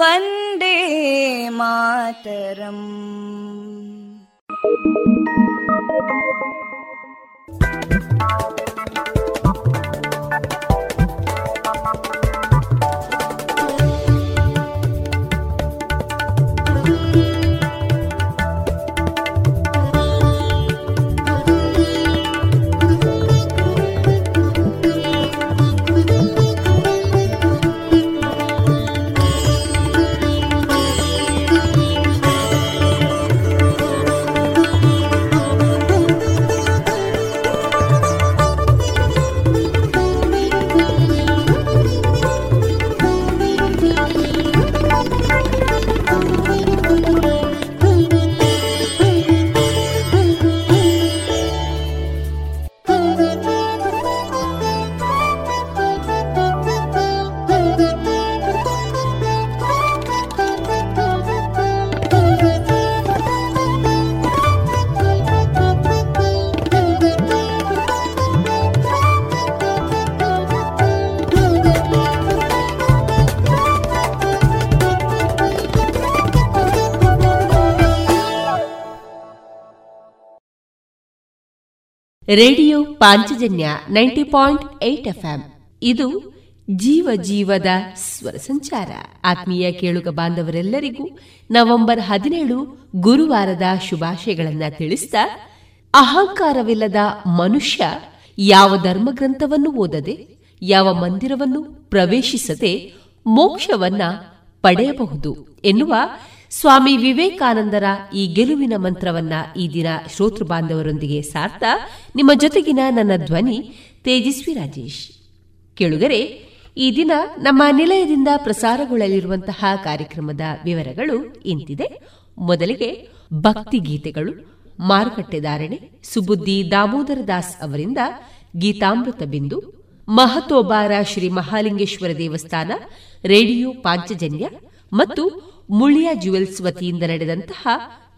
Vande Mataram Radio Panchajanya ninety point eight FM. ಇದು ಜೀವ ಜೀವದ ಸ್ವರ ಸಂಚಾರ. ಆತ್ಮೀಯ ಕೇಳುಗ ಬಾಂಧವರೆಲ್ಲರಿಗೂ ನವೆಂಬರ್ ಹದಿನೇಳು ಗುರುವಾರದ ಶುಭಾಶಯಗಳನ್ನು ತಿಳಿಸಿದ ಅಹಂಕಾರವಿಲ್ಲದ ಮನುಷ್ಯ ಯಾವ ಧರ್ಮಗ್ರಂಥವನ್ನು ಓದದೆ, ಯಾವ ಮಂದಿರವನ್ನು ಪ್ರವೇಶಿಸದೆ ಮೋಕ್ಷವನ್ನ ಪಡೆಯಬಹುದು ಎನ್ನುವ ಸ್ವಾಮಿ ವಿವೇಕಾನಂದರ ಈ ಗೆಲುವಿನ ಮಂತ್ರವನ್ನ ಈ ದಿನ ಶ್ರೋತೃ ಬಾಂಧವರೊಂದಿಗೆ ಸಾರ್ಥ ನಿಮ್ಮ ಜೊತೆಗಿನ ನನ್ನ ಧ್ವನಿ ತೇಜಸ್ವಿ ರಾಜೇಶ್. ಕೇಳುಗರೆ, ಈ ದಿನ ನಮ್ಮ ನಿಲಯದಿಂದ ಪ್ರಸಾರಗೊಳ್ಳಲಿರುವಂತಹ ಕಾರ್ಯಕ್ರಮದ ವಿವರಗಳು ಇಂತಿದೆ. ಮೊದಲಿಗೆ ಭಕ್ತಿ ಗೀತೆಗಳು ಮಾರುಕಟ್ಟೆದಾರಣೆ ಸುಬುದ್ದಿ ದಾಮೋದರ ದಾಸ್ ಅವರಿಂದ ಗೀತಾಮೃತ ಬಿಂದು ಮಹತೋಬಾರ ಶ್ರೀ ಮಹಾಲಿಂಗೇಶ್ವರ ದೇವಸ್ಥಾನ, ರೇಡಿಯೋ ಪಾಂಚಜನ್ಯ ಮತ್ತು ಮುಳಿಯ ಜುವೆಲ್ಸ್ ವತಿಯಿಂದ ನಡೆದಂತಹ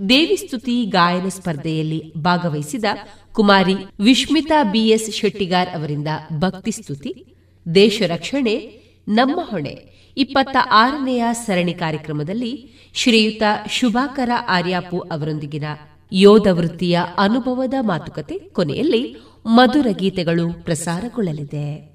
ದೇವಿಸ್ತುತಿ ಗಾಯನ ಸ್ಪರ್ಧೆಯಲ್ಲಿ ಭಾಗವಹಿಸಿದ ಕುಮಾರಿ ವಿಶ್ಮಿತಾ ಬಿಎಸ್ ಶೆಟ್ಟಿಗಾರ್ ಅವರಿಂದ ಭಕ್ತಿ ಸ್ತುತಿ, ದೇಶ ರಕ್ಷಣೆ, ನಮ್ಮ ಹೊಣೆ ಇಪ್ಪತ್ತ ಆರನೆಯ ಸರಣಿ ಕಾರ್ಯಕ್ರಮದಲ್ಲಿ ಶ್ರೀಯುತ ಶುಭಾಕರ ಆರ್ಯಾಪು ಅವರೊಂದಿಗಿನ ಯೋಧ ವೃತ್ತಿಯ ಅನುಭವದ ಮಾತುಕತೆ ಕೊನೆಯಲ್ಲಿ ಮಧುರ ಗೀತೆಗಳು ಪ್ರಸಾರಗೊಳ್ಳಲಿದೆ.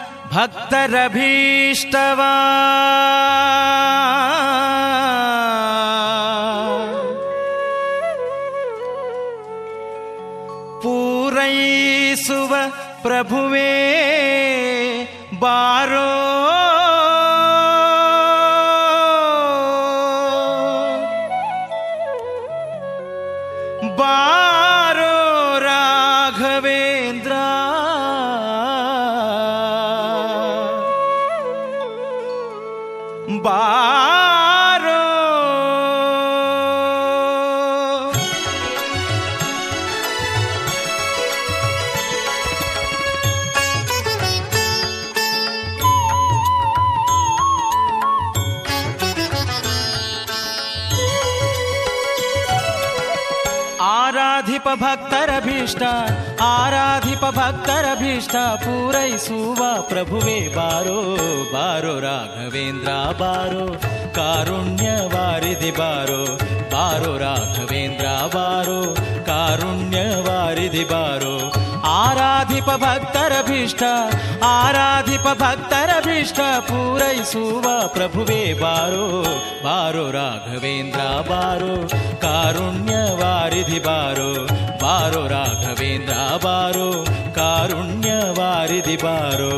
भक्तरभीष्टवा। पूरैसु व प्रभुवे बारो ಭಕ್ತರಭೀಷ್ಟ ಆರಾಧಿಪ ಭಕ್ತರಭೀಷ್ಟ ಪೂರೈಸುವ ಪ್ರಭುವೇ ಬಾರೋ ಬಾರೋ ರಾಘವೇಂದ್ರ ಬಾರೋ ಕಾರುಣ್ಯ ವಾರಿಧಿ ಬಾರೋ ಬಾರೋ ರಾಘವೇಂದ್ರ ಬಾರೋ ಕಾರುಣ್ಯ ವಾರಿಧಿ ಬಾರೋ ಆರಾಧಿಪ ಭಕ್ತರಭೀಷ್ಟ ಆರಾಧಿಪ ಭಕ್ತರಭೀಷ್ಟ ಪೂರೈಸುವ ಪ್ರಭುವೇ ಬಾರೋ ಬಾರೋ ರಾಘವೇಂದ್ರ ಬಾರೋ ಕಾರುಣ್ಯ ವಾರಿಧಿ ಬಾರೋ ಬಾರೋ ರಾಘವೇಂದ್ರ ಬಾರೋ ಕಾರುಣ್ಯ ವಾರಿಧಿ ಬಾರೋ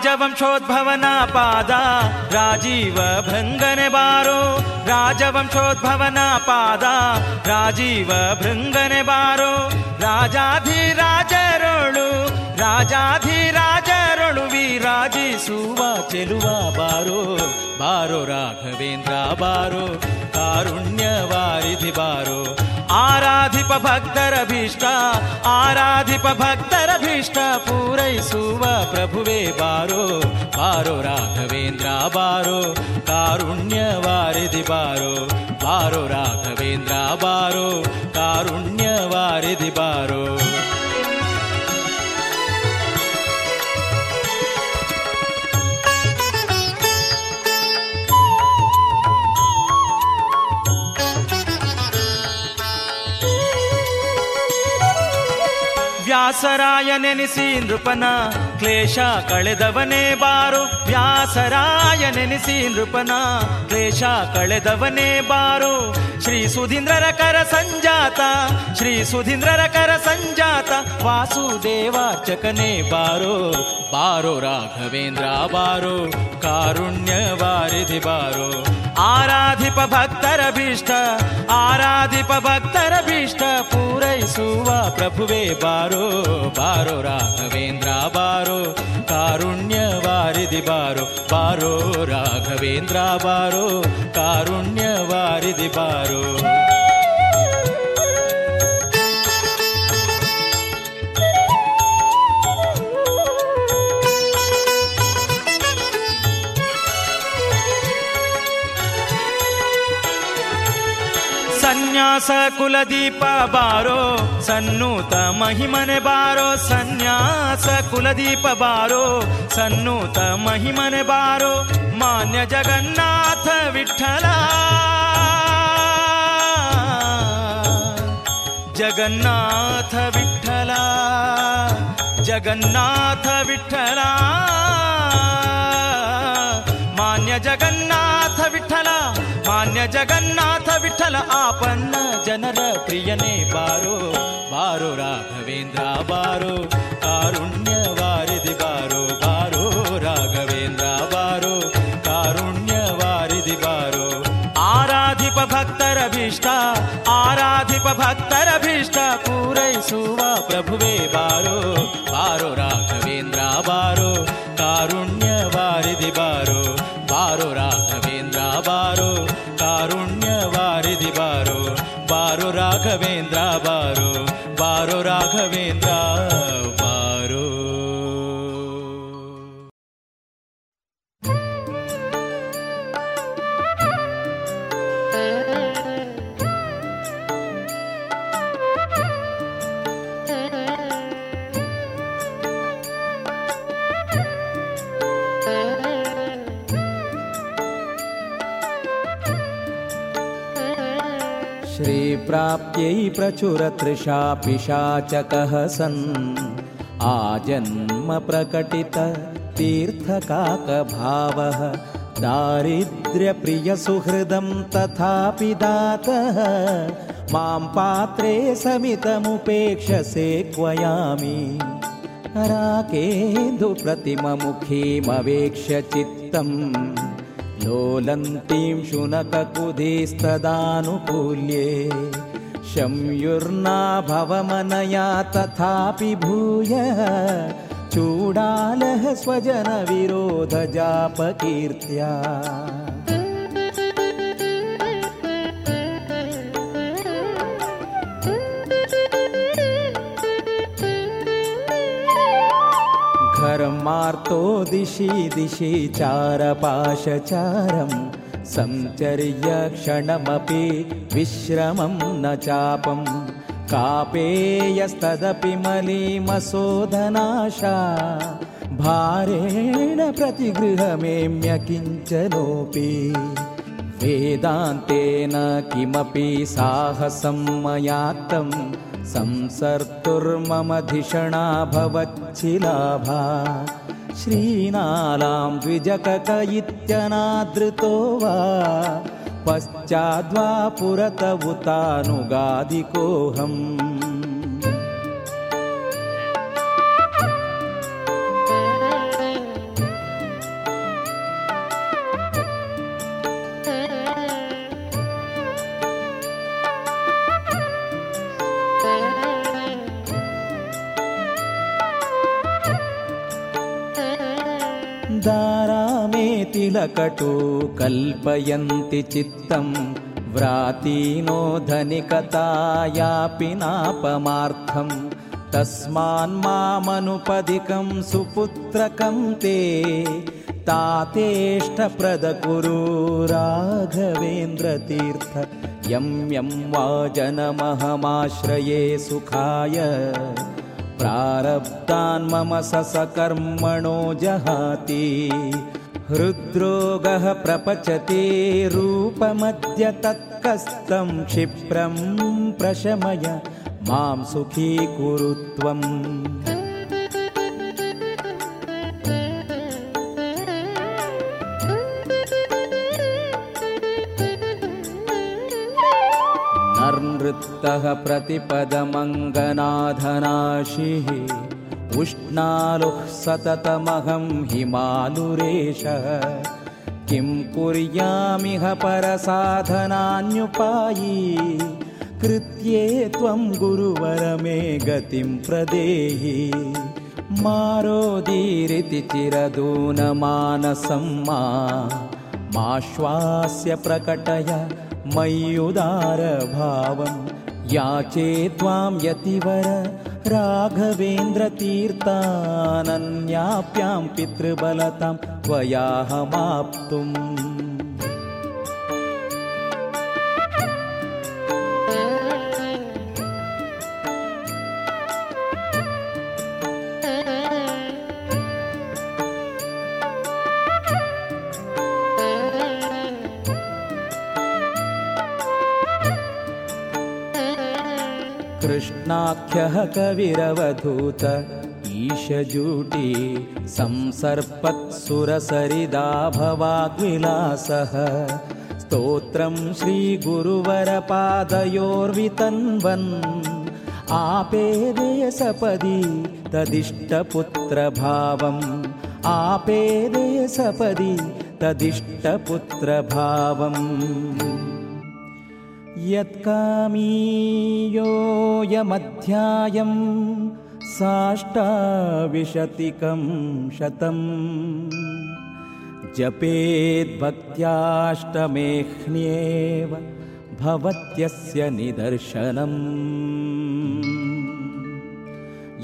ರಾಜವಂಶೋದ್ಭವನ ಪಾದ ರಾಜೀವ ಭೃಂಗನೆ ಬಾರೋ ರಾಜವಂಶೋದ್ಭವನ ಪಾದ ರಾಜೀವ ಭೃಂಗನೆ ಬಾರೋ ರಾಜಾಧಿರಾಜರೊಳು ರಾಜಾಧಿರಾಜರೊಳು ವಿರಾಜಿಸುವ ಚೆಲುವ ಬಾರೋ ಬಾರೋ ರಾಘವೇಂದ್ರ ಬಾರೋ ಕಾರುಣ್ಯ ವಾರಿಧಿ ಬಾರೋ आराधिप भक्तरभिष्टा आराधिप भक्तर अभिष्टा पूरै सुव प्रभुवे बारो बारो राघवेन्द्रा बारो कारुण्यवारिधि बारो बारो बारो राघवेन्द्रा बारो। कारुण्यवारिधिबारो ವ್ಯಾಸರಾಯ ನೆನೆಸಿ ನೃಪನ ಕ್ಲೇಶ ಕಳೆದವನೇ ಬಾರು ವ್ಯಾಸರಾಯ ನೆನೆಸಿ ನೃಪನ ಕ್ಲೇಶ ಕಳೆದವನೇ ಬಾರು ಶ್ರೀ ಸುಧೀಂದ್ರರ ಕರ ಸಂಜಾತ ಶ್ರೀ ಸುಧೀಂದ್ರರ ಕರ ಸಂಜಾತ ವಾಸುದೇವಾರ್ಚಕನೇ ಬಾರೋ ಬಾರೋ ರಾಘವೇಂದ್ರ ಬಾರೋ ಕಾರುಣ್ಯ ವಾರಿಧಿ ಬಾರೋ ಆರಾಧಿಪ ಭಕ್ತರ ಭೀಷ್ಟ ಆರಾಧಿಪ ಭಕ್ತರ ಭೀಷ್ಟ ಪೂರೈಸುವ ಪ್ರಭುವೇ ಬಾರೋ ಬಾರೋ ರಾಘವೇಂದ್ರ ಬಾರೋ बारो वारि बारो बारो राघवेन्द्रा बारो कारुण्य बारो। दिबारो कुलदिप बारो सन् तहिमन बारो संन्यास कुलीप बारो सन् तहिमन बारो मन्य जगन्नाथ विठला जगन्नाथ विट्ठला जगन्नाथ विट्ठला मन्य जगन्नाथ विट्ठला ಮಾನ್ಯ ಜಗನ್ನಾಥ ವಿಠಲ ಆಪನ್ನ ಜನರ ಪ್ರಿಯನೇ ಬಾರೋ ಬಾರೋ ರಾಘವೇಂದ್ರ ಬಾರೋ ಕಾರುಣ್ಯ ವಾರಿದಿ ಬಾರೋ ಬಾರೋ ರಾಘವೇಂದ್ರ ಬಾರೋ ಕಾರುಣ್ಯ ವಾರಿದಿ ಬಾರೋ ಆರಾಧಿಪ ಭಕ್ತರ ಭೀಷ್ಟ ಆರಾಧಿಪ ಭಕ್ತರ ಭೀಷ್ಟ ಪೂರೈಸುವ ಪ್ರಭುವೇ ಬಾರೋ ಬಾರೋ श्रीप्राप्त्यै प्रचुरतृषा पिशाचकः सन्। आजन्म प्रकटित तीर्थकाकभावः। दारिद्र्यप्रियसुहृदं तथापि दातः। मां पात्रे समितमुपेक्षसे क्वयामि। राकेन्दुप्रतिममुखीमवेक्ष्य चित्तम् लोलन्तीं शुनककुधिस्तदानुकूल्ये शम्युर्ना भवमनया तथापि भूय चूडालः स्वजनविरोधजापकीर्त्या घर्मार्तो दिशि दिशि चारपाशचारं। संचर्य क्षणमपि विश्रमं न चापं। कापेयस्तदपि मलीमसोधनाशा। भारेण प्रतिगृहमेम्य किञ्चनोऽपि। वेदान्तेन किमपि साहसं मयात्तम् संसर्तुर्ममधिषणा भवच्छिलाभा श्रीनालां द्विजकक इत्यनादृतो वा पश्चाद्वा पुरत उतानुगादिकोऽहम् तिलकटो कल्पयन्ति चित्तं व्रातीनो धनिकतायापि नापमार्थं तस्मान्मामनुपदिकं सुपुत्रकं ते तातेष्टप्रदकुरु राघवेन्द्रतीर्थ यं यं वा जनमहमाश्रये सुखाय प्रारब्धान् मम ससकर्मणो जहाति हृद्रोगः प्रपचते रूपमद्य तत्कस्तं क्षिप्रं प्रशमय मां सुखी कुरु त्वम्। नर्नृत्तः प्रतिपदमङ्गनाधनाशिः उष्णालुः सततमहं हिमालुरेशः। किं कुर्यामिह परसाधनान्युपायी? कृत्ये त्वं गुरुवर मे गतिं प्रदेहि। मारोदीरिति चिरदूनमानसं माश्वास्य प्रकटय मय्युदारभावं याचे त्वां यतिवर राघवेन्द्रतीर्थानन्याप्यां पितृबलतां त्वयाहमाप्तुम् कृष्णाख्यः कविरवधूत ईशजूटी संसर्पत्सुरसरिदा भवाग्विलासः स्तोत्रं श्रीगुरुवरपादयोर्वितन्वन् आपेदे सपदि तदिष्टपुत्रभावम्। आपेदे सपदि तदिष्टपुत्रभावम् यत्कामीयोऽयमध्यायं साष्टाविशतिकं शतम्। जपेद्भक्त्याष्टमेह्न्येव भवत्यस्य निदर्शनम्।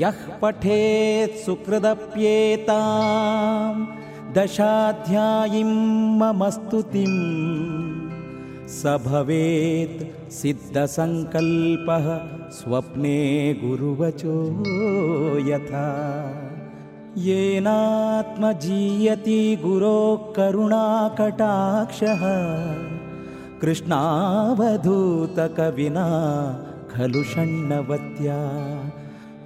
यः पठेत् सुकृदप्येतां दशाध्यायीं मम स्तुतिम् स भवेत् सिद्धसङ्कल्पः स्वप्ने गुरुवचो यथा। येनात्मजीयति गुरोः करुणाकटाक्षः। कृष्णावधूतकविना खलु षण्णवत्या।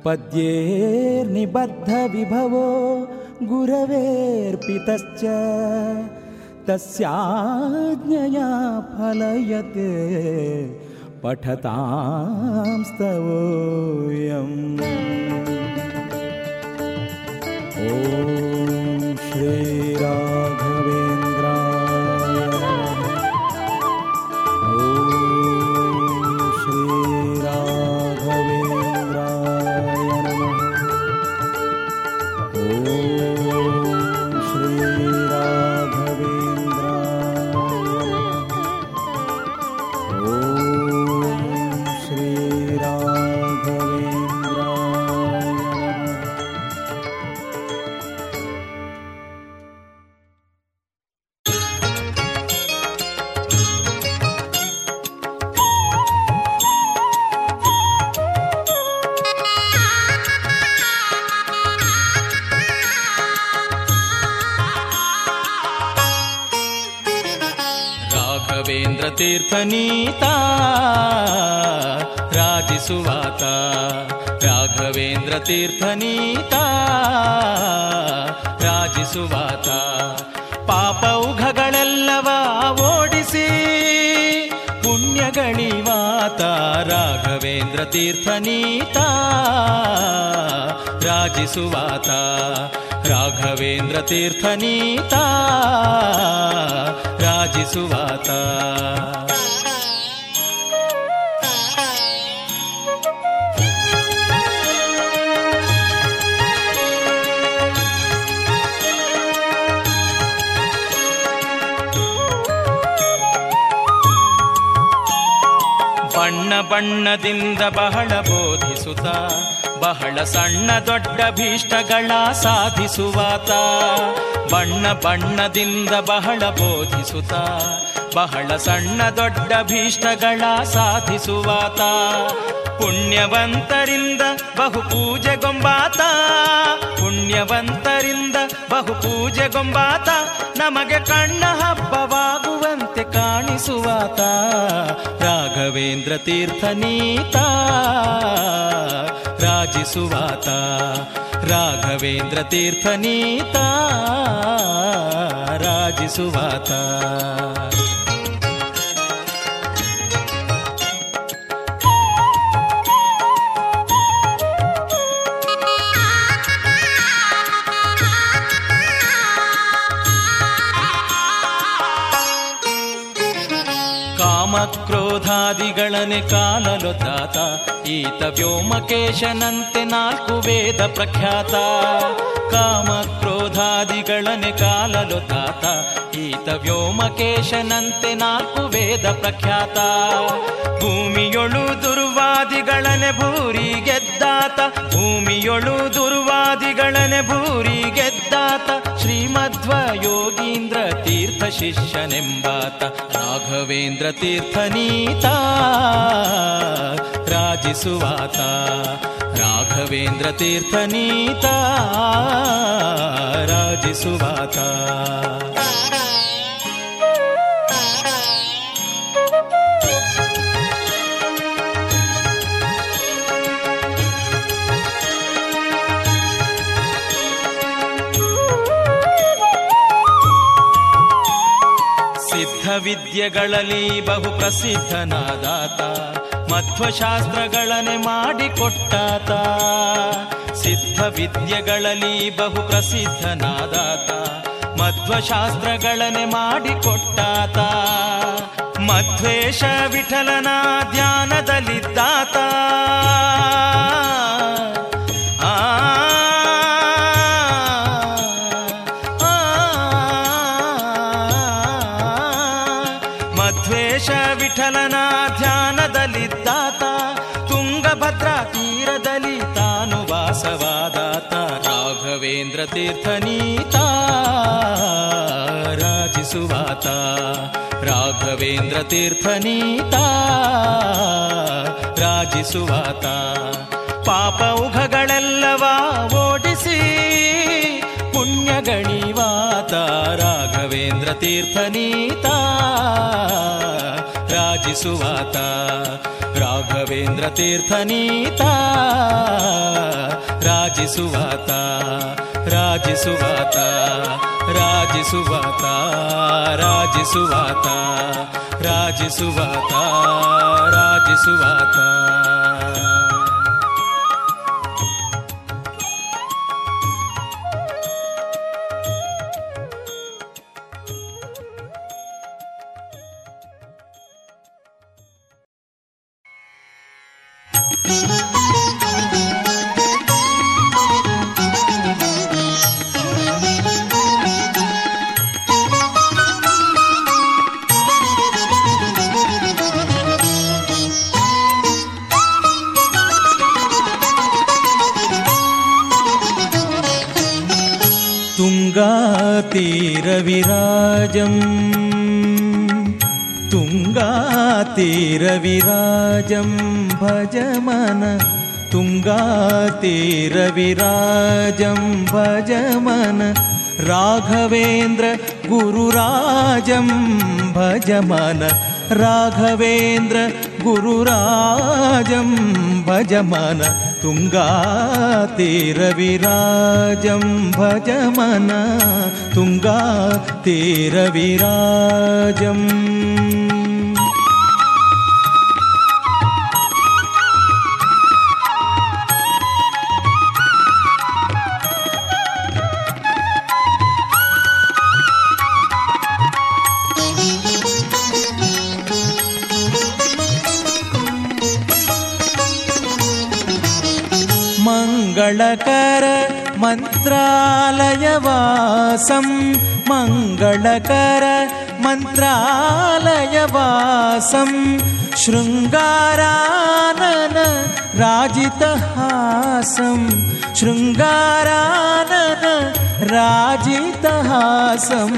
पद्येर्निबद्धविभवो गुरवेर्पितश्च तस्याज्ञया फलयत्। पठतां स्तवोयम् ॐ श्री ತೀರ್ಥನೀತಾ ರಾಜಿಸುವಾತ ರಾಘವೇಂದ್ರ ತೀರ್ಥನೀತಾ ರಾಜಿಸುವಾತ ಪಾಪೌಘಗಳೆಲ್ಲವ ಓಡಿಸಿ ಪುಣ್ಯಗಳಿವಾತ ರಾಘವೇಂದ್ರ ತೀರ್ಥನೀತಾ ರಾಜಿಸುವಾತ ರಾಘವೇಂದ್ರ ತೀರ್ಥನೀತಾ ರಾಜಿಸುವಾತ. ಬಣ್ಣದಿಂದ ಬಹಳ ಬೋಧಿಸುತ್ತ, ಬಹಳ ಸಣ್ಣ ದೊಡ್ಡ ಭೀಷ್ಟಗಳ ಸಾಧಿಸುವಾತ. ಬಣ್ಣ ಬಣ್ಣದಿಂದ ಬಹಳ ಬೋಧಿಸುತ್ತ, ಬಹಳ ಸಣ್ಣ ದೊಡ್ಡ ಭೀಷ್ಟಗಳ ಸಾಧಿಸುವಾತ. ಪುಣ್ಯವಂತರಿಂದ ಬಹು ಪೂಜೆಗೊಂಬಾತ ಪುಣ್ಯವಂತರಿಂದ ಬಹು ಪೂಜೆಗೊಂಬಾತ ನಮಗೆ ಕಣ್ಣ ಹಬ್ಬವಾಗುವಂತೆ ಕಾಣಿಸುವಾತ ರಾಘವೇಂದ್ರ ತೀರ್ಥನೀತ ರಾಜಿಸುವಾತ ರಾಘವೇಂದ್ರ ತೀರ್ಥನೀತ ರಾಜಿಸುವಾತ ಕಾಮಕ್ರೋಧಾದಿಗಳನೆ ತಾತ ಈತ ವ್ಯೋಮಕೇಶನಂತೆ ನಾಲ್ಕು ವೇದ ಪ್ರಖ್ಯಾತ. ಕಾಮಕ್ರೋಧಾದಿಗಳನೆ ತಾತ ಈತ ವ್ಯೋಮಕೇಶನಂತೆ ನಾಲ್ಕು ವೇದ ಪ್ರಖ್ಯಾತ. ಭೂಮಿಯೊಳು ದುರ್ವಾದಿಗಳನೆ ಭೂರಿ ಗೆದ್ದಾತ, ಭೂಮಿಯೊಳು ದುರ್ವಾದಿಗಳನೆ ಭೂರಿ ಶಿಷ್ಯನೆಂಬಾತ ರಾಘವೇಂದ್ರ ತೀರ್ಥನೀತ ರಾಜಿಸುವಾತ ರಾಘವೇಂದ್ರ ತೀರ್ಥನೀತ ರಾಜಿಸುವಾತ ವಿದ್ಯೆಗಳಲ್ಲಿ ಬಹು ಪ್ರಸಿದ್ಧನಾದಾತ ಮಧ್ವಶಾಸ್ತ್ರಗಳನೆ ಮಾಡಿಕೊಟ್ಟಾತ. ಸಿದ್ಧ ವಿದ್ಯೆಗಳಲ್ಲಿ ಬಹು ಪ್ರಸಿದ್ಧನಾದಾತ ಮಧ್ವಶಾಸ್ತ್ರಗಳನೆ ಮಾಡಿಕೊಟ್ಟಾತ. ಮಧ್ವೇಶ ವಿಠಲನ ಧ್ಯಾನದಲ್ಲಿದ್ದಾತ. ತೀರ್ಥನೀತ ರಾಜಿಸುವಾತ. ಪಾಪ ಉಘಗಳೆಲ್ಲವ ಓಡಿಸಿ ಪುಣ್ಯ ಗಣಿವಾತ. ರಾಘವೇಂದ್ರ ತೀರ್ಥನೀತ ರಾಜಿಸುವಾತ. ರಾಘವೇಂದ್ರ ತೀರ್ಥನೀತ ರಾಜಿಸುವಾತ. ರಾಜಿಸುವಾತ ರಾಜಿಸುವಾತ ರಾಜಿಸುವಾತ ರಾಜಿಸುವಾತ ರಾಜಿಸುವಾತ. तुङ्गातीरविराजं भज मन तुङ्गातीरविराजं भज मन राघवेन्द्र गुरुराजं भज मन राघवेन्द्र गुरुराजं भज मन तुङ्गातीरविराजं भज मन तुङ्गातीरविराजम् मन्त्रालयवासं मङ्गलकर मन्त्रालयवासं शृङ्गारानन राजितहासं शृङ्गारानन राजितहासं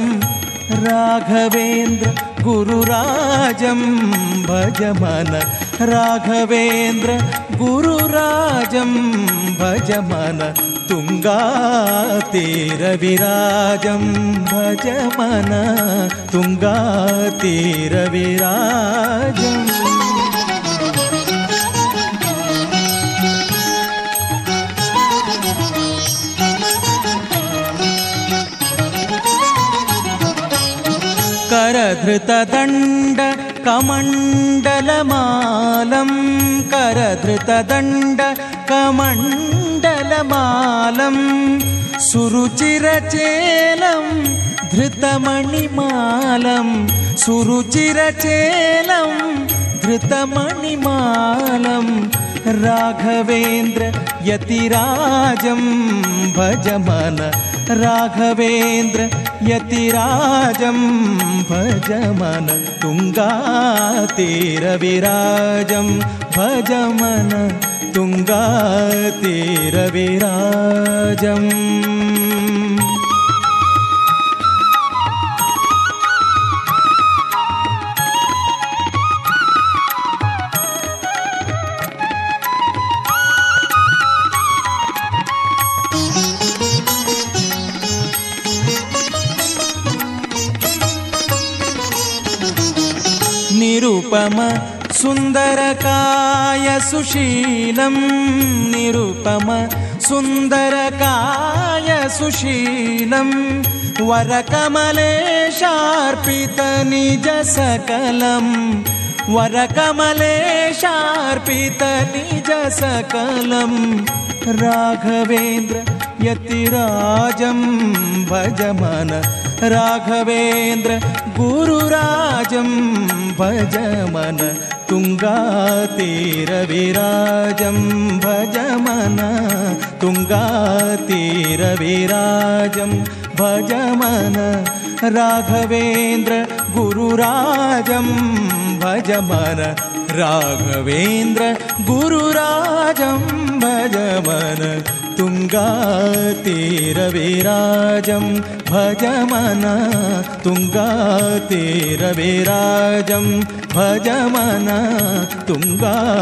राघवेन्द्र गुरुराजं भज मन राघवेन्द्र गुरुराजं भज मन तुङ्गातीरविराजं भज मन तुङ्गातीरविराजम् करधृतदण्ड कमण्डलमालं करधृतदण्ड कमण्डलमालं सुरुचिरचेलं धृतमणिमालं सुरुचिरचेलं धृतमणिमालं राघवेन्द्र यतिराजं भजमन राघवेन्द्र यतिराजं भजमन तुङ्गातीरविराजं भजमन तुङ्गातीरविराजम् निरुपम सुन्दरकाय सुशीलं निरुपम सुन्दरकाय सुशीलं वरकमलेशार्पितनिजसकलं वरकमलेशार्पितनिजसकलं राघवेन्द्र यतिराजं भजमन राघवेन्द्र गुरुराजं भजमन तुङ्गातिरविराजं भजमन तुङ्गातीरविराजं भज मन। राघवेन्द्र गुरुराजं भज मन राघवेन्द्र गुरुराजं भजमन भजमन तुङ्गातीरविराजं भजमन तुङ्गातीरविराजं भजमन तुङ्गातीरविराजम्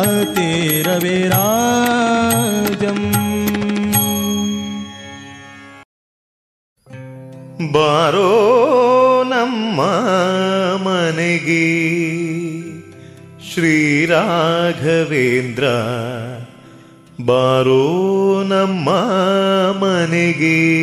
ಬಾರೋ ನಮ್ಮ ಮನೆಗೆ ಶ್ರೀರಾಘವೇಂದ್ರ ಬಾರೋ ನಮ್ಮ ಮನೆಗೆ.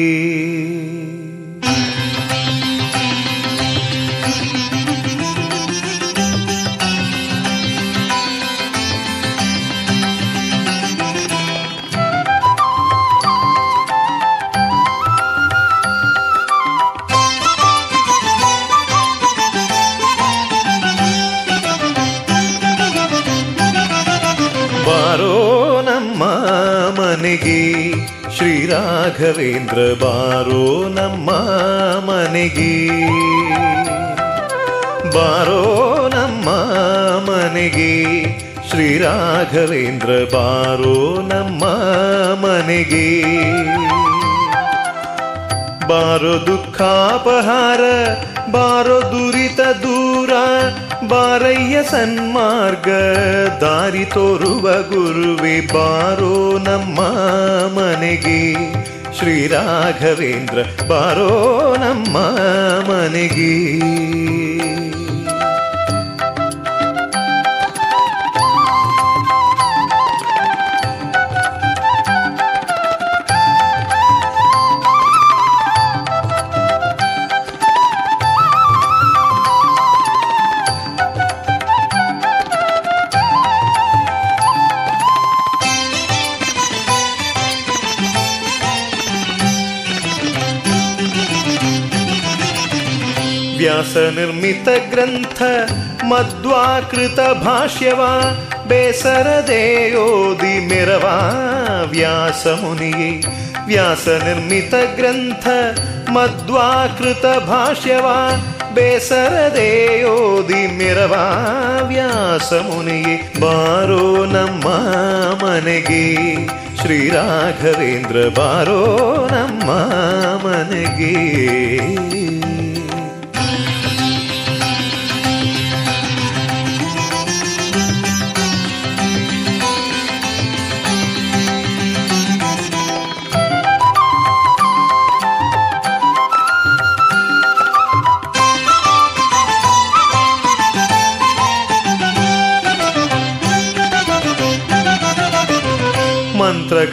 ಶ್ರೀರಾಘವೇಂದ್ರ ಬಾರೋ ನಮ್ಮ ಮನೆಗೆ ಬಾರೋ ನಮ್ಮ ಮನೆಗೆ ಶ್ರೀರಾಘವೇಂದ್ರ ಬಾರೋ ನಮ್ಮ ಮನೆಗೆ ಬಾರೋ ದುಃಖಾಪಹಾರ ಬಾರೋ ದುರಿತ ದೂರ ಬಾರಯ್ಯ ಸನ್ಮಾರ್ಗ ದಾರಿ ತೋರುವ ಗುರುವೆ ಬಾರೋ ನಮ್ಮ ಮನೆಗೆ. ಶ್ರೀರಾಘವೇಂದ್ರ ಬಾರೋ ನಮ್ಮ ಮನೆಗೆ. ವ್ಯಾಸ ಮುನಿಯೇ ವ್ಯಾಸ ನಿರ್ಮಿತ ಗ್ರಂಥ, ಮಧ್ವಾಕೃತ ಭಾಷ್ಯವ, ಬೇಸರದೇಯೋದಿ ಮೆರವಾ ವ್ಯಾಸ ಮುನಿಯೇ ಬಾರೋ ನಮ್ಮ ಮನೆಗೆ, ಶ್ರೀರಾಘವೇಂದ್ರ ಬಾರೋ ನಮ್ಮ ಮನೆಗೆ.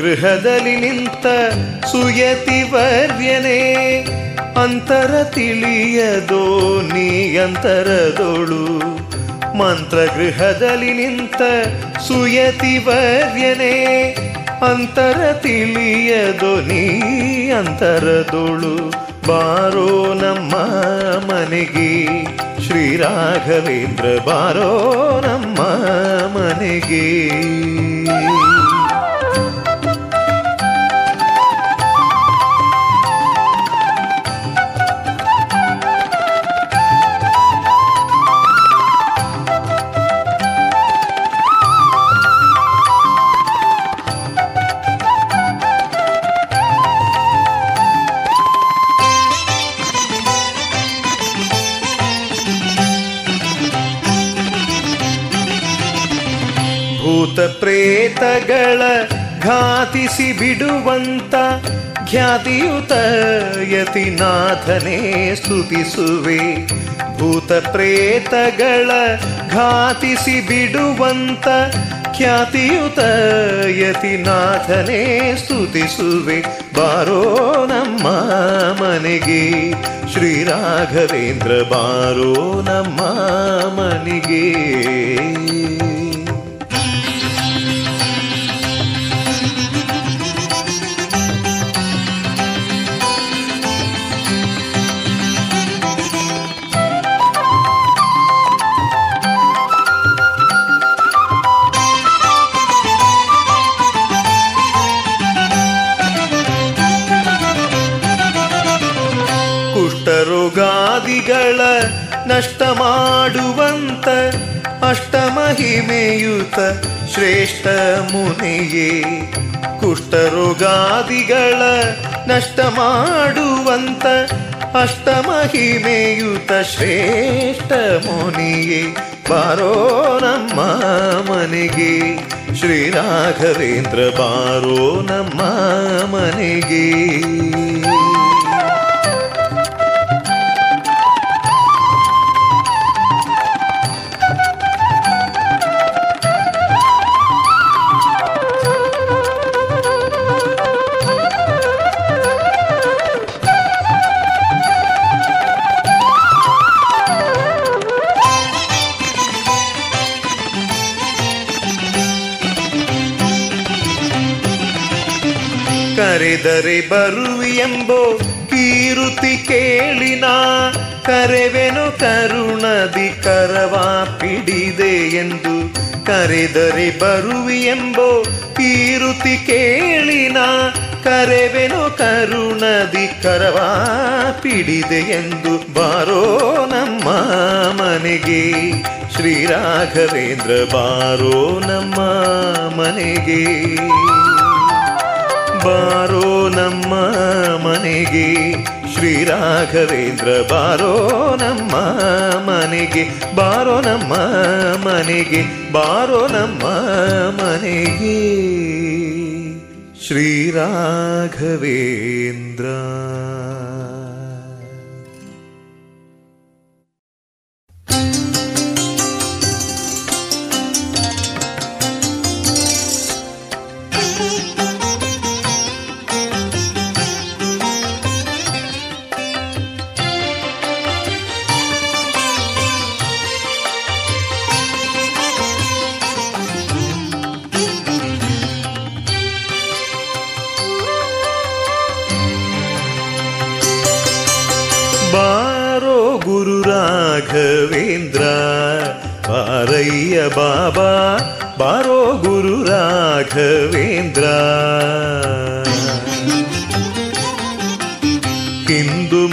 ಮಂತ್ರಗೃಹದಲ್ಲಿ ನಿಂತ ಸುಯತಿ ವರ್ಯನೇ, ಅಂತರ ತಿಳಿಯದೋ ನೀ ಅಂತರದೋಳು. ಮಂತ್ರಗೃಹದಲ್ಲಿ ನಿಂತ ಸುಯತಿ ವರ್ಯನೇ, ಅಂತರ ತಿಳಿಯದೋ ನೀ ಅಂತರದೋಳು. ಬಾರೋ ನಮ್ಮ ಮನೆಗೆ ಶ್ರೀ ರಾಘವೇಂದ್ರ ಬಾರೋ ನಮ್ಮ ಮನೆಗೆ. ಪ್ರೇತಗಳ ಘಾತಿಸಿ ಬಿಡುವಂತ ಖ್ಯಾತಿಯುತ ಯತಿನಾಥನೇ ಸ್ತುತಿಸುವೆ. ಭೂತ ಪ್ರೇತಗಳ ಘಾತಿಸಿ ಬಿಡುವಂತ ಖ್ಯಾತಿಯುತ ಯತಿನಾಥನೇ ಸ್ತುತಿಸುವೆ. ಬಾರೋ ನಮ್ಮ ಮನೆಗೆ, ಶ್ರೀರಾಘವೇಂದ್ರ ಬಾರೋ ನಮ್ಮ ಮನೆಗೆ. ಅಷ್ಟಮಹಿಮೆಯುತ ಶ್ರೇಷ್ಠ ಮುನಿಯೇ. ಕುಷ್ಠರೋಗಾದಿಗಳ ನಷ್ಟ ಮಾಡುವಂತ ಅಷ್ಟಮಹಿಮೆಯುತ ಶ್ರೇಷ್ಠ ಮುನಿಯೇ. ಬಾರೋ ನಮ್ಮ ಮನೆಗೆ. ಶ್ರೀರಾಘವೇಂದ್ರ ಬಾರೋ ನಮ್ಮ ಮನೆಗೆ. ಕರೆದರೆ ಬರುವಿಯೆಂಬೋ ಕೀರುತಿ ಕೇಳಿನ, ಕರೆವೆನು ಕರುಣದಿ ಕರವಾ ಪಿಡಿದೆ ಎಂದು. ಕರೆದರೆ ಬರುವಿಯೆಂಬೋ ಕೀರುತಿ ಕೇಳಿನ, ಕರೆವೆನು ಕರುಣದಿ ಕರವಾ ಪಿಡಿದೆ ಎಂದು. ಬಾರೋ ನಮ್ಮ ಮನೆಗೆ, ಶ್ರೀ ರಾಘವೇಂದ್ರ ಬಾರೋ ನಮ್ಮ ಮನೆಗೆ. ಬಾರೋ ನಮ್ಮ ಮನೆಗೆ. ಶ್ರೀ ರಾಘವೇಂದ್ರ ಬಾರೋ ನಮ್ಮ ಮನೆಗೆ. ಬಾರೋ ನಮ್ಮ ಮನೆಗೆ. ಬಾರೋ ನಮ್ಮ ಮನೆಗೆ. ಶ್ರೀ ಬಾಬಾ, ಬಾರೋ ಗುರು ರಾಘವೇಂದ್ರ. ಇಂದು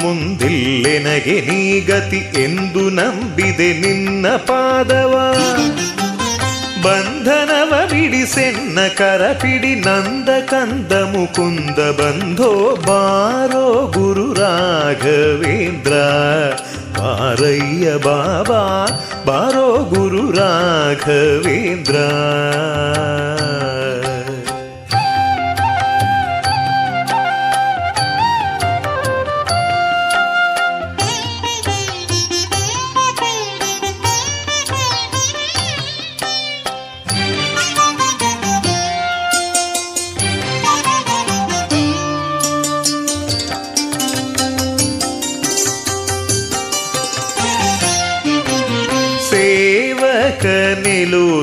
ನೀ ಗತಿ ಎಂದು ನಂಬಿದೆ ನಿನ್ನ ಪಾದವ. ಬಂಧನವ ಬಿಡಿಸೆನ್ನ ಕರಪಿಡಿ ನಂದ ಕಂದ ಮುಕುಂದ ಬಂಧೋ, ಬಾರೋ ಗುರು ರಾಘವೇಂದ್ರ. ಬಾರಯ್ಯ ಬಾಬಾ ಬಾರೋ ಗುರು ರಾಘವೇಂದ್ರ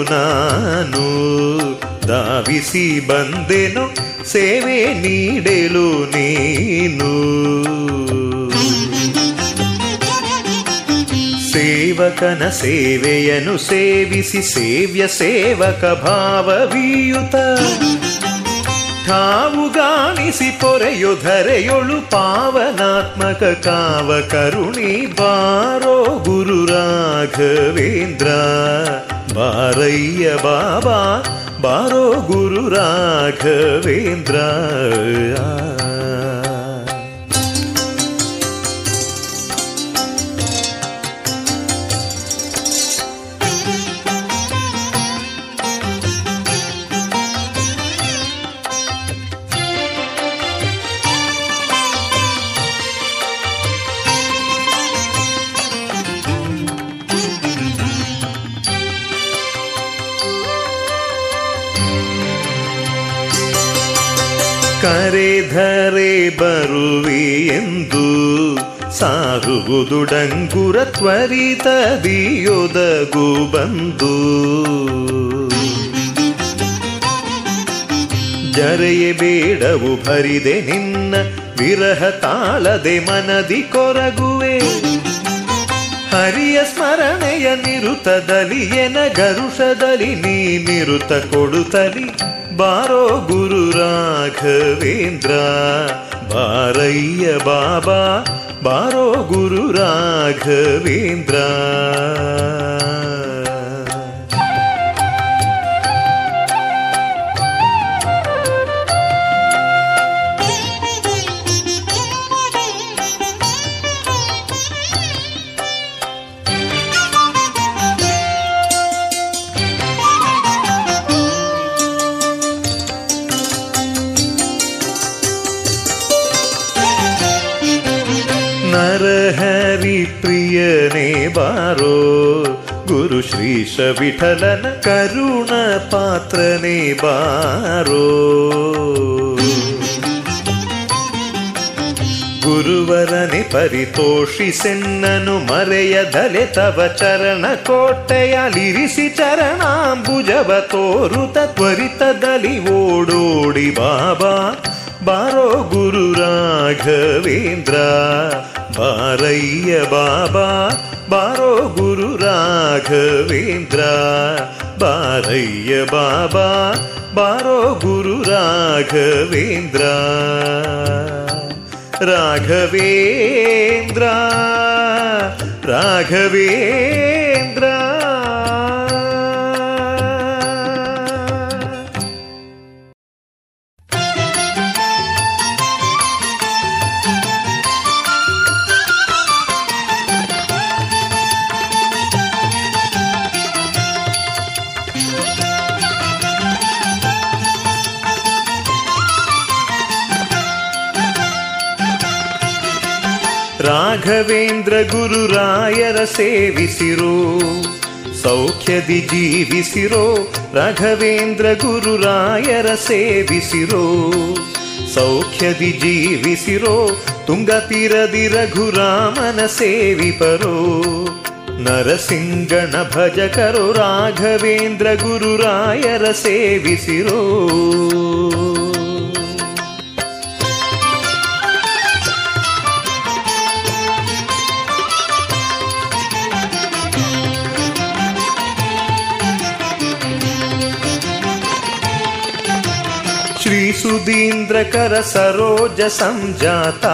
ನಾನು ದಾವಿಸಿ ಬಂದೆನು, ಸೇವೆ ನೀಡಲು ನೀನು. ಸೇವಕನ ಸೇವೆಯನ್ನು ಸೇವಿಸಿ ಸೇವ್ಯ ಸೇವಕ ಭಾವವೀಯುತ. ಗಾಣಿಸಿ ಪೊರೆಯು ಧರೆಯೊಳು ಪಾವನಾತ್ಮಕ ಕಾವ ಕರುಣಿ ಬಾರೋ ಗುರು ರಾಘವೇಂದ್ರ. ಬಾರಯ್ಯ ಬಾಬಾ ಬಾರೋ ಗುರು ರಾಘವೇಂದ್ರ ಕರೆಧರೆ ಬರುವೆ ಎಂದು ಸಾರುವುದು ಡಂಗುರ ತ್ವರಿತದಿಯೊದಗು ಬಂದು. ಜರೆಯ ಬೇಡವು ಭರಿದೆ ನಿನ್ನ ವಿರಹ ತಾಳದೆ ಮನದಿ ಕೊರಗುವೆ. ಹರಿಯ ಸ್ಮರಣೆಯ ನಿರುತದಲ್ಲಿ ಎನ ಗರುಷದಲ್ಲಿ ನೀ ನಿರುತ ಕೊಡುತ್ತಲಿ. ಬಾರೋ ಗುರು ರಾಘವೇಂದ್ರ ಬಾರಯ್ಯ ಬಾಬಾ ಬಾರೋ ಗುರು ರಾಘವೇಂದ್ರ ಬಾರೋ. ಗುರು ಶ್ರೀಶ ವಿಠಲನ ಕರುಣ ಪಾತ್ರನೇ ಬಾರೋ. ಗುರುವರನೆ ಪರಿತೋಷಿಸೆನ್ನನು ಮರೆಯ ತವ ಚರಣ ಕೋಟೆಯಲಿರಿಸಿ ಚರಣಾಂಬುಜವ ತೋರುತ ತ್ವರಿತದಲ್ಲಿ ಓಡೋಡಿ ಬಾಬಾ. ಬಾರೋ ಗುರು ರಾಘವೇಂದ್ರ. ಬಾರಯ್ಯ ಬಾಬಾ. ಬಾರೋ ಗುರು ರಾಘವೇಂದ್ರ ಬಾರಯ್ಯ ಬಾಬಾ ಬಾರೋ ಗುರು ರಾಘವೇಂದ್ರ ರಾಘವೇಂದ್ರ ರಾಘವೇಂದ್ರ ರಾಘವೇಂದ್ರ ಗುರುರಾಯರ ಸೇವಿಸಿರೋ ಸೌಖ್ಯದಿ ಜೀವಿಸಿರೋ ರಾಘವೇಂದ್ರ ಗುರುರಾಯರ ಸೇವಿಸಿರೋ ಸೌಖ್ಯದಿ ಜೀವಿಸಿರೋ ತುಂಗತಿರದಿ ರಘುರಾಮನ ಸೇವಿಪರೋ ನರಸಿಂಗಣ ಭಜಕರು ರಾಘವೇಂದ್ರ ಗುರುರಾಯರ ಸೇವಿಸಿರೋ ಶ್ರೀಸುಧೀಂದ್ರಕರ ಸರೋಜ ಸಂಜಾತ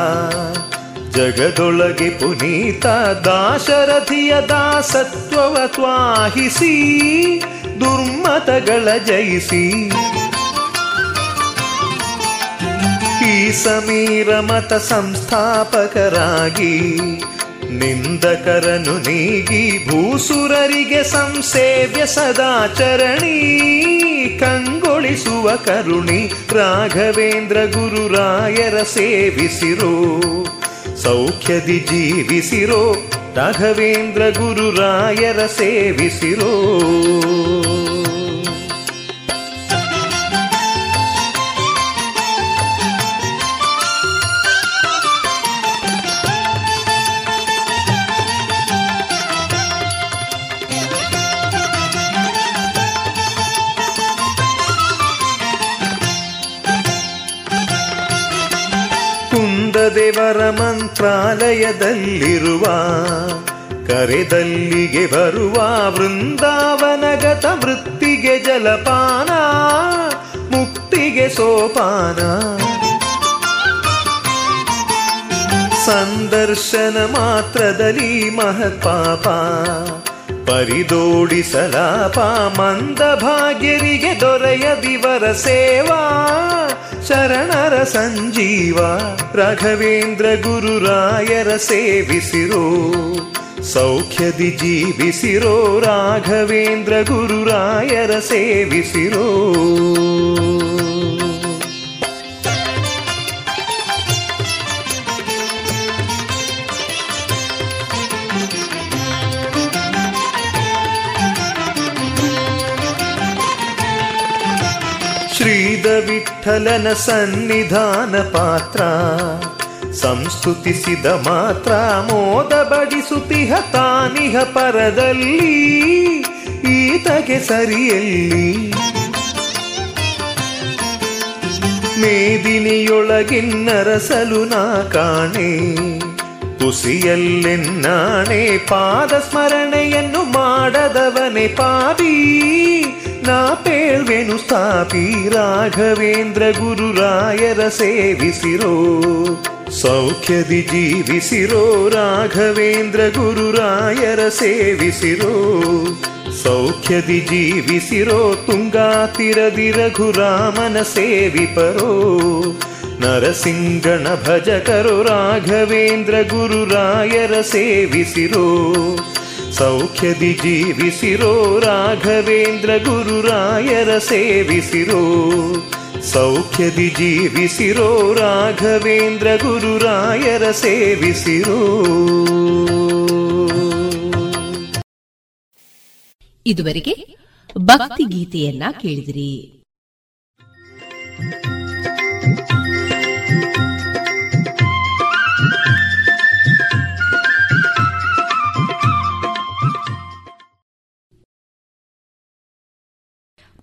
ಜಗದೊಳಗೆ ಪುನೀತ ದಾಶರಥಿಯ ದಾಸತ್ವವ ತ್ವಾಹಿಸಿ ದುರ್ಮತಗಳ ಜಯಿಸಿ. ಈ ಸಮೀರ ಮತ ಸಂಸ್ಥಾಪಕರಾಗಿ ನಿಂದಕರನು ನೀಗಿ ಭೂಸುರರಿಗೆ ಸಂಸೇವ್ಯ ಸದಾಚರಣಿ, ಕಂಗೊಳಿಸುವ ಕರುಣಿ ರಾಘವೇಂದ್ರ ಗುರುರಾಯರ ಸೇವಿಸಿರೋ, ಸೌಖ್ಯದಿ ಜೀವಿಸಿರೋ, ರಾಘವೇಂದ್ರ ಗುರುರಾಯರ ಸೇವಿಸಿರೋ. ಕುಂದದೇವರ ಮಂತ್ರಾಲಯದಲ್ಲಿರುವ, ಕರೆದಲ್ಲಿಗೆ ಬರುವ ವೃಂದಾವನಗತ ವೃತ್ತಿಗೆ ಜಲಪಾನ, ಮುಕ್ತಿಗೆ ಸೋಪಾನ. ಸಂದರ್ಶನ ಮಾತ್ರದಲ್ಲಿ ಮಹತ್ಪಾಪ ಪರಿದೋಡಿಸಲಾಪ ಮಂದ ಭಾಗ್ಯರಿಗೆ ದೊರೆಯದಿವರ ಸೇವಾ. ಶರಣರ ಸಂಜೀವ ರಾಘವೇಂದ್ರ ಗುರುರಾಯರ ಸೇವಿಸಿರೋ ಸೌಖ್ಯದಿ ಜೀವಿಸಿರೋ ರಾಘವೇಂದ್ರ ಗುರುರಾಯರ ಸೇವಿಸಿರೋ. ವಿಠಲನ ಸನ್ನಿಧಾನ ಪಾತ್ರ. ಸಂಸ್ತುತಿಸಿದ ಮಾತ್ರ ಮೋದ ಬಡಿಸುತಿಹ ತಾನಿಹ ಪರದಲ್ಲಿ. ಈತಗೆ ಸರಿಯಲ್ಲಿ. ಮೇದಿನಿಯೊಳಗಿನ್ನರಸಲು ನಾ ಕಾಣೆ. ತುಸಿಯಲ್ಲೆನ್ನಾಣೆ ಪಾದ ಸ್ಮರಣೆಯನ್ನು ಮಾಡದವನೆ ಪಾಪಿ ನಾ ಪೇಳ್ವೆನು ಸ್ಥಾಪಿ ರಾಘವೇಂದ್ರ ಗುರುರಾಯರ ಸೇವಿಸಿರೋ. ಸೌಖ್ಯದಿ ಜೀವಿಸಿರೋ ರಾಘವೇಂದ್ರ ಗುರುರಾಯರ ಸೇವಿಸಿರೋ. ಸೌಖ್ಯದಿ ಜೀವಿಸಿರೋ ತುಂಗಾತಿರದಿ ರಘುರಾಮನ ಸೇವಿಪರೋ. ನರಸಿಂಗಣ ಭಜಕರು ರಾಘವೇಂದ್ರ ಗುರುರಾಯರ ಸೇವಿಸಿರೋ. ಸೌಖ್ಯದಿ ಜೀವಿಸಿರೋ ರಾಘವೇಂದ್ರ ಗುರುರಾಯರ ಸೇವಿಸಿರೋ. ಸೌಖ್ಯದಿ ಜೀವಿಸಿರೋ ರಾಘವೇಂದ್ರ ಗುರುರಾಯರ ಸೇವಿಸಿರೋ. ಇದುವರೆಗೆ ಭಕ್ತಿ ಗೀತೆಯನ್ನ ಕೇಳಿದಿರಿ.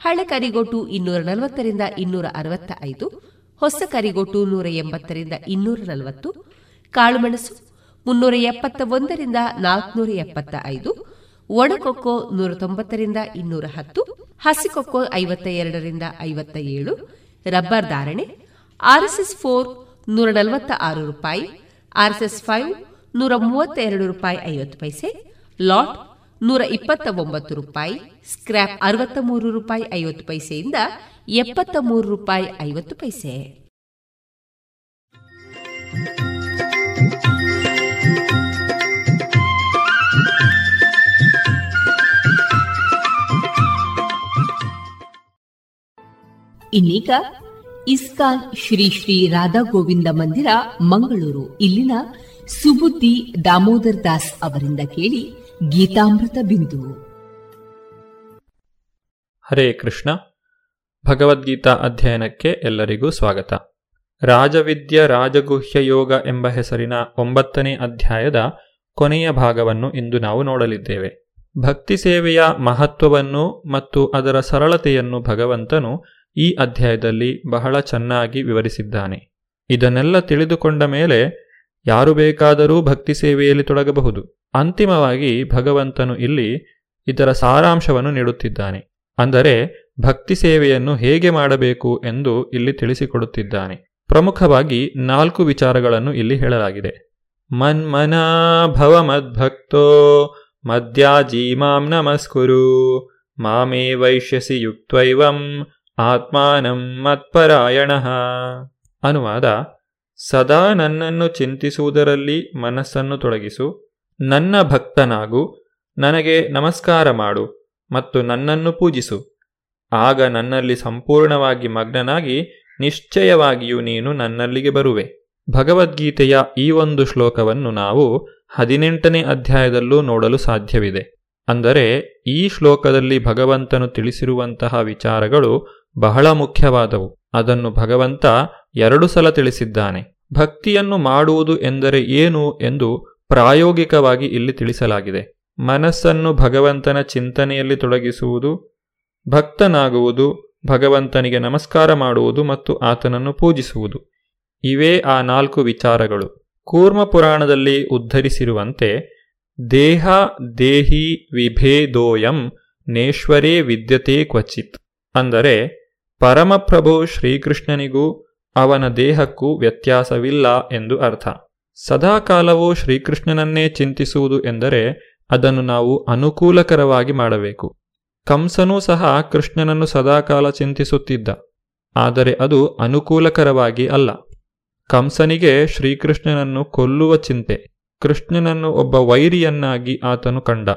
ಹಳೆ ಕರಿಗೋಟು ಇನ್ನೂರ ನಲವತ್ತರಿಂದ ಇನ್ನೂರ ಅರವತ್ತ ಐದು ಹೊಸ ಕರಿಗೋಟು ನೂರ ಎಂಬತ್ತರಿಂದ ಇನ್ನೂರ ನಲವತ್ತು, ಕಾಳುಮೆಣಸು ಮುನ್ನೂರ ಎಪ್ಪತ್ತ ಒಂದರಿಂದ ನಾಲ್ಕನೂರ ಎಪ್ಪತ್ತ ಐದು ಒಣಕೊಕ್ಕೋ ನೂರ ತೊಂಬತ್ತರಿಂದ ಇನ್ನೂರ ಹತ್ತು, ಹಸಿಕೊಕ್ಕೋ ಐವತ್ತ ಎರಡರಿಂದ ಐವತ್ತ ಏಳು, ರಬ್ಬರ್ ಧಾರಣೆ ಆರ್ಎಸ್ಎಸ್ ಫೋರ್ ನೂರ ನಲವತ್ತ ಆರು ರೂಪಾಯಿ, ಆರ್ಎಸ್ಎಸ್ ಫೈವ್ ನೂರ ಮೂವತ್ತ ಎರಡು ರೂಪಾಯಿ ಐವತ್ತು ಪೈಸೆ, ಲಾಟ್ ನೂರ ಇಪ್ಪತ್ತ ಒಂಬತ್ತು ರೂಪಾಯಿ ಸ್ಕ್ರಾಪ್ ಅರವತ್ತ ಮೂರು ರೂಪಾಯಿ ಐವತ್ತು ಪೈಸೆಯಿಂದ ಎಪ್ಪತ್ತ ಮೂರು ರೂಪಾಯಿ ಐವತ್ತು ಪೈಸೆ. ಇನ್ನೀಗ ಇಸ್ಕಾನ್ ಶ್ರೀ ಶ್ರೀ ರಾಧಾ ಗೋವಿಂದ ಮಂದಿರ, ಮಂಗಳೂರು. ಇಲ್ಲಿನ ಸುಬುದ್ದಿ ದಾಮೋದರ್ ದಾಸ್ ಅವರಿಂದ ಕೇಳಿ ಗೀತಾಮೃತ ಬಿಂದು. ಹರೇ ಕೃಷ್ಣ. ಭಗವದ್ಗೀತಾ ಅಧ್ಯಯನಕ್ಕೆ ಎಲ್ಲರಿಗೂ ಸ್ವಾಗತ. ರಾಜವಿದ್ಯ ರಾಜಗುಹ್ಯ ಯೋಗ ಎಂಬ ಹೆಸರಿನ ಒಂಬತ್ತನೇ ಅಧ್ಯಾಯದ ಕೊನೆಯ ಭಾಗವನ್ನು ಇಂದು ನಾವು ನೋಡಲಿದ್ದೇವೆ. ಭಕ್ತಿ ಸೇವೆಯ ಮಹತ್ವವನ್ನು ಮತ್ತು ಅದರ ಸರಳತೆಯನ್ನು ಭಗವಂತನು ಈ ಅಧ್ಯಾಯದಲ್ಲಿ ಬಹಳ ಚೆನ್ನಾಗಿ ವಿವರಿಸಿದ್ದಾನೆ. ಇದನ್ನೆಲ್ಲ ತಿಳಿದುಕೊಂಡ ಮೇಲೆ ಯಾರು ಬೇಕಾದರೂ ಭಕ್ತಿ ಸೇವೆಯಲ್ಲಿ ತೊಡಗಬಹುದು. ಅಂತಿಮವಾಗಿ ಭಗವಂತನು ಇಲ್ಲಿ ಇದರ ಸಾರಾಂಶವನ್ನು ನೀಡುತ್ತಿದ್ದಾನೆ. ಅಂದರೆ ಭಕ್ತಿ ಸೇವೆಯನ್ನು ಹೇಗೆ ಮಾಡಬೇಕು ಎಂದು ಇಲ್ಲಿ ತಿಳಿಸಿಕೊಡುತ್ತಿದ್ದಾನೆ. ಪ್ರಮುಖವಾಗಿ ನಾಲ್ಕು ವಿಚಾರಗಳನ್ನು ಇಲ್ಲಿ ಹೇಳಲಾಗಿದೆ. ಮನ್ಮನಾ ಭವ ಮದ್ಭಕ್ತೋ ಮದ್ಯಾಜೀ ಮಾಂ ನಮಸ್ಕುರು ಮಾಮೇ ವೈಶ್ಯಸಿ ಯುಕ್ತೈವಂ ಆತ್ಮಾನಂ ಮತ್ಪರಾಯಣ. ಅನುವಾದ ಸದಾ ನನ್ನನ್ನು ಚಿಂತಿಸುವುದರಲ್ಲಿ ಮನಸ್ಸನ್ನು ತೊಡಗಿಸು. ನನ್ನ ಭಕ್ತನಾಗು. ನನಗೆ ನಮಸ್ಕಾರ ಮಾಡು ಮತ್ತು ನನ್ನನ್ನು ಪೂಜಿಸು. ಆಗ ನನ್ನಲ್ಲಿ ಸಂಪೂರ್ಣವಾಗಿ ಮಗ್ನನಾಗಿ ನಿಶ್ಚಯವಾಗಿಯೂ ನೀನು ನನ್ನಲ್ಲಿಗೆ ಬರುವೆ. ಭಗವದ್ಗೀತೆಯ ಈ ಒಂದು ಶ್ಲೋಕವನ್ನು ನಾವು ಹದಿನೆಂಟನೇ ಅಧ್ಯಾಯದಲ್ಲೂ ನೋಡಲು ಸಾಧ್ಯವಿದೆ. ಅಂದರೆ ಈ ಶ್ಲೋಕದಲ್ಲಿ ಭಗವಂತನು ತಿಳಿಸಿರುವಂತಹ ವಿಚಾರಗಳು ಬಹಳ ಮುಖ್ಯವಾದವು. ಅದನ್ನು ಭಗವಂತ ಎರಡು ಸಲ ತಿಳಿಸಿದ್ದಾನೆ. ಭಕ್ತಿಯನ್ನು ಮಾಡುವುದು ಎಂದರೆ ಏನು ಎಂದು ಪ್ರಾಯೋಗಿಕವಾಗಿ ಇಲ್ಲಿ ತಿಳಿಸಲಾಗಿದೆ. ಮನಸ್ಸನ್ನು ಭಗವಂತನ ಚಿಂತನೆಯಲ್ಲಿ ತೊಡಗಿಸುವುದು, ಭಕ್ತನಾಗುವುದು, ಭಗವಂತನಿಗೆ ನಮಸ್ಕಾರ ಮಾಡುವುದು ಮತ್ತು ಆತನನ್ನು ಪೂಜಿಸುವುದು. ಇವೇ ಆ ನಾಲ್ಕು ವಿಚಾರಗಳು. ಕೂರ್ಮ ಪುರಾಣದಲ್ಲಿ ಉದ್ಧರಿಸಿರುವಂತೆ, ದೇಹ ದೇಹಿ ವಿಭೇದೋಯಂ ನೇಶ್ವರೇ ವಿದ್ಯತೆ ಕ್ವಚಿತ್. ಅಂದರೆ, ಪರಮಪ್ರಭು ಶ್ರೀಕೃಷ್ಣನಿಗೂ ಅವನ ದೇಹಕ್ಕೂ ವ್ಯತ್ಯಾಸವಿಲ್ಲ ಎಂದು ಅರ್ಥ. ಸದಾಕಾಲವೂ ಶ್ರೀಕೃಷ್ಣನನ್ನೇ ಚಿಂತಿಸುವುದು ಎಂದರೆ ಅದನ್ನು ನಾವು ಅನುಕೂಲಕರವಾಗಿ ಮಾಡಬೇಕು. ಕಂಸನೂ ಸಹ ಕೃಷ್ಣನನ್ನು ಸದಾಕಾಲ ಚಿಂತಿಸುತ್ತಿದ್ದ. ಆದರೆ ಅದು ಅನುಕೂಲಕರವಾಗಿ ಅಲ್ಲ. ಕಂಸನಿಗೆ ಶ್ರೀಕೃಷ್ಣನನ್ನು ಕೊಲ್ಲುವ ಚಿಂತೆ, ಕೃಷ್ಣನನ್ನು ಒಬ್ಬ ವೈರಿಯನ್ನಾಗಿ ಆತನು ಕಂಡ.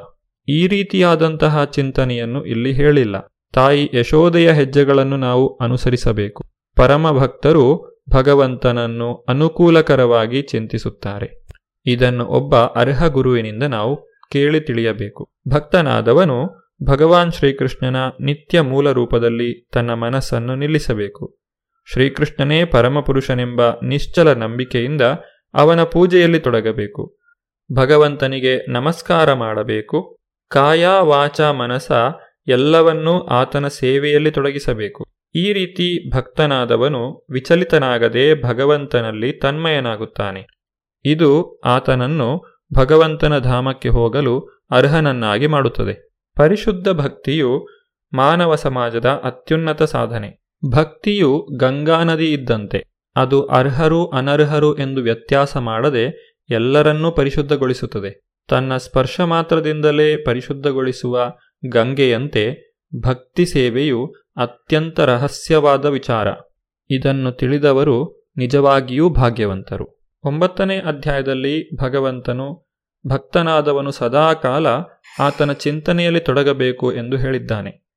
ಈ ರೀತಿಯಾದಂತಹ ಚಿಂತನೆಯನ್ನು ಇಲ್ಲಿ ಹೇಳಿಲ್ಲ. ತಾಯಿ ಯಶೋದೆಯ ಹೆಜ್ಜೆಗಳನ್ನು ನಾವು ಅನುಸರಿಸಬೇಕು. ಪರಮ ಭಕ್ತರು ಭಗವಂತನನ್ನು ಅನುಕೂಲಕರವಾಗಿ ಚಿಂತಿಸುತ್ತಾರೆ. ಇದನ್ನು ಒಬ್ಬ ಅರ್ಹ ಗುರುವಿನಿಂದ ನಾವು ಕೇಳಿ ತಿಳಿಯಬೇಕು. ಭಕ್ತನಾದವನು ಭಗವಾನ್ ಶ್ರೀಕೃಷ್ಣನ ನಿತ್ಯ ಮೂಲ ರೂಪದಲ್ಲಿ ತನ್ನ ಮನಸ್ಸನ್ನು ನಿಲ್ಲಿಸಬೇಕು. ಶ್ರೀಕೃಷ್ಣನೇ ಪರಮಪುರುಷನೆಂಬ ನಿಶ್ಚಲ ನಂಬಿಕೆಯಿಂದ ಅವನ ಪೂಜೆಯಲ್ಲಿ ತೊಡಗಬೇಕು. ಭಗವಂತನಿಗೆ ನಮಸ್ಕಾರ ಮಾಡಬೇಕು. ಕಾಯ ವಾಚ ಮನಸ ಎಲ್ಲವನ್ನೂ ಆತನ ಸೇವೆಯಲ್ಲಿ ತೊಡಗಿಸಬೇಕು. ಈ ರೀತಿ ಭಕ್ತನಾದವನು ವಿಚಲಿತನಾಗದೆ ಭಗವಂತನಲ್ಲಿ ತನ್ಮಯನಾಗುತ್ತಾನೆ. ಇದು ಆತನನ್ನು ಭಗವಂತನ ಧಾಮಕ್ಕೆ ಹೋಗಲು ಅರ್ಹನನ್ನಾಗಿ ಮಾಡುತ್ತದೆ. ಪರಿಶುದ್ಧ ಭಕ್ತಿಯು ಮಾನವ ಸಮಾಜದ ಅತ್ಯುನ್ನತ ಸಾಧನೆ. ಭಕ್ತಿಯು ಗಂಗಾ ನದಿ ಇದ್ದಂತೆ ಅದು ಅರ್ಹರು ಅನರ್ಹರು ಎಂದು ವ್ಯತ್ಯಾಸ ಮಾಡದೆ ಎಲ್ಲರನ್ನೂ ಪರಿಶುದ್ಧಗೊಳಿಸುತ್ತದೆ. ತನ್ನ ಸ್ಪರ್ಶ ಮಾತ್ರದಿಂದಲೇ ಪರಿಶುದ್ಧಗೊಳಿಸುವ ಗಂಗೆಯಂತೆ ಭಕ್ತಿ ಸೇವೆಯು ಅತ್ಯಂತ ರಹಸ್ಯವಾದ ವಿಚಾರ. ಇದನ್ನು ತಿಳಿದವರು ನಿಜವಾಗಿಯೂ ಭಾಗ್ಯವಂತರು. ಒಂಬತ್ತನೇ ಅಧ್ಯಾಯದಲ್ಲಿ ಭಗವಂತನು ಭಕ್ತನಾದವನು ಸದಾಕಾಲ ಆತನ ಚಿಂತನೆಯಲ್ಲಿ ತೊಡಗಬೇಕು ಎಂದು ಹೇಳಿದ್ದಾನೆ.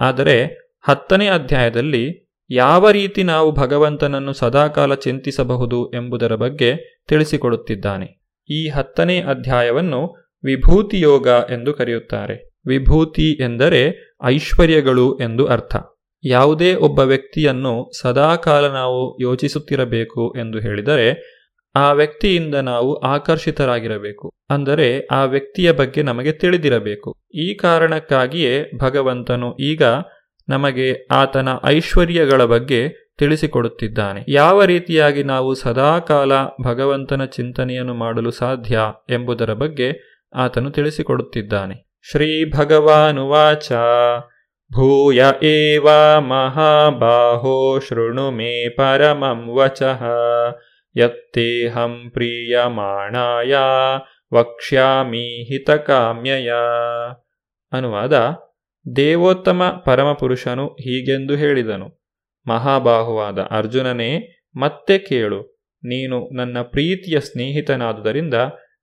ಆದರೆ ಹತ್ತನೇ ಅಧ್ಯಾಯದಲ್ಲಿ ಯಾವ ರೀತಿ ನಾವು ಭಗವಂತನನ್ನು ಸದಾಕಾಲ ಚಿಂತಿಸಬಹುದು ಎಂಬುದರ ಬಗ್ಗೆ ತಿಳಿಸಿಕೊಡುತ್ತಿದ್ದಾನೆ. ಈ ಹತ್ತನೇ ಅಧ್ಯಾಯವನ್ನು ವಿಭೂತಿ ಯೋಗ ಎಂದು ಕರೆಯುತ್ತಾರೆ. ವಿಭೂತಿ ಎಂದರೆ ಐಶ್ವರ್ಯಗಳು ಎಂದು ಅರ್ಥ. ಯಾವುದೇ ಒಬ್ಬ ವ್ಯಕ್ತಿಯನ್ನು ಸದಾಕಾಲ ನಾವು ಯೋಚಿಸುತ್ತಿರಬೇಕು ಎಂದು ಹೇಳಿದರೆ, ಆ ವ್ಯಕ್ತಿಯಿಂದ ನಾವು ಆಕರ್ಷಿತರಾಗಿರಬೇಕು. ಅಂದರೆ ಆ ವ್ಯಕ್ತಿಯ ಬಗ್ಗೆ ನಮಗೆ ತಿಳಿದಿರಬೇಕು. ಈ ಕಾರಣಕ್ಕಾಗಿಯೇ ಭಗವಂತನು ಈಗ ನಮಗೆ ಆತನ ಐಶ್ವರ್ಯಗಳ ಬಗ್ಗೆ ತಿಳಿಸಿಕೊಡುತ್ತಿದ್ದಾನೆ. ಯಾವ ರೀತಿಯಾಗಿ ನಾವು ಸದಾಕಾಲ ಭಗವಂತನ ಚಿಂತನೆಯನ್ನು ಮಾಡಲು ಸಾಧ್ಯ ಎಂಬುದರ ಬಗ್ಗೆ ಆತನು ತಿಳಿಸಿಕೊಡುತ್ತಿದ್ದಾನೆ. ಶ್ರೀ ಭಗವಾನುವಾಚ ಭೂಯ ಏವಾ ಮಹಾಬಾಹೋ ಶೃಣು ಮೇ ಪರಮಂ ವಚಃ ಯತ್ತೇಹಂ ಪ್ರೀಯಮಾಣಾಯ ವಕ್ಷ್ಯಾಮಿ ಹಿತಕಾಮ್ಯಯ ಅನುವಾದ ದೇವೋತ್ತಮ ಪರಮಪುರುಷನು ಹೀಗೆಂದು ಹೇಳಿದನು. ಮಹಾಬಾಹುವಾದ ಅರ್ಜುನನೇ, ಮತ್ತೆ ಕೇಳು. ನೀನು ನನ್ನ ಪ್ರೀತಿಯ ಸ್ನೇಹಿತನಾದುದರಿಂದ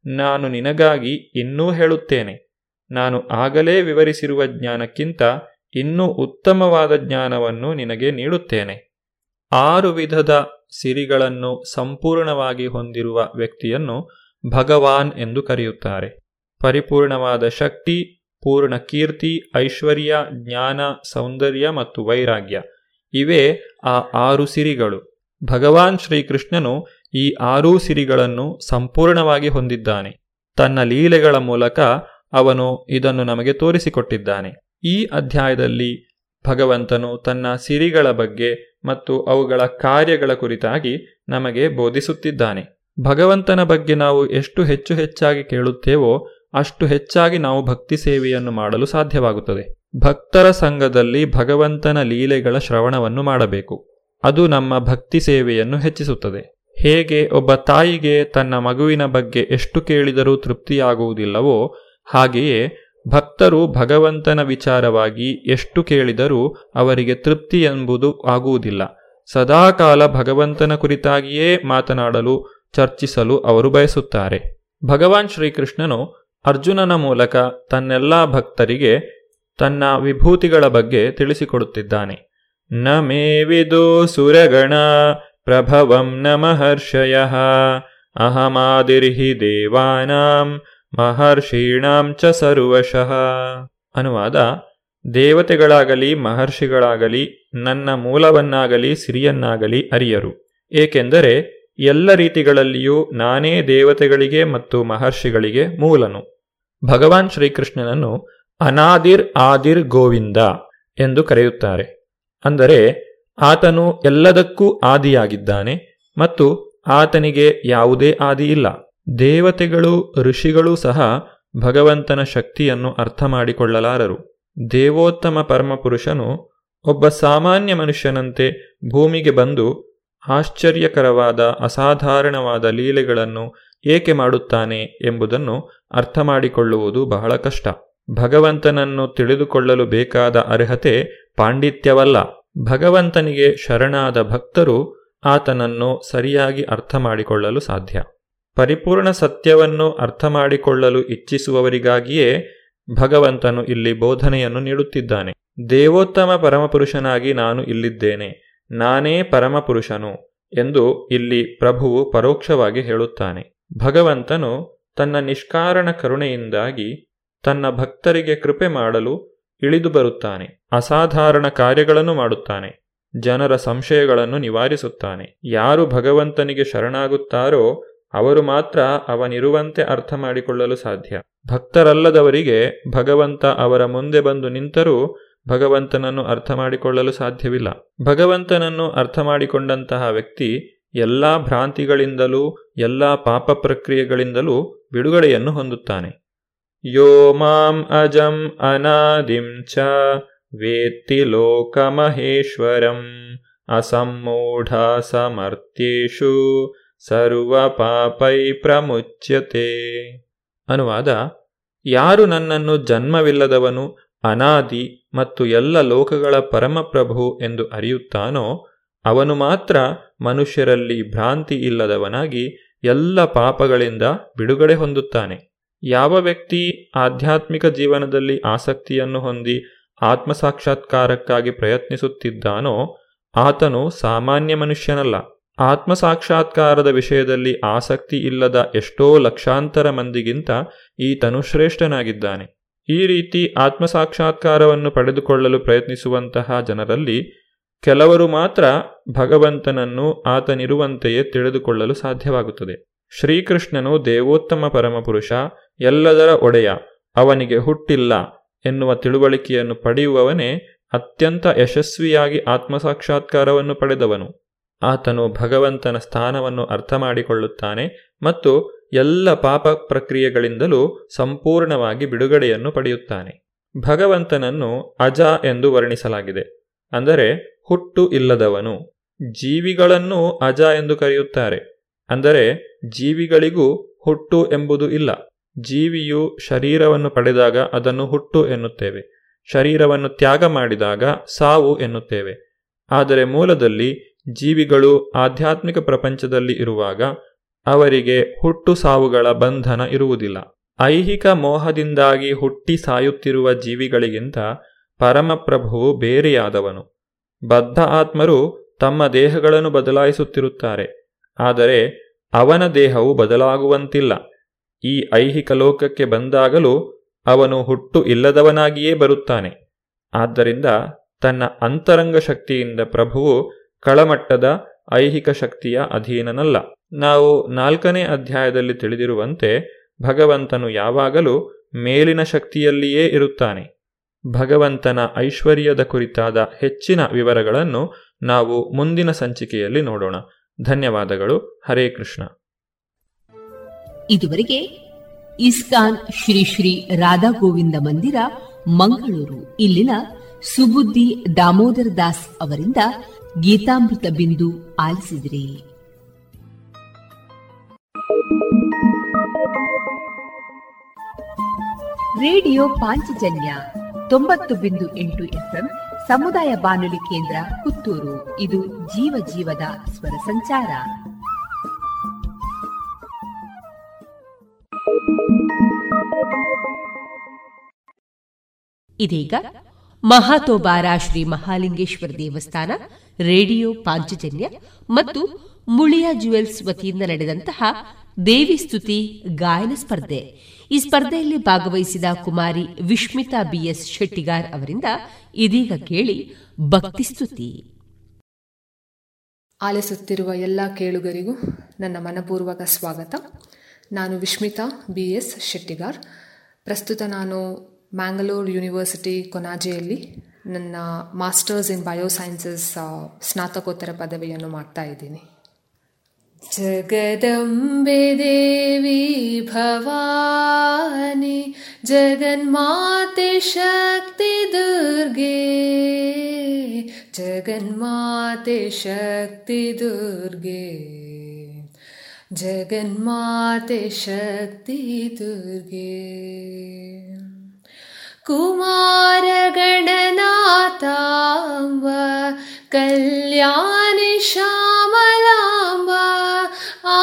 ನಾನು ನಿನಗಾಗಿ ಇನ್ನೂ ಹೇಳುತ್ತೇನೆ. ನಾನು ಆಗಲೇ ವಿವರಿಸಿರುವ ಜ್ಞಾನಕ್ಕಿಂತ ಇನ್ನೂ ಉತ್ತಮವಾದ ಜ್ಞಾನವನ್ನು ನಿನಗೆ ನೀಡುತ್ತೇನೆ. ಆರು ವಿಧದ ಸಿರಿಗಳನ್ನು ಸಂಪೂರ್ಣವಾಗಿ ಹೊಂದಿರುವ ವ್ಯಕ್ತಿಯನ್ನು ಭಗವಾನ್ ಎಂದು ಕರೆಯುತ್ತಾರೆ. ಪರಿಪೂರ್ಣವಾದ ಶಕ್ತಿ, ಪೂರ್ಣ ಕೀರ್ತಿ, ಐಶ್ವರ್ಯ, ಜ್ಞಾನ, ಸೌಂದರ್ಯ ಮತ್ತು ವೈರಾಗ್ಯ. ಇವೇ ಆ ಆರು ಸಿರಿಗಳು. ಭಗವಾನ್ ಶ್ರೀಕೃಷ್ಣನು ಈ ಆರೂ ಸಿರಿಗಳನ್ನು ಸಂಪೂರ್ಣವಾಗಿ ಹೊಂದಿದ್ದಾನೆ. ತನ್ನ ಲೀಲೆಗಳ ಮೂಲಕ ಅವನು ಇದನ್ನು ನಮಗೆ ತೋರಿಸಿಕೊಟ್ಟಿದ್ದಾನೆ. ಈ ಅಧ್ಯಾಯದಲ್ಲಿ ಭಗವಂತನು ತನ್ನ ಸಿರಿಗಳ ಬಗ್ಗೆ ಮತ್ತು ಅವುಗಳ ಕಾರ್ಯಗಳ ಕುರಿತಾಗಿ ನಮಗೆ ಬೋಧಿಸುತ್ತಿದ್ದಾನೆ. ಭಗವಂತನ ಬಗ್ಗೆ ನಾವು ಎಷ್ಟು ಹೆಚ್ಚು ಹೆಚ್ಚಾಗಿ ಕೇಳುತ್ತೇವೋ ಅಷ್ಟು ಹೆಚ್ಚಾಗಿ ನಾವು ಭಕ್ತಿ ಸೇವೆಯನ್ನು ಮಾಡಲು ಸಾಧ್ಯವಾಗುತ್ತದೆ. ಭಕ್ತರ ಸಂಘದಲ್ಲಿ ಭಗವಂತನ ಲೀಲೆಗಳ ಶ್ರವಣವನ್ನು ಮಾಡಬೇಕು. ಅದು ನಮ್ಮ ಭಕ್ತಿ ಸೇವೆಯನ್ನು ಹೆಚ್ಚಿಸುತ್ತದೆ. ಹೇಗೆ ಒಬ್ಬ ತಾಯಿಗೆ ತನ್ನ ಮಗುವಿನ ಬಗ್ಗೆ ಎಷ್ಟು ಕೇಳಿದರೂ ತೃಪ್ತಿಯಾಗುವುದಿಲ್ಲವೋ ಹಾಗೆಯೇ ಭಕ್ತರು ಭಗವಂತನ ವಿಚಾರವಾಗಿ ಎಷ್ಟು ಕೇಳಿದರೂ ಅವರಿಗೆ ತೃಪ್ತಿ ಎಂಬುದು ಆಗುವುದಿಲ್ಲ. ಸದಾಕಾಲ ಭಗವಂತನ ಕುರಿತಾಗಿಯೇ ಮಾತನಾಡಲು, ಚರ್ಚಿಸಲು ಅವರು ಬಯಸುತ್ತಾರೆ. ಭಗವಾನ್ ಶ್ರೀಕೃಷ್ಣನು ಅರ್ಜುನನ ಮೂಲಕ ತನ್ನೆಲ್ಲ ಭಕ್ತರಿಗೆ ತನ್ನ ವಿಭೂತಿಗಳ ಬಗ್ಗೆ ತಿಳಿಸಿಕೊಡುತ್ತಿದ್ದಾನೆ. ನ ಮೇ ವಿದೋ ಸುರಗಣ ಪ್ರಭವಂ ನ ಮಹರ್ಷಯ ಅಹಮಾದಿರ್ಹಿ ದೇವಾನಾಂ ಮಹರ್ಷೀಣಾಂ ಚ ಸರ್ವಶಃ. ಅನುವಾದ, ದೇವತೆಗಳಾಗಲಿ, ಮಹರ್ಷಿಗಳಾಗಲಿ, ನನ್ನ ಮೂಲವನ್ನಾಗಲಿ, ಸಿರಿಯನ್ನಾಗಲಿ ಅರಿಯರು. ಏಕೆಂದರೆ, ಎಲ್ಲ ರೀತಿಗಳಲ್ಲಿಯೂ ನಾನೇ ದೇವತೆಗಳಿಗೆ ಮತ್ತು ಮಹರ್ಷಿಗಳಿಗೆ ಮೂಲನು. ಭಗವಾನ್ ಶ್ರೀಕೃಷ್ಣನನ್ನು ಅನಾದಿರ್ ಆದಿರ್ ಗೋವಿಂದ ಎಂದು ಕರೆಯುತ್ತಾರೆ. ಅಂದರೆ, ಆತನು ಎಲ್ಲದಕ್ಕೂ ಆದಿಯಾಗಿದ್ದಾನೆ ಮತ್ತು ಆತನಿಗೆ ಯಾವುದೇ ಆದಿ ಇಲ್ಲ ದೇವತೆಗಳು ಋಷಿಗಳೂ ಸಹ ಭಗವಂತನ ಶಕ್ತಿಯನ್ನು ಅರ್ಥ ಮಾಡಿಕೊಳ್ಳಲಾರರು. ದೇವೋತ್ತಮ ಪರಮಪುರುಷನು ಒಬ್ಬ ಸಾಮಾನ್ಯ ಮನುಷ್ಯನಂತೆ ಭೂಮಿಗೆ ಬಂದು ಆಶ್ಚರ್ಯಕರವಾದ ಅಸಾಧಾರಣವಾದ ಲೀಲೆಗಳನ್ನು ಏಕೆ ಮಾಡುತ್ತಾನೆ ಎಂಬುದನ್ನು ಅರ್ಥ ಮಾಡಿಕೊಳ್ಳುವುದು ಬಹಳ ಕಷ್ಟ. ಭಗವಂತನನ್ನು ತಿಳಿದುಕೊಳ್ಳಲು ಬೇಕಾದ ಅರ್ಹತೆ ಪಾಂಡಿತ್ಯವಲ್ಲ. ಭಗವಂತನಿಗೆ ಶರಣಾದ ಭಕ್ತರು ಆತನನ್ನು ಸರಿಯಾಗಿ ಅರ್ಥ ಮಾಡಿಕೊಳ್ಳಲು ಸಾಧ್ಯ. ಪರಿಪೂರ್ಣ ಸತ್ಯವನ್ನು ಅರ್ಥ ಮಾಡಿಕೊಳ್ಳಲು ಇಚ್ಛಿಸುವವರಿಗಾಗಿಯೇ ಭಗವಂತನು ಇಲ್ಲಿ ಬೋಧನೆಯನ್ನು ನೀಡುತ್ತಿದ್ದಾನೆ. ದೇವೋತ್ತಮ ಪರಮಪುರುಷನಾಗಿ ನಾನು ಇಲ್ಲಿದ್ದೇನೆ. ನಾನೇ ಪರಮಪುರುಷನು ಎಂದು ಇಲ್ಲಿ ಪ್ರಭುವು ಪರೋಕ್ಷವಾಗಿ ಹೇಳುತ್ತಾನೆ. ಭಗವಂತನು ತನ್ನ ನಿಷ್ಕಾರಣ ಕರುಣೆಯಿಂದಾಗಿ ತನ್ನ ಭಕ್ತರಿಗೆ ಕೃಪೆ ಮಾಡಲು ಇಳಿದು ಬರುತ್ತಾನೆ. ಅಸಾಧಾರಣ ಕಾರ್ಯಗಳನ್ನು ಮಾಡುತ್ತಾನೆ. ಜನರ ಸಂಶಯಗಳನ್ನು ನಿವಾರಿಸುತ್ತಾನೆ. ಯಾರು ಭಗವಂತನಿಗೆ ಶರಣಾಗುತ್ತಾರೋ ಅವರು ಮಾತ್ರ ಅವನಿರುವಂತೆ ಅರ್ಥ ಮಾಡಿಕೊಳ್ಳಲು ಸಾಧ್ಯ. ಭಕ್ತರಲ್ಲದವರಿಗೆ ಭಗವಂತ ಅವರ ಮುಂದೆ ಬಂದು ನಿಂತರೂ ಭಗವಂತನನ್ನು ಅರ್ಥ ಮಾಡಿಕೊಳ್ಳಲು ಸಾಧ್ಯವಿಲ್ಲ. ಭಗವಂತನನ್ನು ಅರ್ಥ ಮಾಡಿಕೊಂಡಂತಹ ವ್ಯಕ್ತಿ ಎಲ್ಲಾ ಭ್ರಾಂತಿಗಳಿಂದಲೂ, ಎಲ್ಲ ಪಾಪ ಪ್ರಕ್ರಿಯೆಗಳಿಂದಲೂ ಬಿಡುಗಡೆಯನ್ನು ಹೊಂದುತ್ತಾನೆ. ಯೋ ಮಾಂ ಅಜಂ ಅನಾದಿಂಚ ಚ ವೇತ್ತಿ ಲೋಕಮಹೇಶ್ವರಂ ಅಸಮ್ಮೂಢ ಸಮರ್ಥ್ಯೇಷು ಸರ್ವ ಪಾಪೈ ಪ್ರಮುಚ್ಯತೆ. ಅನುವಾದ, ಯಾರು ನನ್ನನ್ನು ಜನ್ಮವಿಲ್ಲದವನು, ಅನಾದಿ ಮತ್ತು ಎಲ್ಲ ಲೋಕಗಳ ಪರಮಪ್ರಭು ಎಂದು ಅರಿಯುತ್ತಾನೋ, ಅವನು ಮಾತ್ರ ಮನುಷ್ಯರಲ್ಲಿ ಭ್ರಾಂತಿ ಇಲ್ಲದವನಾಗಿ ಎಲ್ಲ ಪಾಪಗಳಿಂದ ಬಿಡುಗಡೆ ಹೊಂದುತ್ತಾನೆ. ಯಾವ ವ್ಯಕ್ತಿ ಆಧ್ಯಾತ್ಮಿಕ ಜೀವನದಲ್ಲಿ ಆಸಕ್ತಿಯನ್ನು ಹೊಂದಿ ಆತ್ಮಸಾಕ್ಷಾತ್ಕಾರಕ್ಕಾಗಿ ಪ್ರಯತ್ನಿಸುತ್ತಿದ್ದಾನೋ, ಆತನು ಸಾಮಾನ್ಯ ಮನುಷ್ಯನಲ್ಲ. ಆತ್ಮಸಾಕ್ಷಾತ್ಕಾರದ ವಿಷಯದಲ್ಲಿ ಆಸಕ್ತಿ ಇಲ್ಲದ ಎಷ್ಟೋ ಲಕ್ಷಾಂತರ ಮಂದಿಗಿಂತ ಈತನು ಶ್ರೇಷ್ಠನಾಗಿದ್ದಾನೆ. ಈ ರೀತಿ ಆತ್ಮಸಾಕ್ಷಾತ್ಕಾರವನ್ನು ಪಡೆದುಕೊಳ್ಳಲು ಪ್ರಯತ್ನಿಸುವಂತಹ ಜನರಲ್ಲಿ ಕೆಲವರು ಮಾತ್ರ ಭಗವಂತನನ್ನು ಆತನಿರುವಂತೆಯೇ ತಿಳಿದುಕೊಳ್ಳಲು ಸಾಧ್ಯವಾಗುತ್ತದೆ. ಶ್ರೀಕೃಷ್ಣನು ದೇವೋತ್ತಮ ಪರಮಪುರುಷ, ಎಲ್ಲದರ ಒಡೆಯ, ಅವನಿಗೆ ಹುಟ್ಟಿಲ್ಲ ಎನ್ನುವ ತಿಳುವಳಿಕೆಯನ್ನು ಪಡೆಯುವವನೇ ಅತ್ಯಂತ ಯಶಸ್ವಿಯಾಗಿ ಆತ್ಮಸಾಕ್ಷಾತ್ಕಾರವನ್ನು ಪಡೆದವನು. ಆತನು ಭಗವಂತನ ಸ್ಥಾನವನ್ನು ಅರ್ಥ ಮಾಡಿಕೊಳ್ಳುತ್ತಾನೆ ಮತ್ತು ಎಲ್ಲ ಪಾಪ ಪ್ರಕ್ರಿಯೆಗಳಿಂದಲೂ ಸಂಪೂರ್ಣವಾಗಿ ಬಿಡುಗಡೆಯನ್ನು ಪಡೆಯುತ್ತಾನೆ. ಭಗವಂತನನ್ನು ಅಜ ಎಂದು ವರ್ಣಿಸಲಾಗಿದೆ. ಅಂದರೆ ಹುಟ್ಟು ಇಲ್ಲದವನು. ಜೀವಿಗಳನ್ನು ಅಜ ಎಂದು ಕರೆಯುತ್ತಾರೆ. ಅಂದರೆ ಜೀವಿಗಳಿಗೂ ಹುಟ್ಟು ಎಂಬುದು ಇಲ್ಲ. ಜೀವಿಯು ಶರೀರವನ್ನು ಪಡೆದಾಗ ಅದನ್ನು ಹುಟ್ಟು ಎನ್ನುತ್ತೇವೆ. ಶರೀರವನ್ನು ತ್ಯಾಗ ಮಾಡಿದಾಗ ಸಾವು ಎನ್ನುತ್ತೇವೆ. ಆದರೆ ಮೂಲದಲ್ಲಿ ಜೀವಿಗಳು ಆಧ್ಯಾತ್ಮಿಕ ಪ್ರಪಂಚದಲ್ಲಿ ಇರುವಾಗ ಅವರಿಗೆ ಹುಟ್ಟು ಸಾವುಗಳ ಬಂಧನ ಇರುವುದಿಲ್ಲ. ಐಹಿಕ ಮೋಹದಿಂದಾಗಿ ಹುಟ್ಟಿ ಸಾಯುತ್ತಿರುವ ಜೀವಿಗಳಿಗಿಂತ ಪರಮಪ್ರಭುವು ಬೇರೆಯಾದವನು. ಬದ್ಧ ಆತ್ಮರು ತಮ್ಮ ದೇಹಗಳನ್ನು ಬದಲಾಯಿಸುತ್ತಿರುತ್ತಾರೆ. ಆದರೆ ಅವನ ದೇಹವು ಬದಲಾಗುವಂತಿಲ್ಲ. ಈ ಐಹಿಕ ಲೋಕಕ್ಕೆ ಬಂದಾಗಲೂ ಅವನು ಹುಟ್ಟು ಇಲ್ಲದವನಾಗಿಯೇ ಬರುತ್ತಾನೆ. ಆದ್ದರಿಂದ ತನ್ನ ಅಂತರಂಗ ಶಕ್ತಿಯಿಂದ ಪ್ರಭುವು ಕಳಮಟ್ಟದ ಐಹಿಕ ಶಕ್ತಿಯ ಅಧೀನನಲ್ಲ. ನಾವು ನಾಲ್ಕನೇ ಅಧ್ಯಾಯದಲ್ಲಿ ತಿಳಿದಿರುವಂತೆ ಭಗವಂತನು ಯಾವಾಗಲೂ ಮೇಲಿನ ಶಕ್ತಿಯಲ್ಲಿಯೇ ಇರುತ್ತಾನೆ. ಭಗವಂತನ ಐಶ್ವರ್ಯದ ಕುರಿತಾದ ಹೆಚ್ಚಿನ ವಿವರಗಳನ್ನು ನಾವು ಮುಂದಿನ ಸಂಚಿಕೆಯಲ್ಲಿ ನೋಡೋಣ. ಧನ್ಯವಾದಗಳು. ಹರೇ ಕೃಷ್ಣ. ಇದುವರೆಗೆ ಇಸ್ಕಾನ್ ಶ್ರೀ ಶ್ರೀ ರಾಧಾ ಗೋವಿಂದ ಮಂದಿರ, ಮಂಗಳೂರು. ಇಲ್ಲಿನ ಸುಬುದ್ದಿ ದಾಮೋದರ ದಾಸ್ ಅವರಿಂದ ಗೀತಾಮೃತ ಬಿಂದು ಆಲಿಸಿದ್ರಿ. ರೇಡಿಯೋ ಪಾಂಚಜನ್ಯ ತೊಂಬತ್ತು ಬಿಂದು ಎಂಟು ಎಫ್ಎಂ ಸಮುದಾಯ ಬಾನುಲಿ ಕೇಂದ್ರ ಪುತ್ತೂರು. ಇದು ಜೀವ ಜೀವದ ಸ್ವರ ಸಂಚಾರ. ಇದೀಗ ಮಹಾತೋಬಾರ ಶ್ರೀ ಮಹಾಲಿಂಗೇಶ್ವರ ದೇವಸ್ಥಾನ ರೇಡಿಯೋ ಪಾಂಚಜನ್ಯ ಮತ್ತು ಮುಳಿಯಾ ಜುವೆಲ್ಸ್ ವತಿಯಿಂದ ನಡೆದಂತಹ ದೇವಿ ಸ್ತುತಿ ಗಾಯನ ಸ್ಪರ್ಧೆ. ಈ ಸ್ಪರ್ಧೆಯಲ್ಲಿ ಭಾಗವಹಿಸಿದ ಕುಮಾರಿ ವಿಶ್ಮಿತಾ ಬಿಎಸ್ ಶೆಟ್ಟಿಗಾರ್ ಅವರಿಂದ ಇದೀಗ ಕೇಳಿ ಭಕ್ತಿ ಸ್ತುತಿ. ಆಲಿಸುತ್ತಿರುವ ಎಲ್ಲ ಕೇಳುಗರಿಗೂ ನನ್ನ ಮನಪೂರ್ವಕ ಸ್ವಾಗತ. ನಾನು ವಿಶ್ಮಿತಾ ಬಿ ಎಸ್ ಶೆಟ್ಟಿಗಾರ್. ಪ್ರಸ್ತುತ ನಾನು ಮ್ಯಾಂಗಲೋರ್ ಯೂನಿವರ್ಸಿಟಿ ಕೊನಾಜೆಯಲ್ಲಿ ನನ್ನ ಮಾಸ್ಟರ್ಸ್ ಇನ್ ಬಯೋಸೈನ್ಸಸ್ ಸ್ನಾತಕೋತ್ತರ ಪದವಿಯನ್ನು ಮಾಡ್ತಾ ಇದ್ದೀನಿ. ಜಗದಂಬೆ ದೇವಿ ಭವಾನಿ, ಜಗನ್ಮಾತೆ ಶಕ್ತಿ ದುರ್ಗೆ. ಜಗನ್ಮಾತೆ ಶಕ್ತಿ ದುರ್ಗೆ. ಜಗನ್ಮಾತೆ ಶಕ್ತಿ ದುರ್ಗೆ. कुमारगणनाथाम्ब कल्याणि श्यामलाम्ब आ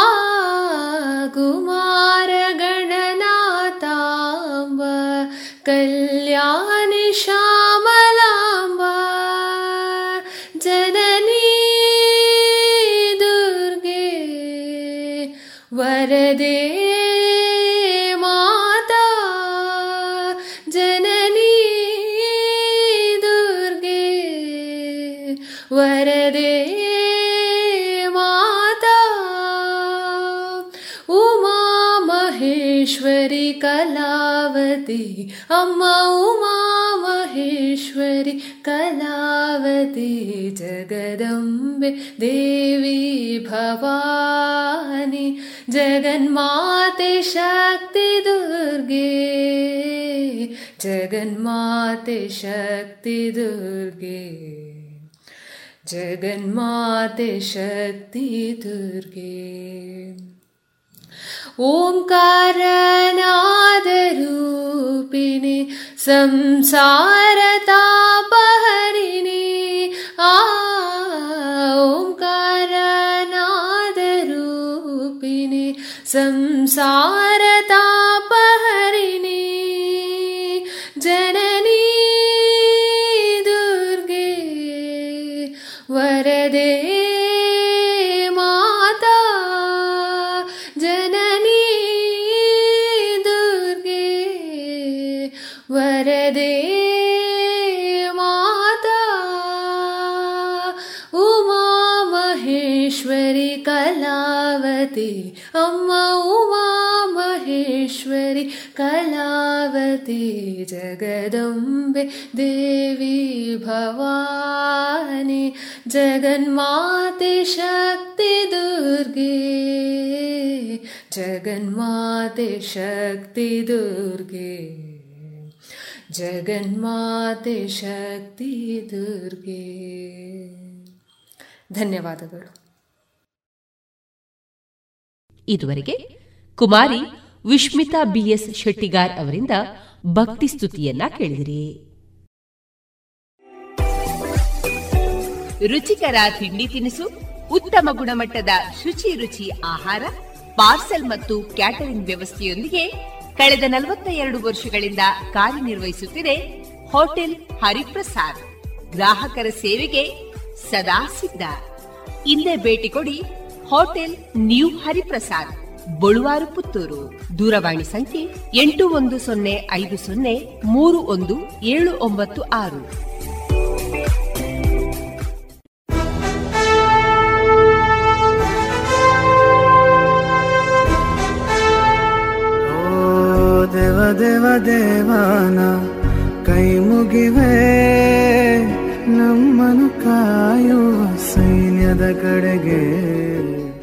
अम्मा उमा महेश्वरी कलावती जगदम्बे देवी भवानी जगन्माते शक्ति दुर्गे जगन्माते शक्ति दुर्गे जगन्माते शक्ति दुर्गे ओङ्कारनादरूपिणि संसारतापहरिणि। आ ओङ्कारनादरूपिणि संसारतापहरिणि अम्मा उमा महेश्वरि कलावती जगदम्बे देवी भवानि जगन्माते शक्ति दुर्गे जगन्माते शक्ति दुर्गे जगन्माते शक्ति दुर्गे ಧನ್ಯವಾದಗಳು ಇದುವರೆಗೆ ಕುಮಾರಿ ವಿಶ್ಮಿತಾ ಬಿಎಸ್ ಶೆಟ್ಟಿಗಾರ್ ಅವರಿಂದ ಭಕ್ತಿ ಸ್ತುತಿಯನ್ನ ಕೇಳಿದಿರಿ. ರುಚಿಕರ ತಿಂಡಿ ತಿನಿಸು, ಉತ್ತಮ ಗುಣಮಟ್ಟದ ಶುಚಿ ರುಚಿ ಆಹಾರ, ಪಾರ್ಸೆಲ್ ಮತ್ತು ಕ್ಯಾಟರಿಂಗ್ ವ್ಯವಸ್ಥೆಯೊಂದಿಗೆ ಕಳೆದ ನಲವತ್ತ ಎರಡು ವರ್ಷಗಳಿಂದ ಕಾರ್ಯನಿರ್ವಹಿಸುತ್ತಿದೆ ಹೋಟೆಲ್ ಹರಿಪ್ರಸಾದ್. ಗ್ರಾಹಕರ ಸೇವೆಗೆ ಸದಾ ಸಿದ್ಧ. ಇಲ್ಲೇ ಭೇಟಿ ಕೊಡಿ ಹೋಟೆಲ್ ನ್ಯೂ ಹರಿಪ್ರಸಾದ್, ಬಳುವಾರು ಪುತ್ತೂರು. ದೂರವಾಣಿ ಸಂಖ್ಯೆ ಎಂಟು ಒಂದು ಸೊನ್ನೆ ಐದು ಸೊನ್ನೆ ಮೂರು ಒಂದು ಏಳು ಒಂಬತ್ತು ಆರು. ದೇವ ದೇವ ದೇವಾನ, ಕೈ ಮುಗಿವೆ ನಮ್ಮನು ಕಾಯುವ ಸೈನ್ಯದ ಕಡೆಗೆ.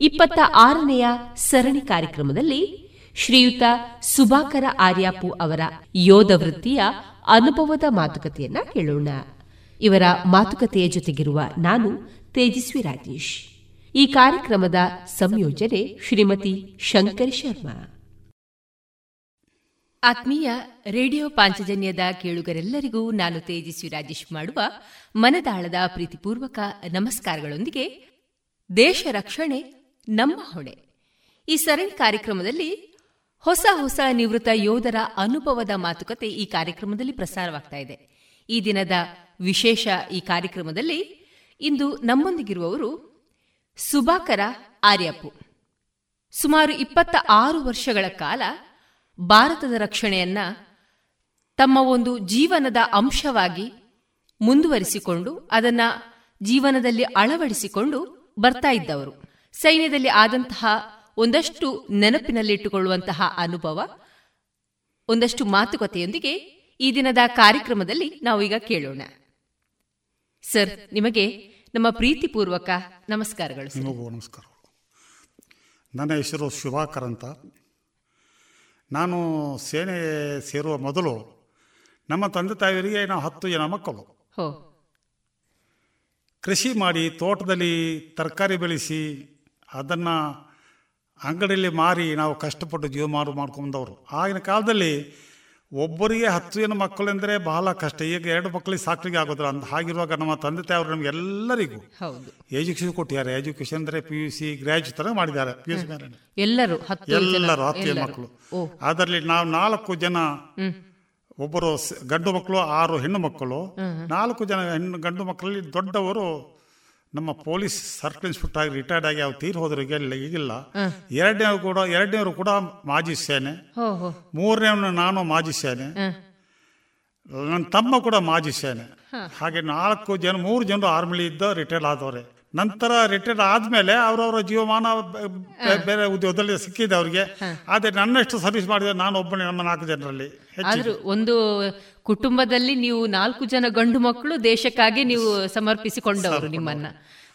ಇಪ್ಪತ್ತ ಆರನೆಯ ಸರಣಿ ಕಾರ್ಯಕ್ರಮದಲ್ಲಿ ಶ್ರೀಯುತ ಸುಭಾಕರ ಆರ್ಯಾಪು ಅವರ ಯೋಧ ವೃತ್ತಿಯ ಅನುಭವದ ಮಾತುಕತೆಯನ್ನ ಕೇಳೋಣ. ಇವರ ಮಾತುಕತೆಯ ಜೊತೆಗಿರುವ ನಾನು ತೇಜಸ್ವಿ ರಾಜೇಶ್. ಈ ಕಾರ್ಯಕ್ರಮದ ಸಂಯೋಜನೆ ಶ್ರೀಮತಿ ಶಂಕರ್ ಶರ್ಮಾ. ಆತ್ಮೀಯ ರೇಡಿಯೋ ಪಾಂಚಜನ್ಯದ ಕೇಳುಗರೆಲ್ಲರಿಗೂ ನಾನು ತೇಜಸ್ವಿ ರಾಜೇಶ್ ಮಾಡುವ ಮನದಾಳದ ಪ್ರೀತಿಪೂರ್ವಕ ನಮಸ್ಕಾರಗಳೊಂದಿಗೆ ದೇಶ ರಕ್ಷಣೆ ನಮ್ಮ ಹೊಣೆ. ಈ ಸರಣಿ ಕಾರ್ಯಕ್ರಮದಲ್ಲಿ ಹೊಸ ಹೊಸ ನಿವೃತ್ತ ಯೋಧರ ಅನುಭವದ ಮಾತುಕತೆ ಈ ಕಾರ್ಯಕ್ರಮದಲ್ಲಿ ಪ್ರಸಾರವಾಗ್ತಾ ಇದೆ. ಈ ದಿನದ ವಿಶೇಷ ಈ ಕಾರ್ಯಕ್ರಮದಲ್ಲಿ ಇಂದು ನಮ್ಮೊಂದಿಗಿರುವವರು ಸುಭಾಕರ ಆರ್ಯಪ್ಪು. ಸುಮಾರು ಇಪ್ಪತ್ತ ಆರು ವರ್ಷಗಳ ಕಾಲ ಭಾರತದ ರಕ್ಷಣೆಯನ್ನ ತಮ್ಮ ಒಂದು ಜೀವನದ ಅಂಶವಾಗಿ ಮುಂದುವರಿಸಿಕೊಂಡು, ಅದನ್ನ ಜೀವನದಲ್ಲಿ ಅಳವಡಿಸಿಕೊಂಡು ಬರ್ತಾ ಇದ್ದವರು. ಸೈನ್ಯದಲ್ಲಿ ಆದಂತಹ ಒಂದಷ್ಟು ನೆನಪಿನಲ್ಲಿಟ್ಟುಕೊಳ್ಳುವಂತಹ ಅನುಭವ ಒಂದಷ್ಟು ಮಾತುಕತೆಯೊಂದಿಗೆ ಈ ದಿನದ ಕಾರ್ಯಕ್ರಮದಲ್ಲಿ ನಾವು ಈಗ ಕೇಳೋಣ. ಸರ್ ನಿಮಗೆ ನಮ್ಮ ಪ್ರೀತಿಪೂರ್ವಕ ನಮಸ್ಕಾರಗಳು ನಮಸ್ಕಾರ. ನನ್ನ ಹೆಸರು ಶುಭಾಕರ್ ಅಂತ. ನಾನು ಸೇನೆ ಸೇರುವ ಮೊದಲು ನಮ್ಮ ತಂದೆ ತಾಯಿಯರಿಗೆ ನಾವು ಹತ್ತು ಜನ ಮಕ್ಕಳು. ಕೃಷಿ ಮಾಡಿ ತೋಟದಲ್ಲಿ ತರಕಾರಿ ಬೆಳೆಸಿ ಅದನ್ನು ಅಂಗಡಿಯಲ್ಲಿ ಮಾರಿ ನಾವು ಕಷ್ಟಪಟ್ಟು ಜೀವಮಾರು ಮಾಡ್ಕೊಂಬಂದವರು ಆಗಿನ ಕಾಲದಲ್ಲಿ ಒಬ್ಬರಿಗೆ ಹತ್ತು ಜನ ಮಕ್ಕಳೆಂದರೆ ಬಹಳ ಕಷ್ಟ. ಈಗ ಎರಡು ಮಕ್ಕಳಿಗೆ ಸಾಕಲಿಗೆ ಆಗೋದಿಲ್ಲ. ಅಂತ ಹಾಗಿರುವಾಗ ನಮ್ಮ ತಂದೆ ತಾಯಿಯವರು ನಮ್ಗೆ ಎಲ್ಲರಿಗೂ ಎಜುಕೇಶನ್ ಕೊಟ್ಟಿದ್ದಾರೆ. ಎಜುಕೇಶನ್ ಅಂದರೆ ಪಿ ಯು ಸಿ ಗ್ರಾಜುಯೇಟ್ ಮಾಡಿದ್ದಾರೆ. ಪಿ ಯು ಸಿ ಎಲ್ಲರೂ ಎಲ್ಲರೂ ಹತ್ತು ಜನ ಮಕ್ಕಳು. ಅದರಲ್ಲಿ ನಾವು ನಾಲ್ಕು ಜನ ಒಬ್ಬರು ಗಂಡು ಮಕ್ಕಳು ಆರು ಹೆಣ್ಣು ಮಕ್ಕಳು. ನಾಲ್ಕು ಜನ ಹೆಣ್ಣು ಗಂಡು ಮಕ್ಕಳಲ್ಲಿ ದೊಡ್ಡವರು ನಮ್ಮ ಪೊಲೀಸ್ ಸರ್ಕಲ್ ಇನ್ಸ್ಪೆಕ್ಟರ್ ಆಗಿ ರಿಟೈರ್ಡ್ ಆಗಿ ಅವ್ರು ತೀರ್ ಹೋದ್ರು ಈಗಿಲ್ಲ. ಎರಡನೇ ಎರಡನೇವರು ಕೂಡ ಎರಡನೇವರು ಕೂಡ ಮಾಜಿ ಸೇನೆ. ಮೂರನೇವನು ನಾನು ಮಾಜಿ ಸೇನೆ. ನನ್ನ ತಮ್ಮ ಕೂಡ ಮಾಜಿ ಸೇನೆ. ಹಾಗೆ ನಾಲ್ಕು ಜನ ಮೂರು ಜನರು ಆರ್ಮಿಲಿ ಇದ್ದ ರಿಟೈರ್ಡ್ ಆದವ್ರೆ. ನಂತರ ರಿಟೈರ್ಡ್ ಆದಮೇಲೆ ಅವರವರ ಜೀವಮಾನ ಬೇರೆ ಉದ್ಯೋಗದಲ್ಲಿ ಸಿಕ್ಕಿದೆ ಅವರಿಗೆ. ಆದರೆ ನನ್ನಷ್ಟು ಸರ್ವಿಸ್ ಮಾಡಿದೆ ನಾನು ಒಬ್ಬನೇ ನಮ್ಮ ನಾಲ್ಕು ಜನರಲ್ಲಿ. ಒಂದು ಕುಟುಂಬದಲ್ಲಿ ನೀವು ನಾಲ್ಕು ಜನ ಗಂಡು ಮಕ್ಕಳು ದೇಶಕ್ಕಾಗಿ ನೀವು ಸಮರ್ಪಿಸಿಕೊಂಡವರು ನಿಮ್ಮನ್ನ.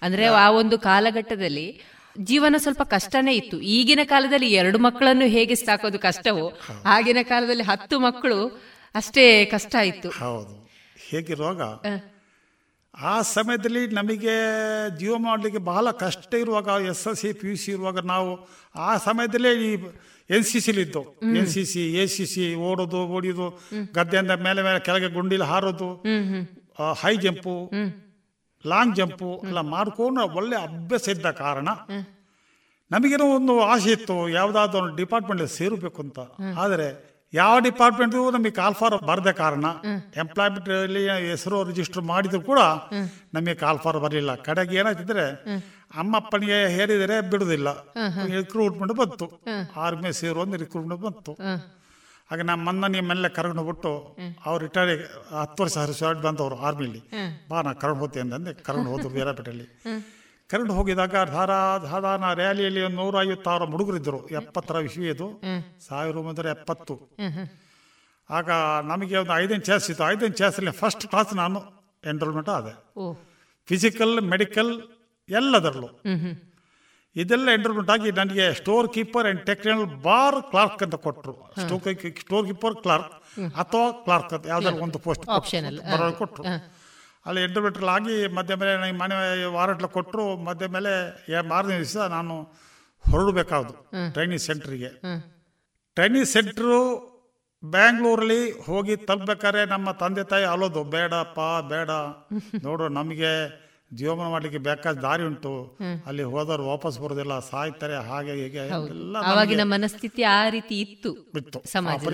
ಅಂದ್ರೆ ಆ ಒಂದು ಕಾಲಘಟ್ಟದಲ್ಲಿ ಜೀವನ ಸ್ವಲ್ಪ ಕಷ್ಟನೇ ಇತ್ತು. ಈಗಿನ ಕಾಲದಲ್ಲಿ ಎರಡು ಮಕ್ಕಳನ್ನು ಹೇಗೆ ಸಾಕೋದು ಕಷ್ಟವೋ ಆಗಿನ ಕಾಲದಲ್ಲಿ ಹತ್ತು ಮಕ್ಕಳು ಅಷ್ಟೇ ಕಷ್ಟ ಇತ್ತು. ಹೌದು. ರೋಗ? ಆ ಸಮಯದಲ್ಲಿ ನಮಗೆ ಜೀವ ಮಾಡಲಿಕ್ಕೆ ಬಹಳ ಕಷ್ಟ ಇರುವಾಗ S S C P U C ಇರುವಾಗ ನಾವು ಆ ಸಮಯದಲ್ಲೇ ಈ N C ಸಿಲಿದ್ದು N C C A C C ಓಡೋದು ಓಡಿಯೋದು ಗದ್ದೆಯಿಂದ ಮೇಲೆ ಮೇಲೆ ಕೆಳಗೆ ಗುಂಡಿಲಿ ಹಾರೋದು ಹೈ ಜಂಪು ಲಾಂಗ್ ಜಂಪು ಎಲ್ಲ ಮಾಡ್ಕೊಂಡು ಒಳ್ಳೆ ಅಭ್ಯಾಸ ಇದ್ದ ಕಾರಣ ನಮಗೇನೋ ಒಂದು ಆಸೆ ಇತ್ತು ಯಾವುದಾದ್ರು ಒಂದು ಡಿಪಾರ್ಟ್ಮೆಂಟ್ ಸೇರಬೇಕು ಅಂತ. ಆದರೆ ಯಾವ ಡಿಪಾರ್ಟ್ಮೆಂಟ್ ನಮಗೆ ಕಾಲ್ ಫಾರ್ ಬರದ ಕಾರಣ ಎಂಪ್ಲಾಯ್ಮೆಂಟ್ ಅಲ್ಲಿ ಹೆಸರು ರಿಜಿಸ್ಟರ್ ಮಾಡಿದ್ರು ಕೂಡ ನಮಗೆ ಕಾಲ್ಫಾರ್ ಬರಲಿಲ್ಲ. ಕಡೆಗೆ ಏನಾಯ್ತಿದ್ರೆ ಅಮ್ಮಪ್ಪನಿಗೆ ಹೇರಿದರೆ ಬಿಡುದಿಲ್ಲ ರಿಕ್ರೂಟ್ಮೆಂಟ್ ಬಂತು. ಆರ್ಮಿ ಸೇರು ಒಂದು ರಿಕ್ರೂಟ್ಮೆಂಟ್ ಬಂತು. ಹಾಗೆ ನಮ್ಮ ಮನ್ನ ನಿಮ್ಮೆಲ್ಲ ಕರ್ಕೊಂಡು ಬಿಟ್ಟು ಅವ್ರು ರಿಟೈರ್ ಹತ್ತು ವರ್ಷ ಶರ್ಟ್ ಬಂದವರು ಆರ್ಮಿಲಿ. ಬಾ ನಾ ಕರ್ಕೊಂಡು ಹೋಗ್ತೀನಿ ಅಂದೆ ಕರ್ಕೊಂಡು ಹೋದ್ರು ವೀರಾಪೇಟೆಯಲ್ಲಿ ಕರ್ಕೊಂಡು ಹೋಗಿದಾಗ ಧಾರಾ ನಾ ರ್ಯಾಲಿಯಲ್ಲಿ ಒಂದು ನೂರ ಐವತ್ತಾರು ಹುಡುಗರಿದ್ದರು ಎಪ್ಪತ್ತರ ಇದು. ಸಾವಿರ ಒಂಬೈನೂರ ಎಪ್ಪತ್ತು. ಆಗ ನಮಗೆ ಒಂದು ಐದನೇ ಚಾನ್ಸ್ ಇತ್ತು. ಐದನೇ ಚಾನ್ಸಲ್ಲಿ ಫಸ್ಟ್ ಕ್ಲಾಸ್ ನಾನು ಎನ್ರೋಲ್ಮೆಂಟ್ ಆದೆ. ಫಿಸಿಕಲ್ ಮೆಡಿಕಲ್ ಎಲ್ಲದರಲ್ಲೂ. ಇದೆಲ್ಲ ಎಂಟರ್ಮೆಂಟ್ ಆಗಿ ನನಗೆ store keeper and technical bar clerk ಅಂತ ಕೊಟ್ಟರು ಸ್ಟೋರ್ ಕೀಪರ್ ಕ್ಲಾರ್ಕ್ ಅಥವಾ ಕ್ಲಾರ್ಕ್ ಅಂತ ಯಾವ್ದಾದ್ರು ಒಂದು ಪೋಸ್ಟ್ ಕೊಟ್ಟರು ಅಲ್ಲಿ. ಎಂಟರ್ಮೆಟ್ರಲ್ ಆಗಿ ಮಧ್ಯ ಮೇಲೆ ನನಗೆ ಮನೆ ವಾರಂಟ್ಲ ಕೊಟ್ಟರು ಮಧ್ಯ ಮೇಲೆ ಮಾರನೇ ದಿವಸ ನಾನು ಹೊರಡಬೇಕಾದ್ರು ಟ್ರೈನಿಂಗ್ ಸೆಂಟ್ರಿಗೆ ಟ್ರೈನಿಂಗ್ ಸೆಂಟ್ರು ಬ್ಯಾಂಗ್ಳೂರಲ್ಲಿ ಹೋಗಿ ತಲುಪಬೇಕಾದ್ರೆ ನಮ್ಮ ತಂದೆ ತಾಯಿ ಅಲೋದು ಬೇಡಪ್ಪ ಬೇಡ. ನೋಡು ನಮಗೆ ಜೀವನ ಮಾಡಲಿಕ್ಕೆ ಬೇಕಾದ ದಾರಿ ಉಂಟು. ಅಲ್ಲಿ ಹೋದವರು ವಾಪಸ್ ಬರೋದಿಲ್ಲ ಸಾಯ್ತಾರೆ ಹಾಗೆ ಹೀಗೆ ಎಲ್ಲ ಮನಸ್ಥಿತಿ ಆ ರೀತಿ ಇತ್ತು ಇತ್ತು.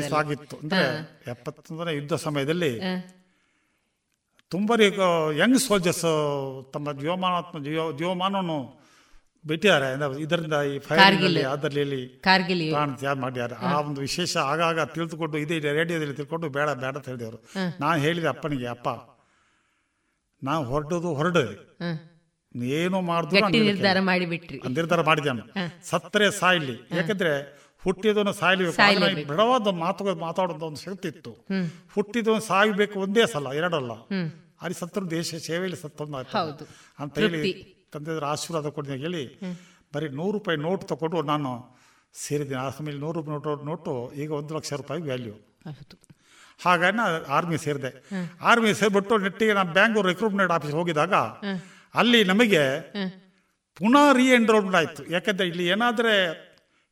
ಸಾಗಿತ್ತು ಅಂದ್ರೆ ಎಪ್ಪತ್ತೊಂದನೇ ಯುದ್ಧ ಸಮಯದಲ್ಲಿ ತುಂಬ ಯಂಗ್ ಸೋಲ್ಜರ್ಸ್ ತಮ್ಮ ಜೀವಮಾನಾತ್ಮ ಜೀವ ಜೀವಮಾನವನ್ನು ಬಿಟ್ಟಿದ್ದಾರೆ. ಇದರಿಂದ ಈ ಫೈರ್ನಲ್ಲಿ ಅದರಲ್ಲಿ ತ್ಯಾಗ ಮಾಡಿದ್ದಾರೆ. ಆ ಒಂದು ವಿಶೇಷ ಆಗಾಗ ತಿಳಿದುಕೊಂಡು ಇದೇ ರೇಡಿಯೋದಲ್ಲಿ ತಿಳ್ಕೊಂಡು ಬೇಡ ಬೇಡ ಅಂತ ಹೇಳಿದವರು. ನಾನು ಹೇಳಿದೆ ಅಪ್ಪನಿಗೆ ಅಪ್ಪ ನಾವು ಹೊರಡೋದು ಹೊರಡು. ಏನು ಮಾಡಿದ್ರು ನಿರ್ಧಾರ ಮಾಡಿಬಿಟ್ರಿ. ನಿರ್ಧಾರ ಮಾಡಿದ್ಯಾನು ಸತ್ತರೆ ಸಾಯ್ಲಿ. ಯಾಕಂದ್ರೆ ಹುಟ್ಟಿದವನು ಸಾಯ್ಲಿ ಬಿಡವಾದ ಮಾತು ಮಾತಾಡೋದು ಒಂದು ಶಕ್ತಿ ಇತ್ತು ಹುಟ್ಟಿದವನು ಸಾಯ್ಬೇಕು ಒಂದೇ ಸಲ ಎರಡಲ್ಲ. ಅಲ್ಲಿ ಸತ್ತರು ದೇಶ ಸೇವೆಯಲ್ಲಿ ಸತ್ತೊಂದು ಅಂತ ಹೇಳಿ ತಂದೆ ಆಶೀರ್ವಾದ ಕೊಡಿದ ಹೇಳಿ ಬರೀ ನೂರು ರೂಪಾಯಿ ನೋಟ್ ತಗೊಂಡು ನಾನು ಸೇರಿದ್ದೀನಿ. ಆ ಸಮಯದಲ್ಲಿ ನೂರು ರೂಪಾಯಿ ನೋಟು ನೋಟು ಈಗ ಒಂದು ಲಕ್ಷ ರೂಪಾಯಿ ವ್ಯಾಲ್ಯೂ ಹಾಗಾಗಿ ನಾನು ಆರ್ಮಿ ಸೇರಿದೆ. ಆರ್ಮಿ ಸೇರಿಬಿಟ್ಟು ನೆಟ್ಟಿಗೆ ನಾನು ಬ್ಯಾಂಗ್ಳೂರ್ ರಿಕ್ರೂಟ್ಮೆಂಟ್ ಆಫೀಸ್ ಹೋಗಿದಾಗ ಅಲ್ಲಿ ನಮಗೆ ಪುನಃ ರೀ ಎನ್ರೋಲ್ಮೆಂಟ್ ಆಯಿತು. ಯಾಕಂದರೆ ಇಲ್ಲಿ ಏನಾದರೆ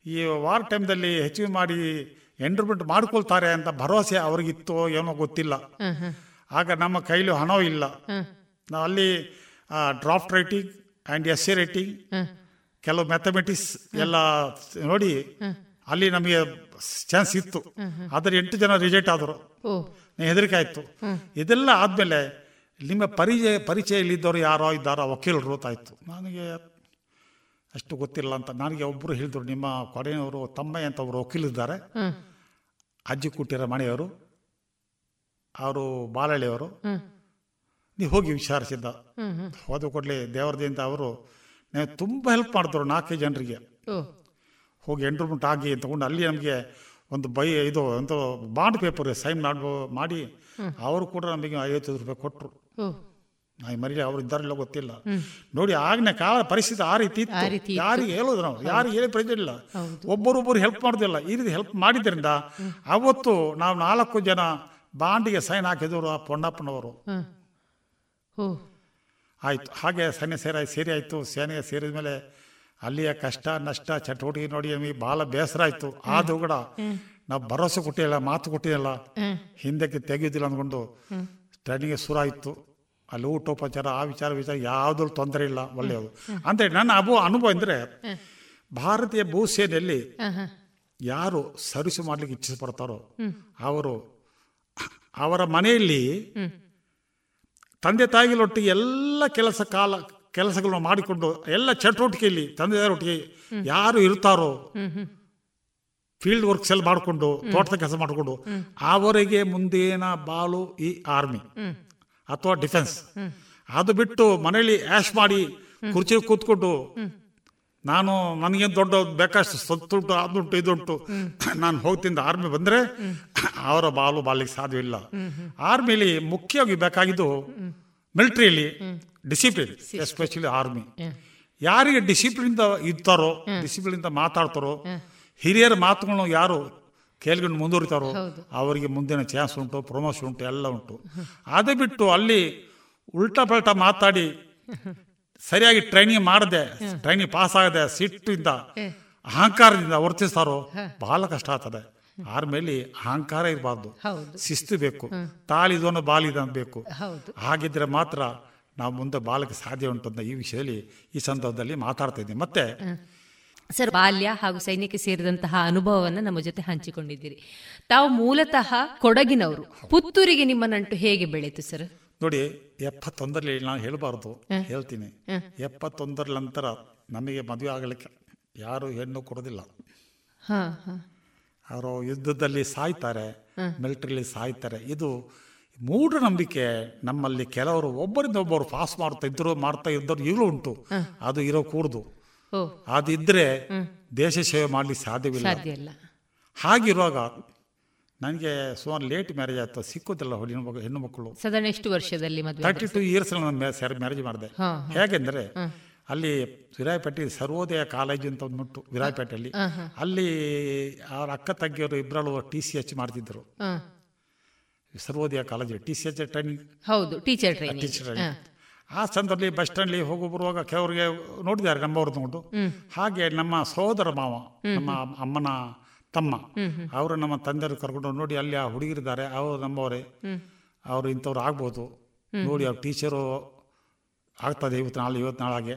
ಈ ವಾರ್ ಟೈಮ್ದಲ್ಲಿ ಹೆಚ್ಚಿಗೆ ಮಾಡಿ ಎನ್ರೋಲ್ಮೆಂಟ್ ಮಾಡ್ಕೊಳ್ತಾರೆ ಅಂತ ಭರವಸೆ ಅವ್ರಿಗಿತ್ತು ಏನೋ ಗೊತ್ತಿಲ್ಲ. ಆಗ ನಮ್ಮ ಕೈಲಿ ಹಣವೂ ಇಲ್ಲ. ನಾವು ಅಲ್ಲಿ draft writing and essay writing ಕೆಲವು ಮ್ಯಾಥಮೆಟಿಕ್ಸ್ ಎಲ್ಲ ನೋಡಿ ಅಲ್ಲಿ ನಮಗೆ ಚಾನ್ಸ್ ಇತ್ತು. ಆದರೆ ಎಂಟು ಜನ ರಿಜೆಕ್ಟ್ ಆದರು. ಹೆದರಿಕೆ ಆಯಿತು. ಇದೆಲ್ಲ ಆದಮೇಲೆ ನಿಮ್ಮ ಪರಿಚಯ ಪರಿಚಯಲ್ಲಿದ್ದವರು ಯಾರೋ ಇದ್ದಾರೋ ವಕೀಲರು ತಾಯಿತು ನನಗೆ ಅಷ್ಟು ಗೊತ್ತಿಲ್ಲ ಅಂತ. ನನಗೆ ಒಬ್ಬರು ಹೇಳಿದ್ರು ನಿಮ್ಮ ಕೊಡೆಯವರು ತಮ್ಮಯ್ಯ ಅಂತ ಒಬ್ಬರು ವಕೀಲಿದ್ದಾರೆ ಅಜ್ಜಿ ಕುಟ್ಟಿರ ಮನೆಯವರು ಅವರು ಬಾಲಹಳ್ಳಿಯವರು ನೀವು ಹೋಗಿ ವಿಚಾರಿಸಿದ್ದ. ಹೋದ ಕೂಡಲೇ ದೇವರದಿಂದ ಅವರು ನೀವು ತುಂಬ ಹೆಲ್ಪ್ ಮಾಡಿದ್ರು ನಾಲ್ಕೈದು ಜನರಿಗೆ. ಹೋಗಿ ಎಂಟ್ರೂಮೆಂಟ್ ಆಗಿ ತಗೊಂಡು ಅಲ್ಲಿ ನಮಗೆ ಒಂದು ಬೈ ಇದು ಒಂದು ಬಾಂಡ್ ಪೇಪರ್ ಸೈನ್ ಮಾಡ್ಬೋ ಮಾಡಿ ಅವರು ಕೂಡ ನಮಗೆ ಐವತ್ತೈದು ರೂಪಾಯಿ ಕೊಟ್ಟರು ನಾ ನಾನು ಮರೀಲಿ ಅವ್ರು ಇದ್ದಾರಿಲ್ಲ ಗೊತ್ತಿಲ್ಲ. ನೋಡಿ ಆಗಿನ ಕಾಲ ಪರಿಸ್ಥಿತಿ ಆ ರೀತಿ ಇತ್ತು. ಯಾರಿಗೆ ಹೇಳೋದು ನಾವು? ಯಾರಿಗೆ ಹೇಳಿ ಪ್ರಯೋಜನ ಇಲ್ಲ. ಒಬ್ಬರೊಬ್ಬರು ಹೆಲ್ಪ್ ಮಾಡೋದಿಲ್ಲ. ಈ ರೀತಿ ಹೆಲ್ಪ್ ಮಾಡಿದ್ರಿಂದ ಅವತ್ತು ನಾವು ನಾಲ್ಕು ಜನ ಬಾಂಡಿಗೆ ಸೈನ್ ಹಾಕಿದವರು ಆ ಪೊಣ್ಣಪ್ಪನವರು ಆಯಿತು. ಹಾಗೆ ಸೈನ್ಯ ಸೇರಿ ಸೇರಿ ಆಯಿತು. ಸೇನೆಗೆ ಸೇರಿದ ಮೇಲೆ ಅಲ್ಲಿಯ ಕಷ್ಟ, ನಷ್ಟ, ಚಟುವಟಿಕೆ ನೋಡಿ ನಮಗೆ ಭಾಳ ಬೇಸರ ಆಯಿತು. ಆದರೂ ಕೂಡ ನಾವು ಭರವಸೆ ಕೊಟ್ಟಿಲ್ಲ, ಮಾತು ಕೊಟ್ಟಿಲ್ಲ. ಹಿಂದಕ್ಕೆ ತೆಗೆಯೋದಿಲ್ಲ ಅಂದ್ಕೊಂಡು ಟ್ರೈನಿಂಗ್ ಶುರು ಆಯಿತು ಅಲ್ಲಿ ಊಟೋಪಚಾರ, ಆ ವಿಚಾರ ವಿಚಾರ ಯಾವುದ್ರೂ ತೊಂದರೆ ಇಲ್ಲ, ಒಳ್ಳೆಯದು. ಅಂದರೆ ನನ್ನ ಅಬು ಅನುಭವ ಅಂದರೆ ಭಾರತೀಯ ಭೂಸೇನೆಯಲ್ಲಿ ಯಾರು ಸರ್ವಿಸ್ ಮಾಡಲಿಕ್ಕೆ ಇಚ್ಛಿಸಪಡ್ತಾರೋ ಅವರು ಅವರ ಮನೆಯಲ್ಲಿ ತಂದೆ ತಾಯಿಗಳೊಟ್ಟಿಗೆ ಎಲ್ಲ ಕೆಲಸ ಕಾಲ ಕೆಲಸಗಳನ್ನು ಮಾಡಿಕೊಂಡು ಎಲ್ಲ ಚಟುವಟಿಕೆಯಲ್ಲಿ ತಂದೆ ಒಟ್ಟಿಗೆ ಯಾರು ಇರ್ತಾರೋ ಫೀಲ್ಡ್ ವರ್ಕ್ಸ್ ಎಲ್ಲ ಮಾಡಿಕೊಂಡು ತೋಟದ ಕೆಲಸ ಮಾಡಿಕೊಂಡು ಅವರಿಗೆ ಮುಂದೇನ ಬಾಲು ಈ ಆರ್ಮಿ ಅಥವಾ ಡಿಫೆನ್ಸ್ ಅದು ಬಿಟ್ಟು ಮನೇಲಿ ಆ್ಯಶ್ ಮಾಡಿ ಕುರ್ಚಿ ಕೂತ್ಕೊಂಡು ನಾನು ನನಗೇನು ದೊಡ್ಡ ಬೇಕಷ್ಟು ಸತ್ತುಂಟು ಅದುಂಟು ಇದುಂಟು ನಾನು ಹೋಗ್ತಿದ್ದ ಆರ್ಮಿ ಬಂದರೆ ಅವರ ಬಾಲು ಬಾಲಿಗೆ ಸಾಧ್ಯವಿಲ್ಲ. ಆರ್ಮಿಲಿ ಮುಖ್ಯವಾಗಿ ಬೇಕಾಗಿದ್ದು ಮಿಲಿಟ್ರಿಯಲ್ಲಿ ಡಿಸಿಪ್ಲಿನ್ ಎಸ್ಪೆಷಲಿ ಆರ್ಮಿ. ಯಾರಿಗೆ ಡಿಸಿಪ್ಲಿನ್ ಇರ್ತಾರೋ ಡಿಸಿಪ್ಲಿನ್ ಮಾತಾಡ್ತಾರೋ ಹಿರಿಯರ ಮಾತುಗಳನ್ನು ಯಾರು ಕೇಳ್ಕೊಂಡು ಮುಂದುವರಿತಾರೋ ಅವರಿಗೆ ಮುಂದಿನ ಚಾನ್ಸ್ ಉಂಟು ಪ್ರಮೋಷನ್ ಉಂಟು ಎಲ್ಲ ಉಂಟು. ಅದೇ ಬಿಟ್ಟು ಅಲ್ಲಿ ಉಲ್ಟಾ ಪಲ್ಟಾ ಮಾತಾಡಿ ಸರಿಯಾಗಿ ಟ್ರೈನಿಂಗ್ ಮಾಡದೆ ಟ್ರೈನಿಂಗ್ ಪಾಸ್ ಆಗದೆ ಸಿಟ್ಟಿಂದ ಅಹಂಕಾರದಿಂದ ವರ್ತಿಸ್ತಾರೋ ಬಹಳ ಕಷ್ಟ ಆಗ್ತದೆ. ಆರ್ಮೇಲಿ ಅಹಂಕಾರ ಇರಬಾರ್ದು. ಶಿಸ್ತು ಬೇಕು. ತಾಳಿದವನು ಬಾಲಿದ ಬೇಕು. ಹಾಗಿದ್ರೆ ಮಾತ್ರ ನಾವು ಮುಂದೆ ಬಾಲಕ್ಕೆ ಸಾಧ್ಯ ಉಂಟು ಅಂತ ಈ ವಿಷಯದಲ್ಲಿ ಈ ಸಂದರ್ಭದಲ್ಲಿ ಮಾತಾಡ್ತಾ ಇದ್ದೀನಿ. ಮತ್ತೆ ಸರ್ ಬಾಲ್ಯ ಹಾಗೂ ಸೈನ್ಯಕ್ಕೆ ಸೇರಿದಂತಹ ಅನುಭವವನ್ನು ನಮ್ಮ ಜೊತೆ ಹಂಚಿಕೊಂಡಿದ್ದೀರಿ. ತಾವು ಮೂಲತಃ ಕೊಡಗಿನವರು. ಪುತ್ತೂರಿಗೆ ನಿಮ್ಮ ನಂಟು ಹೇಗೆ ಬೆಳೀತು ಸರ್? ನೋಡಿ ಎಪ್ಪತ್ತೊಂದರಲ್ಲಿ ನಾನು ಹೇಳಬಾರ್ದು. ಹೇಳ್ತೀನಿ. ಎಪ್ಪತ್ತೊಂದರ ನಂತರ ನಮಗೆ ಮದುವೆ ಆಗಲಿಕ್ಕೆ ಯಾರು ಹೆಣ್ಣು ಕೊಡೋದಿಲ್ಲ. ಅವರು ಯುದ್ಧದಲ್ಲಿ ಸಾಯ್ತಾರೆ ಮಿಲಿಟರಿಲಿ ಸಾಯ್ತಾರೆ. ಇದು ಮೂಢನಂಬಿಕೆ ನಮ್ಮಲ್ಲಿ ಕೆಲವರು ಒಬ್ಬರಿಂದ ಒಬ್ಬರು ಪಾಸ್ ಮಾಡ್ತಾ ಇದ್ರು ಮಾಡ್ತಾ ಇದ್ದವ್ರು ಈಗಲೂ ಉಂಟು. ಅದು ಇರೋ ಕೂರ್ದು. ಅದಿದ್ರೆ ದೇಶ ಸೇವೆ ಮಾಡಲಿಕ್ಕೆ ಸಾಧ್ಯವಿಲ್ಲ. ಹಾಗಿರುವಾಗ ನನಗೆ ಸುಮಾರು ಲೇಟ್ ಮ್ಯಾರೇಜ್ ಆಯ್ತು ಸಿಕ್ಕೋದಿಲ್ಲ ಹೆಣ್ಣು ಮಕ್ಕಳು. ಎಷ್ಟು ವರ್ಷದಲ್ಲಿ ತರ್ಟಿ ಟು ಇಯರ್ಸ್ ನಾನು ಮ್ಯಾರೇಜ್ ಮಾಡಿದೆ. ಹೇಗೆಂದರೆ ಅಲ್ಲಿ ವಿರಾಯಪೇಟೆ ಸರ್ವೋದಯ ಕಾಲೇಜು ಅಂತ ಒಂದು ಉಂಟು ವಿರಾಯಪೇಟೆಯಲ್ಲಿ. ಅಲ್ಲಿ ಅವ್ರ ಅಕ್ಕ ತಂಗಿಯವರು ಇಬ್ಬರಲ್ಲೂ ಟಿ ಸಿ ಎಚ್ ಮಾಡ್ತಿದ್ದರು. Sarvodaya college T C H training. ಹೌದು ಟೀಚರ್ ಟೀಚರ್ ಟ್ರೈನಿಂಗ್. ಆ ಸಂದರ್ಭದಲ್ಲಿ ಬಸ್ ಸ್ಟ್ಯಾಂಡ್ಲಿ ಹೋಗಿ ಬರುವಾಗ ಕೆಲವರಿಗೆ ನೋಡಿದ್ದಾರೆ ನಮ್ಮವ್ರದ್ದು ನೋಡು. ಹಾಗೆ ನಮ್ಮ ಸಹೋದರ ಮಾವ ನಮ್ಮ ಅಮ್ಮನ ತಮ್ಮ ಅವರು ನಮ್ಮ ತಂದೆಯವರು ಕರ್ಕೊಂಡು ನೋಡಿ ಅಲ್ಲಿ ಆ ಹುಡುಗಿರಿದ್ದಾರೆ ಅವರು ನಮ್ಮವರೇ. ಅವರು ಇಂಥವ್ರು ಆಗ್ಬೋದು. ನೋಡಿ ಅವ್ರ ಟೀಚರು ಆಗ್ತದೆ ಇವತ್ತು ನಾಳೆ ಇವತ್ತು ನಾಳಾಗೆ.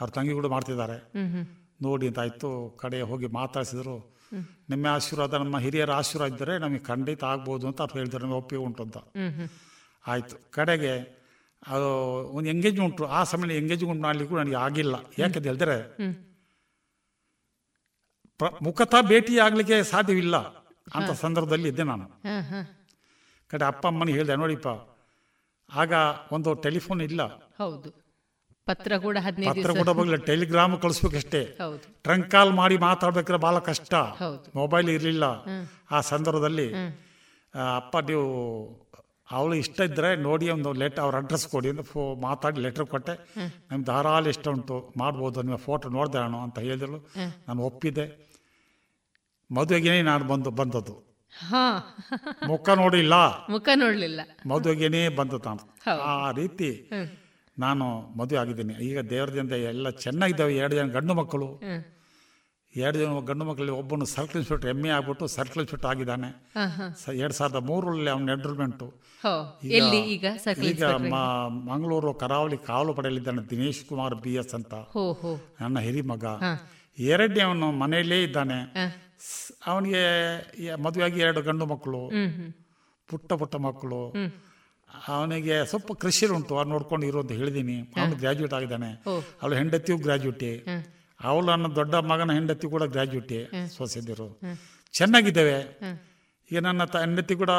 ಅವ್ರ ತಂಗಿ ಕೂಡ ಮಾಡ್ತಿದ್ದಾರೆ. ನೋಡಿ ಅಂತಾಯಿತು ಕಡೆ ಹೋಗಿ ಮಾತಾಡಿಸಿದ್ರು. ನಿಮ್ಮ ಆಶೀರ್ವಾದ ನಮ್ಮ ಹಿರಿಯರ ಆಶೀರ್ವಾದ ಇದ್ದರೆ ನಮಗೆ ಖಂಡಿತ ಆಗ್ಬೋದು ಅಂತ ಅವ್ರು ಹೇಳಿದ್ರು ನಮಗೆ ಒಪ್ಪಿಗೆ ಉಂಟು ಅಂತ. ಆಯಿತು. ಕಡೆಗೆ ಅದು ಒಂದು ಎಂಗೇಜ್ಮೆಂಟ್ ಉಂಟು. ಆ ಸಮಯದಲ್ಲಿ ಎಂಗೇಜ್ಮೆಂಟ್ ಮಾಡಲಿಕ್ಕೂ ನನಗೆ ಆಗಿಲ್ಲ. ಯಾಕಂತ ಹೇಳಿದ್ರೆ ಪ್ರ- ಮುಖತಃ ಭೇಟಿ ಆಗಲಿಕ್ಕೆ ಸಾಧ್ಯವಿಲ್ಲ ಅಂತ ಸಂದರ್ಭದಲ್ಲಿ ಇದ್ದೆ ನಾನು. ಕಡೆ ಅಪ್ಪ ಅಮ್ಮನಿಗೆ ಹೇಳಿದೆ ನೋಡಿಪ್ಪ ಆಗ ಒಂದು ಟೆಲಿಫೋನ್ ಇಲ್ಲ. ಹೌದು. ಪತ್ರ ಕೂಡ ಪತ್ರ ಕೂಡ ಟೆಲಿಗ್ರಾಮ್ ಕಳಿಸ್ಬೇಕಷ್ಟೇ. ಟ್ರಂಕ್ ಕಾಲ್ ಮಾಡಿ ಮಾತಾಡ್ಬೇಕಾದ್ರೆ ಬಹಳ ಕಷ್ಟ. ಮೊಬೈಲ್ ಇರಲಿಲ್ಲ. ಆ ಸಂದರ್ಭದಲ್ಲಿ ಅಪ್ಪ ನೀವು ಅವಳು ಇಷ್ಟ ಇದ್ದರೆ ನೋಡಿ ಒಂದು ಲೆಟರ್ ಅವ್ರ ಅಡ್ರೆಸ್ ಕೊಡಿ ಅಂತ ಫೋ ಮಾತಾಡಿ ಲೆಟ್ರ್ ಕೊಟ್ಟೆ. ನಮ್ಮ ಧಾರಾಳ ಇಷ್ಟ ಉಂಟು. ಮಾಡ್ಬೋದು. ನಿಮ್ಮ ಫೋಟೋ ನೋಡಿದೆ ಅಂತ ಹೇಳಿದಳು ನಾನು ಒಪ್ಪಿದೆ ಮದುವೆಗೆ ನಾನು ಬಂದು ಬಂದದ್ದು. ಮುಖ ನೋಡಿಲ್ಲ. ಮುಖ ನೋಡ್ಲಿಲ್ಲ. ಮದುವೆಗೇನೆ ಬಂದ ತಾನು. ಆ ರೀತಿ ನಾನು ಮದುವೆ ಆಗಿದ್ದೀನಿ. ಈಗ ದೇವರದಿಂದ ಎಲ್ಲ ಚೆನ್ನಾಗಿದ್ದಾವೆ ಎರಡು ಜನ ಗಂಡು ಮಕ್ಕಳು. ಎರಡು ಜನ ಗಂಡು ಮಕ್ಕಳಲ್ಲಿ ಒಬ್ಬನು ಸರ್ಕಲ್ ಇನ್ಸ್ಪೆಕ್ಟರ್ ಎಂ ಎ ಆಗ್ಬಿಟ್ಟು ಸರ್ಕಲ್ ಇನ್ಸ್ಪೆಕ್ಟರ್ ಆಗಿದ್ದಾನೆ. ಎರಡ್ ಸಾವಿರದ ಮೂರರಲ್ಲಿ ಅವನ ಎಲ್ಲಿ ಈಗ ಈಗ ಮಂಗಳೂರು ಕರಾವಳಿ ಕಾವಲು ಪಡೆಯಲಿದ್ದಾನೆ ದಿನೇಶ್ ಕುಮಾರ್ ಬಿ ಎಸ್ ಅಂತ. ನನ್ನ ಹಿರಿ ಮಗ. ಎರಡನೇ ಅವನು ಮನೆಯಲ್ಲೇ ಇದ್ದಾನೆ. ಅವನಿಗೆ ಮದುವೆಯಾಗಿ ಎರಡು ಗಂಡು ಮಕ್ಕಳು ಪುಟ್ಟ ಪುಟ್ಟ ಮಕ್ಕಳು. ಅವನಿಗೆ ಸ್ವಲ್ಪ ಕೃಷಿ ಉಂಟು ಅವ್ರು ನೋಡ್ಕೊಂಡು ಇರು ಅಂತ ಹೇಳಿದ್ದೀನಿ ಅವನು ಗ್ರಾಜ್ಯುಯೇಟ್ ಆಗಿದ್ದಾನೆ. ಅವಳು ಹೆಂಡತಿಯು ಗ್ರಾಜ್ಯುಯೇಟಿ ಅವಳು ನನ್ನ ದೊಡ್ಡ ಮಗನ ಹೆಂಡತಿ ಕೂಡ ಗ್ರಾಜ್ಯುಯೇಟಿ ಸೋಸಿದ್ದರು ಸೊಸೆದಿರು. ಚೆನ್ನಾಗಿದ್ದೇವೆ. ಈಗ ನನ್ನ ತ ಹೆಂಡತಿ ಕೂಡ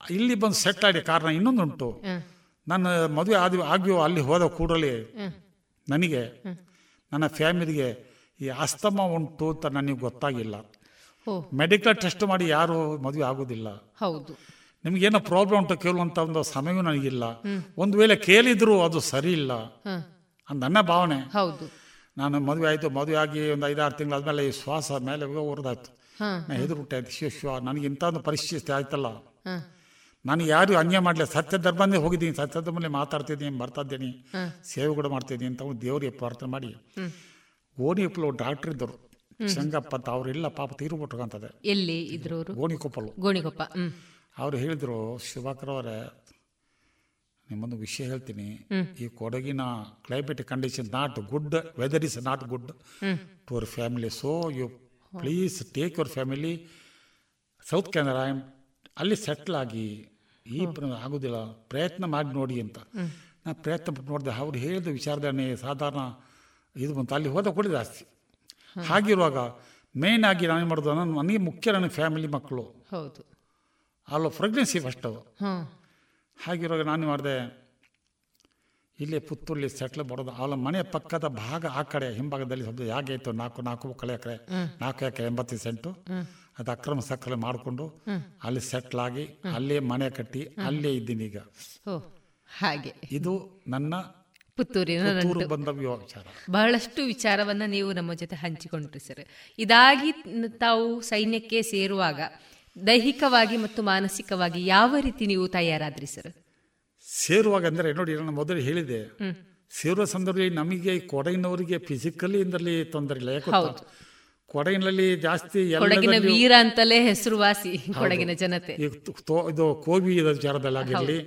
ಇಲ್ಲಿ ಬಂದು ಸೆಟ್ ಆಗಿ ಕಾರಣ ಇನ್ನೊಂದುಂಟು. ನನ್ನ ನಾನು ಮದುವೆ ಆದ ಆಗಿಯೋ ಅಲ್ಲಿ ಹೋದ ಕೂಡಲೇ ನನಗೆ ನನ್ನ ಫ್ಯಾಮಿಲಿಗೆ ಈ ಅಸ್ತಮ ಉಂಟು ಅಂತ ನನಗೆ ಗೊತ್ತಾಗಿಲ್ಲ. ಮೆಡಿಕಲ್ ಟೆಸ್ಟ್ ಮಾಡಿ ಯಾರು ಮದುವೆ ಆಗೋದಿಲ್ಲ. ಹೌದು. ನಿಮ್ಗೇನೋ ಪ್ರಾಬ್ಲಮ್ ಉಂಟು ಕೇಳುವಂಥ ಒಂದು ಸಮಯವೂ ನನಗಿಲ್ಲ. ಒಂದು ವೇಳೆ ಕೇಳಿದ್ರು ಅದು ಸರಿ ಇಲ್ಲ. ಅಂತ ನನ್ನ ಭಾವನೆ. ಹೌದು. ನಾನು ಮದುವೆ ಆಯಿತು ಮದುವೆ ಆಗಿ ಒಂದು ಐದಾರು ತಿಂಗಳಾದ್ಮೇಲೆ ಈ ಶ್ವಾಸ ಮೇಲೆ ಹೊರದಾಯ್ತು ನಾ ನಾನು ಹೆದರುಬಿಟ್ಟೆ ಶಿವ ಶಿವ ನನಗೆ ಇಂಥ ಒಂದು ಪರಿಸ್ಥಿತಿ ಆಯ್ತಲ್ಲ ನಾನು ಯಾರು ಅನ್ಯಾಯ ಮಾಡಲಿ ಸತ್ಯ ಧರ್ಮನೇ ಹೋಗಿದ್ದೀನಿ ಸತ್ಯ ಧರ್ಮದಲ್ಲಿ ಮಾತಾಡ್ತಿದ್ದೀನಿ ಬರ್ತಾ ಇದ್ದೀನಿ. ಸೇವೆ ಕೂಡ ಮಾಡ್ತಿದ್ದೀನಿ ಅಂತ ದೇವರಿಗೆ ಪ್ರಾರ್ಥನೆ ಮಾಡಿ. ಹ್ಮ್. ಡಾಕ್ಟರ್ ಡಾಕ್ಟ್ರ್ ಇದ್ದರು. ಸಂಗಪ್ಪ ಶಂಗಪ್ಪ ಅಂತ ಅವರೆಲ್ಲ ಪಾಪ ತೀರುಬಿಟ್ರು ಅಂತದೆ ಎಲ್ಲಿ ಇದ್ರು ಗೋಣಿಕೊಪ್ಪಲು ಗೋಣಿಕೊಪ್ಪ ಅವ್ರು ಹೇಳಿದರು ಶಿವಾಕರ್ ಅವರೇ ನಿಮ್ಮೊಂದು ವಿಷಯ ಹೇಳ್ತೀನಿ. ಈ ಕೊಡಗಿನ climate condition not good weather is not good to our family so you please take your family south Canara ಅಲ್ಲಿ ಸೆಟ್ಲ್ ಆಗಿ ಈ ಆಗೋದಿಲ್ಲ. ಪ್ರಯತ್ನ ಮಾಡಿ ನೋಡಿ ಅಂತ. ನಾನು ಪ್ರಯತ್ನ ಪಟ್ಟು ನೋಡಿದೆ ಅವ್ರು ಹೇಳಿದ ವಿಚಾರಧಾರಣೆ ಸಾಧಾರಣ ಇದು ಬಂತು. ಅಲ್ಲಿ ಹೋದ ಕೂಡ ಜಾಸ್ತಿ. ಹಾಗಿರುವಾಗ ಮೇನ್ ಆಗಿ ನಾನು ಏನು ಮಾಡೋದು ನಾನು ನನಗೆ ಮುಖ್ಯ ನನ್ನ ಫ್ಯಾಮಿಲಿ ಮಕ್ಕಳು. ಹೌದು. ಅಲ್ಲೋ ಪ್ರೆಗ್ನೆನ್ಸಿ ಫಸ್ಟ್ ಅದು. ಹಾಗಿರುವಾಗ ನಾನು ಮಾಡಿದೆ ಇಲ್ಲೇ ಪುತ್ತೂರಲ್ಲಿ ಸೆಟ್ಲ್ ಬರೋದು ಅವಳ ಮನೆ ಪಕ್ಕದ ಭಾಗ ಆ ಕಡೆ ಹಿಂಭಾಗದಲ್ಲಿ ಸ್ವಲ್ಪ ಹೇಗೆ ಇತ್ತು ನಾಲ್ಕು ನಾಲ್ಕು ಮುಕ್ಕಳು ಎಕರೆ. ನಾಲ್ಕು ಎಕರೆ ಎಂಬತ್ತು ಸೆಂಟು ಅದು ಅಕ್ರಮ ಸಕ್ಕರೆ ಮಾಡಿಕೊಂಡು ಅಲ್ಲಿ ಸೆಟ್ಲ್ ಆಗಿ ಅಲ್ಲೇ ಮನೆ ಕಟ್ಟಿ ಅಲ್ಲೇ ಇದ್ದೀನಿ ಈಗ. ಹಾಗೆ. ಇದು ನನ್ನ ಪುತ್ತೂರಿನ. ವಿಚಾರ. ಬಹಳಷ್ಟು ವಿಚಾರವನ್ನ ನೀವು ನಮ್ಮ ಜೊತೆ ಹಂಚಿಕೊಂಡ್ರಿ ಸರ್. ಇದಾಗಿ ತಾವು ಸೈನ್ಯಕ್ಕೆ ಸೇರುವಾಗ ದೈಹಿಕವಾಗಿ ಮತ್ತು ಮಾನಸಿಕವಾಗಿ ಯಾವ ರೀತಿ ನೀವು ತಯಾರಾದ್ರಿ ಸರ್? ಸೇರುವಾಗ ಅಂದ್ರೆ ನೋಡಿ ನಾನು ಮೊದಲು ಹೇಳಿದೆ. ಸೇರುವ ಸಂದರ್ಭದಲ್ಲಿ ನಮಗೆ ಕೊಡಗಿನವರಿಗೆ ಫಿಸಿಕಲಿ ಇದರಲ್ಲಿ ತೊಂದರೆ ಇಲ್ಲ. ಯಾಕೆ? ಕೊಡಗಿನಲ್ಲಿ ಜಾಸ್ತಿ ಕೊಡಗಿನ ವೀರ ಅಂತಲೇ ಹೆಸರುವಾಸಿ ಕೊಡಗಿನ ಜನತೆ. ಇದು ಕೋವಿ ವಿಚಾರದಲ್ಲಿ ಆಗಿರಲಿ.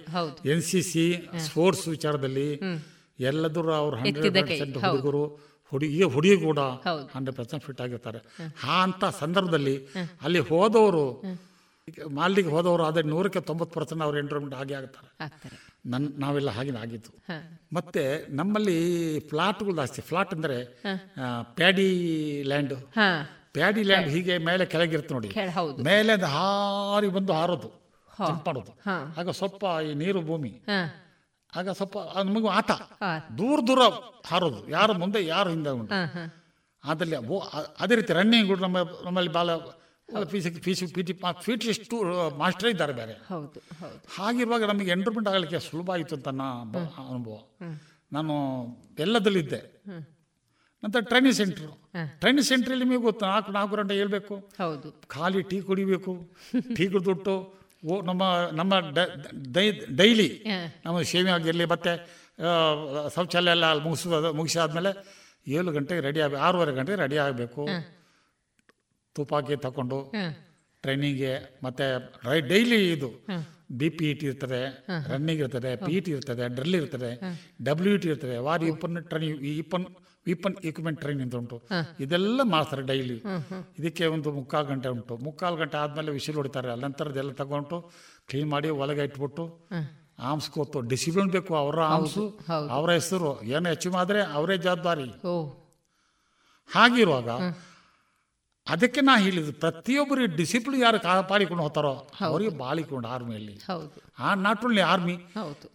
ಎನ್ ಸಿ ಸಿ ಸ್ಪೋರ್ಟ್ಸ್ ವಿಚಾರದಲ್ಲಿ. ಎಲ್ಲದರೂ ಅವ್ರು ಹಂಡ್ರೆಡ್ ಪರ್ಸೆಂಟ್. ಹುಡುಗರು ಹುಡುಗಿ ಈಗ ಹುಡುಗಿ ಕೂಡ. ಹಂಡ್ರೆಡ್ ಪರ್ಸೆಂಟ್ ಫಿಟ್ ಆಗಿರ್ತಾರೆ. ಆ ಅಂತ ಸಂದರ್ಭದಲ್ಲಿ ಅಲ್ಲಿ ಹೋದವರು ಈಗ ಮಾಲ್ಡಿಗೆ ಹೋದವರು ಅದೇ ನೂರಕ್ಕೆ ತೊಂಬತ್ತು ಪರ್ಸೆಂಟ್ ಅವ್ರು ಎಂಟ್ರೋಮೆಂಟ್ ಆಗಿ ಆಗ್ತಾರೆ. ನನ್ನ ನಾವೆಲ್ಲ ಹಾಗೆ ಆಗಿತ್ತು ಮತ್ತೆ ನಮ್ಮಲ್ಲಿ ಫ್ಲಾಟ್ಗಳು ಜಾಸ್ತಿ. ಫ್ಲಾಟ್ ಅಂದರೆ ಪ್ಯಾಡಿ ಲ್ಯಾಂಡ್. ಪ್ಯಾಡಿ ಲ್ಯಾಂಡ್ ಹೀಗೆ ಮೇಲೆ ಕೆಳಗಿರುತ್ತೆ ನೋಡಿ. ಮೇಲೆ ಹಾರಿ ಬಂದು ಹಾರೋದು. ಮಾಡೋದು. ಆಗ ಸ್ವಲ್ಪ ಈ ನೀರು ಭೂಮಿ. ಆಗ ಸ್ವಲ್ಪ ಅದು ನಮಗೂ ಆಟ ದೂರ ದೂರ ಹಾರೋದು ಯಾರು ಮುಂದೆ ಯಾರು ಹಿಂದೆ ಉಂಟು ಅದರಲ್ಲಿ ಓ ಅದೇ ರೀತಿ ರನ್ನಿಂಗ್ ಕೂಡ ನಮ್ಮ ನಮ್ಮಲ್ಲಿ ಬಾಲ ಫೀಟ್ ಎಷ್ಟು ಮಾಸ್ಟರ್ ಇದ್ದಾರೆ ಬೇರೆ ಹಾಗಿರುವಾಗ ನಮಗೆ ಎಂಟರ್ಮೆಂಟ್ ಆಗಲಿಕ್ಕೆ ಸುಲಭ ಆಯಿತು ಅಂತ ನನ್ನ ಅನುಭವ ನಾನು ಎಲ್ಲದಲ್ಲಿದ್ದೆ ಇದ್ದೆ ನಂತರ ಟ್ರೈನಿಂಗ್ ಸೆಂಟ್ರು. ಟ್ರೈನಿಂಗ್ ಸೆಂಟ್ರಲ್ಲಿ ನಿಮಗೆ ಗೊತ್ತು ನಾಲ್ಕು ನಾಲ್ಕು ಗಂಟೆ ಹೇಳ್ಬೇಕು ಖಾಲಿ ಟೀ ಕುಡಿಬೇಕು ಟೀ ಕುಡಿದುಟ್ಟು ಓ ನಮ್ಮ ನಮ್ಮ ಡ- ಡೈಲಿ. ನಮ್ಮ ಶೇವಿಂಗ್ ಆಗಿರಲಿ ಮತ್ತು ಶೌಚಾಲಯ ಎಲ್ಲ ಅಲ್ಲಿ ಮುಗಿಸೋದು ಮುಗಿಸಾದ್ಮೇಲೆ ಏಳು ಗಂಟೆಗೆ ರೆಡಿ ಆಗ ಆರೂವರೆ ಗಂಟೆಗೆ ರೆಡಿ ಆಗಬೇಕು. ತುಪಾಕಿ ತಗೊಂಡು. ಟ್ರೈನಿಂಗ್ಗೆ ಮತ್ತು ಡೈಲಿ ಇದು. ಬಿ ಪಿ ಇಟಿ ಇರ್ತದೆ ರನ್ನಿಂಗ್ ಇರ್ತದೆ ಪಿ ಟಿ ಇರ್ತದೆ ಡ್ರಿಲ್ ಇರ್ತದೆ ಡಬ್ಲ್ಯೂ ಟಿ ಇರ್ತದೆ ವಾರ weapon training weapon weapon equipment train ಅಂತ ಉಂಟು. ಇದೆಲ್ಲ ಮಾಡ್ತಾರೆ ಡೈಲಿ ಇದಕ್ಕೆ ಒಂದು ಮುಕ್ಕಾಲು ಗಂಟೆ ಉಂಟು. ಮುಕ್ಕಾಲು ಗಂಟೆ ಆದಮೇಲೆ ವಿಸಿಲ್ ಹೊಡಿತಾರೆ. ಅಲ್ಲಿ ನಂತರದೆಲ್ಲ ತಗೊಂಡು ಕ್ಲೀನ್ ಮಾಡಿ ಒಳಗೆ ಇಟ್ಬಿಟ್ಟು ಆಮ್ಸ್ ಕೂತು ಡಿಸಿಪ್ಲಿನ್ ಬೇಕು. ಅವರ ಆಮ್ಸು ಅವರ ಹೆಸರು. ಏನು ಹೆಚ್ಚು ಆದರೆ ಅವರೇ ಜವಾಬ್ದಾರಿ. ಹಾಗಿರುವಾಗ ಅದಕ್ಕೆ ನಾ ಹೇಳಿದ್ದು ಪ್ರತಿಯೊಬ್ಬರು ಡಿಸಿಪ್ಲಿನ್ ಯಾರು ಕಾಪಾಡಿಕೊಂಡು ಹೋಗ್ತಾರೋ ಅವರಿಗೆ ಬಾಳಿಕೊಂಡು ಆರ್ಮಿಯಲ್ಲಿ not only army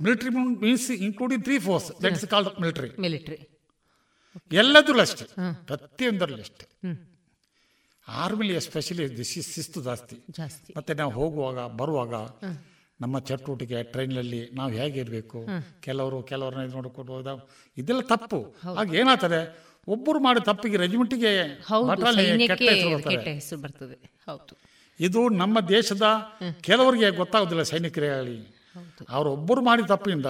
military means including three forces that is called military military ಎಲ್ಲದರಲ್ಲೂ ಅಷ್ಟೇ. ಪ್ರತಿಯೊಂದರಲ್ಲಿ ಅಷ್ಟೇ. ಆರ್ಮಿಲಿ ಎಸ್ಪೆಷಲಿ ಶಿಸ್ತು ಜಾಸ್ತಿ. ಜಾಸ್ತಿ. ಮತ್ತೆ ನಾವು ಹೋಗುವಾಗ ಬರುವಾಗ ನಮ್ಮ ಚಟುವಟಿಕೆ ಟ್ರೈನ್ನಲ್ಲಿ ನಾವು ಹೇಗಿರಬೇಕು ಕೆಲವರು ಕೆಲವರನ್ನ ಇದು ನೋಡ್ಕೊಂಡು ಹೋದ ಇದೆಲ್ಲ ತಪ್ಪು. ಆಗ ಏನಾಗ್ತದೆ? ಒಬ್ಬರು ಮಾಡಿ ತಪ್ಪಿಗೆ ರೆಜಿಮೆಂಟಿಗೆ ಹೆಸರು ಬರ್ತದೆ. ಹೌದು. ಇದು ನಮ್ಮ ದೇಶದ ಕೆಲವರಿಗೆ ಗೊತ್ತಾಗೋದಿಲ್ಲ ಸೈನಿಕರೇ ಆಗಲಿ ಅವರೊಬ್ಬರು ಮಾಡಿದ ತಪ್ಪಿನಿಂದ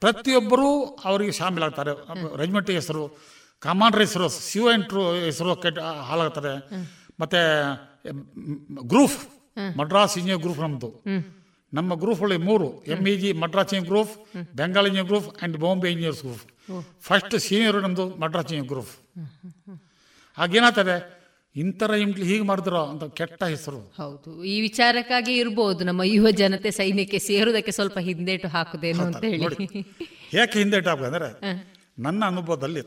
ಪ್ರತಿಯೊಬ್ಬರೂ ಅವರಿಗೆ ಶಾಮೀಲಾಗ್ತಾರೆ. ರೆಜಿಮೆಂಟ್ ಹೆಸರು ಕಮಾಂಡರ್ ಹೆಸರು ಸಿ ಎಂಟ್ರು ಹೆಸರು ಕೆಟ್ಟ ಹಾಳಾಗ್ತಾರೆ ಮತ್ತೆ ಗ್ರೂಫ್ ಮಡ್ರಾಸ್ ಇಂಜಿನಿಯರ್ ಗ್ರೂಪ್ ನಮ್ಮದು ನಮ್ಮ ಗ್ರೂಪ್ಗಳು ಮೂರು M E G Madras engineer group Bengal engineer group and Bombay engineers group first senior ನಮ್ಮದು ಮಡ್ರಾಸ್ ಇಂಜಿನಿಯರ್ ಗ್ರೂಪ್ ಹಾಗೇನಾಗ್ತದೆ? ಇಂಥರ ಇಂಟ್ಲಿ ಹೀಗೆ ಮಾಡಿದ್ರು ಅಂತ ಕೆಟ್ಟ ಹೆಸರು. ಹೌದು. ಈ ವಿಚಾರಕ್ಕಾಗಿ ಇರ್ಬೋದು ನಮ್ಮ ಯುವ ಜನತೆ ಸೈನ್ಯಕ್ಕೆ ಸೇರುವುದಕ್ಕೆ ಸ್ವಲ್ಪ ಹಿಂದೇಟು ಹಾಕುದೇನು ಅಂತ ಹೇಳಿ. ಯಾಕೆ ಹಿಂದೇಟು ಅಂದ್ರೆ ನನ್ನ ಅನುಭವದಲ್ಲಿ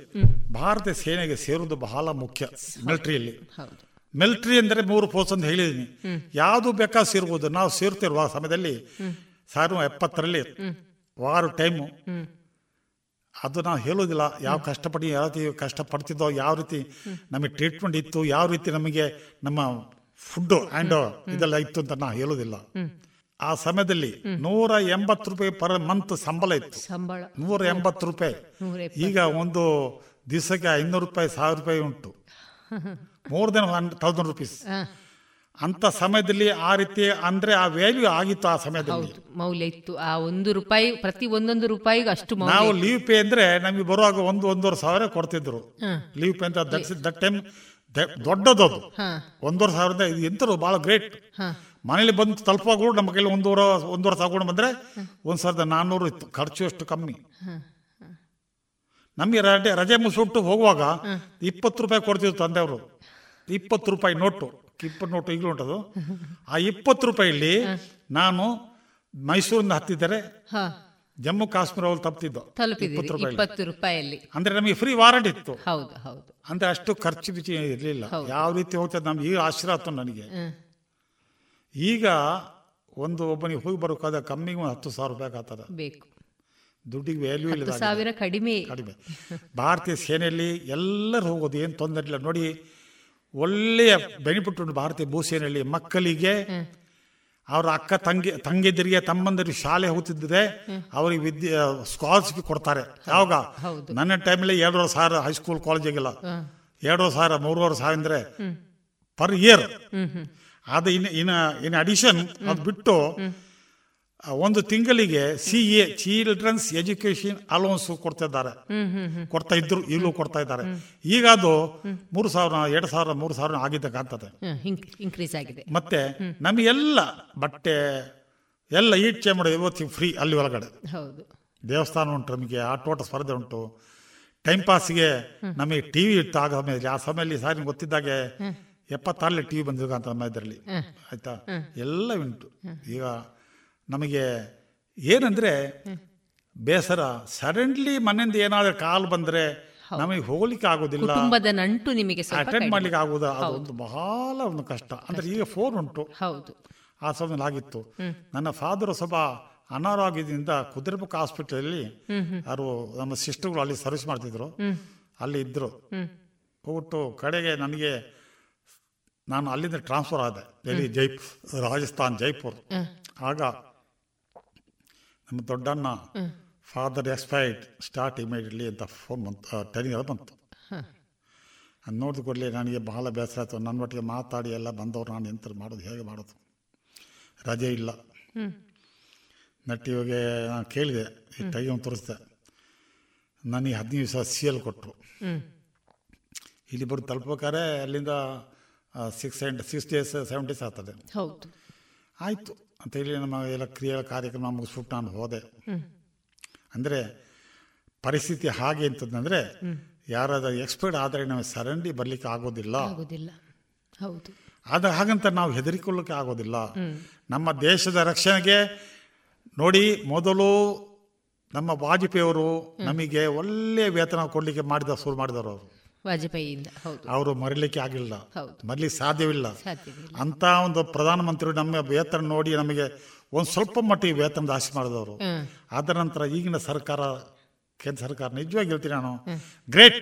ಭಾರತೀಯ ಸೇನೆಗೆ ಸೇರುವುದು ಬಹಳ ಮುಖ್ಯ ಮಿಲಿಟರಿಯಲ್ಲಿ. ಮಿಲಿಟರಿ ಅಂದರೆ ಮೂರು ಪೋಸ್ಟ್ ಅಂತ ಹೇಳಿದ್ದೀನಿ ಯಾವುದು ಬೇಕಾ ಸೇರ್ಬೋದು. ನಾವು ಸೇರ್ತಿರುವ ಸಮಯದಲ್ಲಿ ಸಾವಿರದ ಎಪ್ಪತ್ತರಲ್ಲಿ ವಾರ ಟೈಮು ಅದು ನಾವು ಹೇಳೋದಿಲ್ಲ ಯಾವ ಕಷ್ಟಪಟ್ಟು ಯಾವ ರೀತಿ ಕಷ್ಟಪಡ್ತಿದ್ದೋ ಯಾವ ರೀತಿ ನಮಗೆ ಟ್ರೀಟ್ಮೆಂಟ್ ಇತ್ತು ಯಾವ ರೀತಿ ನಮಗೆ ನಮ್ಮ ಫುಡ್ಡು ಆ್ಯಂಡ್ ಇದೆಲ್ಲ ಇತ್ತು ಅಂತ ನಾವು ಹೇಳೋದಿಲ್ಲ ಆ ಸಮಯದಲ್ಲಿ ನೂರ ಎಂಬತ್ತು ರೂಪಾಯಿ ಪರ್ ಮಂತ್ ಸಂಬಳ ಇತ್ತು. ನೂರ ಎಂಬತ್ತು ರೂಪಾಯಿ. ಈಗ ಒಂದು ದಿವಸಕ್ಕೆ ಐನೂರು ರೂಪಾಯಿ ಸಾವಿರ ರೂಪಾಯಿ ಉಂಟು. More than thousand thousand rupees ಅಂತ ಸಮಯದಲ್ಲಿ ಆ ರೀತಿ ಅಂದ್ರೆ ಆ ವ್ಯಾಲ್ಯೂ ಆಗಿತ್ತು ಆ ಸಮಯದಲ್ಲಿ. ಮೌಲ್ಯ ಇತ್ತು. ಆ ಒಂದು ರೂಪಾಯಿ ಪ್ರತಿ ಒಂದೊಂದು ರೂಪಾಯಿಗೆ ಅಷ್ಟು ನಾವು. ಲೀವ್ ಪೇ ಅಂದ್ರೆ ನಮಗೆ ಬರುವಾಗ ಒಂದು ಒಂದೂವರೆ ಸಾವಿರ ಕೊಡ್ತಿದ್ರು. ಲೀವ್ ಪೇ ಅಂತ ದಟ್ ಟೈಮ್ ದೊಡ್ಡದು ಅದು ಹಾ. ಒಂದೂವರೆ ಸಾವಿರದ ಇದು ಎಂತರು ಬಹಳ ಗ್ರೇಟ್. ಮನೇಲಿ ಬಂದು ತಲುಪಾಗೂ ನಮ್ಮ ಕೈಲಿ ಒಂದೂವರೆ ಒಂದೂವರೆ ತಗೊಂಡು ಬಂದರೆ ಒಂದು ಸಾವಿರದ ನಾನ್ನೂರು ಇತ್ತು ಖರ್ಚು ಅಷ್ಟು ಕಮ್ಮಿ. ನಮಗೆ ರಜೆ ರಜೆ ಮುಸುಟ್ಟು ಹೋಗುವಾಗ ಇಪ್ಪತ್ತು ರೂಪಾಯಿ ಕೊಡ್ತಿದ್ರು ತಂದೆಯವರು. ಇಪ್ಪತ್ತು ರೂಪಾಯಿ ನೋಟು ಇಪ್ಪತ್ತು ನೋಟು ಈಗಲೂ ಉಂಟದು. ಆ ಇಪ್ಪತ್ತು ರೂಪಾಯಿಲಿ ನಾನು ಮೈಸೂರಿಂದ ಹತ್ತಿದ್ದರೆ ಜಮ್ಮು ಕಾಶ್ಮೀರ ಅವ್ರು ತಪ್ಪಿದ್ದು. ಇಪ್ಪತ್ತು ಅಂದ್ರೆ ನಮಗೆ ಫ್ರೀ ವಾರಂಟ್ ಇತ್ತು. ಹೌದು ಹೌದು. ಅಂದ್ರೆ ಅಷ್ಟು ಖರ್ಚು ಬಿಚ್ಚಿ ಇರಲಿಲ್ಲ. ಯಾವ ರೀತಿ ಹೋಗ್ತದೆ ನಮ್ಗೆ ಈಗ ಆಶೀರ್ವಾದ ಆಯ್ತು ನನಗೆ. ಈಗ ಒಂದು ಒಬ್ಬನಿಗೆ ಹೋಗಿ ಬರೋಕಾದ ಕಮ್ಮಿಗೆ ಒಂದು ಹತ್ತು ಸಾವಿರ ರೂಪಾಯಿ ಆಗ್ತದೆ. ಬೇಕು. ದುಡ್ಡಿಗೆ ವ್ಯಾಲ್ಯೂ ಇಲ್ಲ ಸಾವಿರ ಕಡಿಮೆ. ಕಡಿಮೆ. ಭಾರತೀಯ ಸೇನೆಯಲ್ಲಿ ಎಲ್ಲರೂ ಹೋಗೋದು ಏನು ತೊಂದರೆ ಇಲ್ಲ. ನೋಡಿ ಒಳ್ಳೆಯ ಬೆನಿಫಿಟ್ ಉಂಟು ಭಾರತೀಯ ಭೂಸೇನೆಯಲ್ಲಿ ಮಕ್ಕಳಿಗೆ ಅವರ ಅಕ್ಕ ತಂಗಿ ತಂಗಿದ್ದರಿಗೆ ತಮ್ಮಂದಿರಿಗೆ ಶಾಲೆ ಹೋಗ್ತಿದ್ದರೆ ಅವ್ರಿಗೆ ವಿದ್ಯೆ ಸ್ಕಾಲರ್ಶಿಪ್ ಕೊಡ್ತಾರೆ. ಯಾವಾಗ? ನನ್ನ ಟೈಮಲ್ಲಿ ಎರಡೂವರೆ ಸಾವಿರ ಹೈಸ್ಕೂಲ್ ಕಾಲೇಜಿಗೆಲ್ಲ ಎರಡೂವರೆ ಸಾವಿರ ಮೂರುವರೆ ಸಾವಿರ ಅಂದರೆ ಪರ್ ಇಯರ್ ಅದು ಇನ್ ಇನ್ ಇನ್ ಅಡಿಷನ್ ಅದು ಬಿಟ್ಟು ಒಂದು ತಿಂಗಳಿಗೆ C A children's education allowance ಕೊಡ್ತಾ ಇದ್ದಾರೆ ಕೊಡ್ತಾ ಇದ್ರು ಈಗಲೂ ಕೊಡ್ತಾ ಇದ್ದಾರೆ. ಈಗ ಅದು ಮೂರು ಸಾವಿರ ಎರಡು ಸಾವಿರ ಮೂರು ಸಾವಿರ ಆಗಿದ್ದ ಕಾಣ್ತದೆ ಇನ್ಕ್ರೀಸ್ ಆಗಿದೆ. ಮತ್ತೆ ನಮಗೆಲ್ಲ ಬಟ್ಟೆ ಎಲ್ಲ ಈಚೆ ಮಾಡಿ ಇವತ್ತಿಗೆ ಫ್ರೀ ಅಲ್ಲಿ ಒಳಗಡೆ. ದೇವಸ್ಥಾನ ಉಂಟು ನಮಗೆ ಆಟೋಟ ಸ್ಪರ್ಧೆ ಉಂಟು. ಟೈಮ್ ಪಾಸ್ಗೆ ನಮಗೆ ಟಿ ವಿ ಇಟ್ಟು ಆಗ ಸಮಯದಲ್ಲಿ ಆ ಸಮಯದಲ್ಲಿ ಸಾರಿ ಗೊತ್ತಿದ್ದಾಗೆ ಎಪ್ಪತ್ತಾರರಲ್ಲಿ ಟಿ ವಿ ಬಂದಿದ್ದ ಅಂತ ಇದರಲ್ಲಿ. ಆಯಿತಾ? ಎಲ್ಲ ಉಂಟು. ಈಗ ನಮಗೆ ಏನಂದ್ರೆ ಬೇಸರ ಸಡನ್ಲಿ ಮನೆಯಿಂದ ಏನಾದರೂ ಕಾಲು ಬಂದ್ರೆ ನಮಗೆ ಹೋಗ್ಲಿಕ್ಕೆ ಆಗೋದಿಲ್ಲ. ನಂಟು ನಿಮಗೆ ಅಟೆಂಡ್. ಮಾಡ್ಲಿಕ್ಕೆ ಆಗೋದು ಅದೊಂದು ಬಹಳ ಒಂದು ಕಷ್ಟ. ಅಂದ್ರೆ ಈಗ ಫೋನ್ ಉಂಟು. ಹೌದು. ಆ ಸಮಯದಲ್ಲಿ ಆಗಿತ್ತು. ನನ್ನ ಫಾದರ್ ಸ್ವಲ್ಪ ಅನಾರೋಗ್ಯದಿಂದ ಕುದುರೆಬುಕ್ಕ ಹಾಸ್ಪಿಟಲಲ್ಲಿ ಅವರು ನಮ್ಮ ಸಿಸ್ಟರ್ಗಳು ಅಲ್ಲಿ ಸರ್ವಿಸ್ ಮಾಡ್ತಿದ್ರು. ಅಲ್ಲಿ ಇದ್ರು. ಹೋಗ್ಬಿಟ್ಟು ಕಡೆಗೆ ನನಗೆ ನಾನು ಅಲ್ಲಿಂದ ಟ್ರಾನ್ಸ್ಫರ್ ಆದೆ. ಡೆಲ್ಲಿ ಜೈಪುರ್ ರಾಜಸ್ಥಾನ್ ಜೈಪುರ್. ಆಗ ನಮ್ಮ ದೊಡ್ಡಣ್ಣ ಫಾದರ್ ಎಕ್ಸ್ಪೈರ್ಡ್ ಸ್ಟಾರ್ಟ್ ಇಮಿಡಿಯೇಟ್ಲಿ ಅಂತ ಫೋನ್ ಬಂತು ಟೆಲಿಗ್ರಾಮ್ ಬಂತು. ಅದು ನೋಡಿದ ಕೂಡಲೇ ನನಗೆ ಬಹಳ ಬೇಸರ ಆಯಿತು. ನನ್ನ ಒಟ್ಟಿಗೆ ಮಾತಾಡಿ ಎಲ್ಲ ಬಂದವರು ನಾನು ಎಂತ ಮಾಡೋದು ಹೇಗೆ ಮಾಡೋದು? ರಜೆ ಇಲ್ಲ. ನಟ್ಟಿಗೆ ನಾನು ಕೇಳಿದೆ ಈ ಟೈಮ್ ತೋರಿಸ್ದೆ. ನನಗೆ ಹದಿನೈದು ದಿವಸ ಸಿ ಎಲ್ ಕೊಟ್ಟರು ಇಲ್ಲಿ ಬರೋದು ತಲುಪಬೇಕಾದ್ರೆ ಅಲ್ಲಿಂದ six and six days seven days ಆಗ್ತದೆ. ಹೌದು. ಆಯಿತು. ಅಂತೇಳಿ ನಮ್ಮ ಎಲ್ಲ ಕ್ರಿಯೆ ಕಾರ್ಯಕ್ರಮ ಮುಗಿಸ್ಬಿಟ್ಟು ನಾನು ಹೋದೆ. ಅಂದರೆ ಪರಿಸ್ಥಿತಿ ಹಾಗೆ ಅಂತಂದರೆ ಯಾರಾದರೂ ಎಕ್ಸ್ಪರ್ಟ್ ಆದರೆ ನಮಗೆ ಸರಂಡಿ ಬರಲಿಕ್ಕೆ ಆಗೋದಿಲ್ಲ. ಆಗೋದಿಲ್ಲ. ಹೌದು. ಆದ ಹಾಗಂತ ನಾವು ಹೆದರಿಕೊಳ್ಳಕ್ಕೆ ಆಗೋದಿಲ್ಲ. ನಮ್ಮ ದೇಶದ ರಕ್ಷಣೆಗೆ ನೋಡಿ ಮೊದಲು ನಮ್ಮ ವಾಜಪೇಯಿಯವರು ನಮಗೆ ಒಳ್ಳೆಯ ವೇತನ ಕೊಡಲಿಕ್ಕೆ ಮಾಡಿದ ಶುರು ಮಾಡಿದವರು ಅವರು. ವಾಜಪೇಯಿಯಿಂದ ಹೌದು. ಅವರು ಮರಿಲಿಕ್ಕೆ ಆಗಿಲ್ಲ. ಮರಲಿಕ್ಕೆ ಸಾಧ್ಯವಿಲ್ಲ. ಅಂತ ಒಂದು ಪ್ರಧಾನಮಂತ್ರಿ ನಮ್ಮ ವೇತನ ನೋಡಿ ನಮಗೆ ಒಂದು ಸ್ವಲ್ಪ ಮಟ್ಟಿಗೆ ವೇತನ ಆಸೆ ಮಾಡಿದವರು. ಅದರ ನಂತರ ಈಗಿನ ಸರ್ಕಾರ ಕೇಂದ್ರ ಸರ್ಕಾರ ನಿಜವಾಗಿ ಹೇಳ್ತೀನಿ ನಾನು ಗ್ರೇಟ್.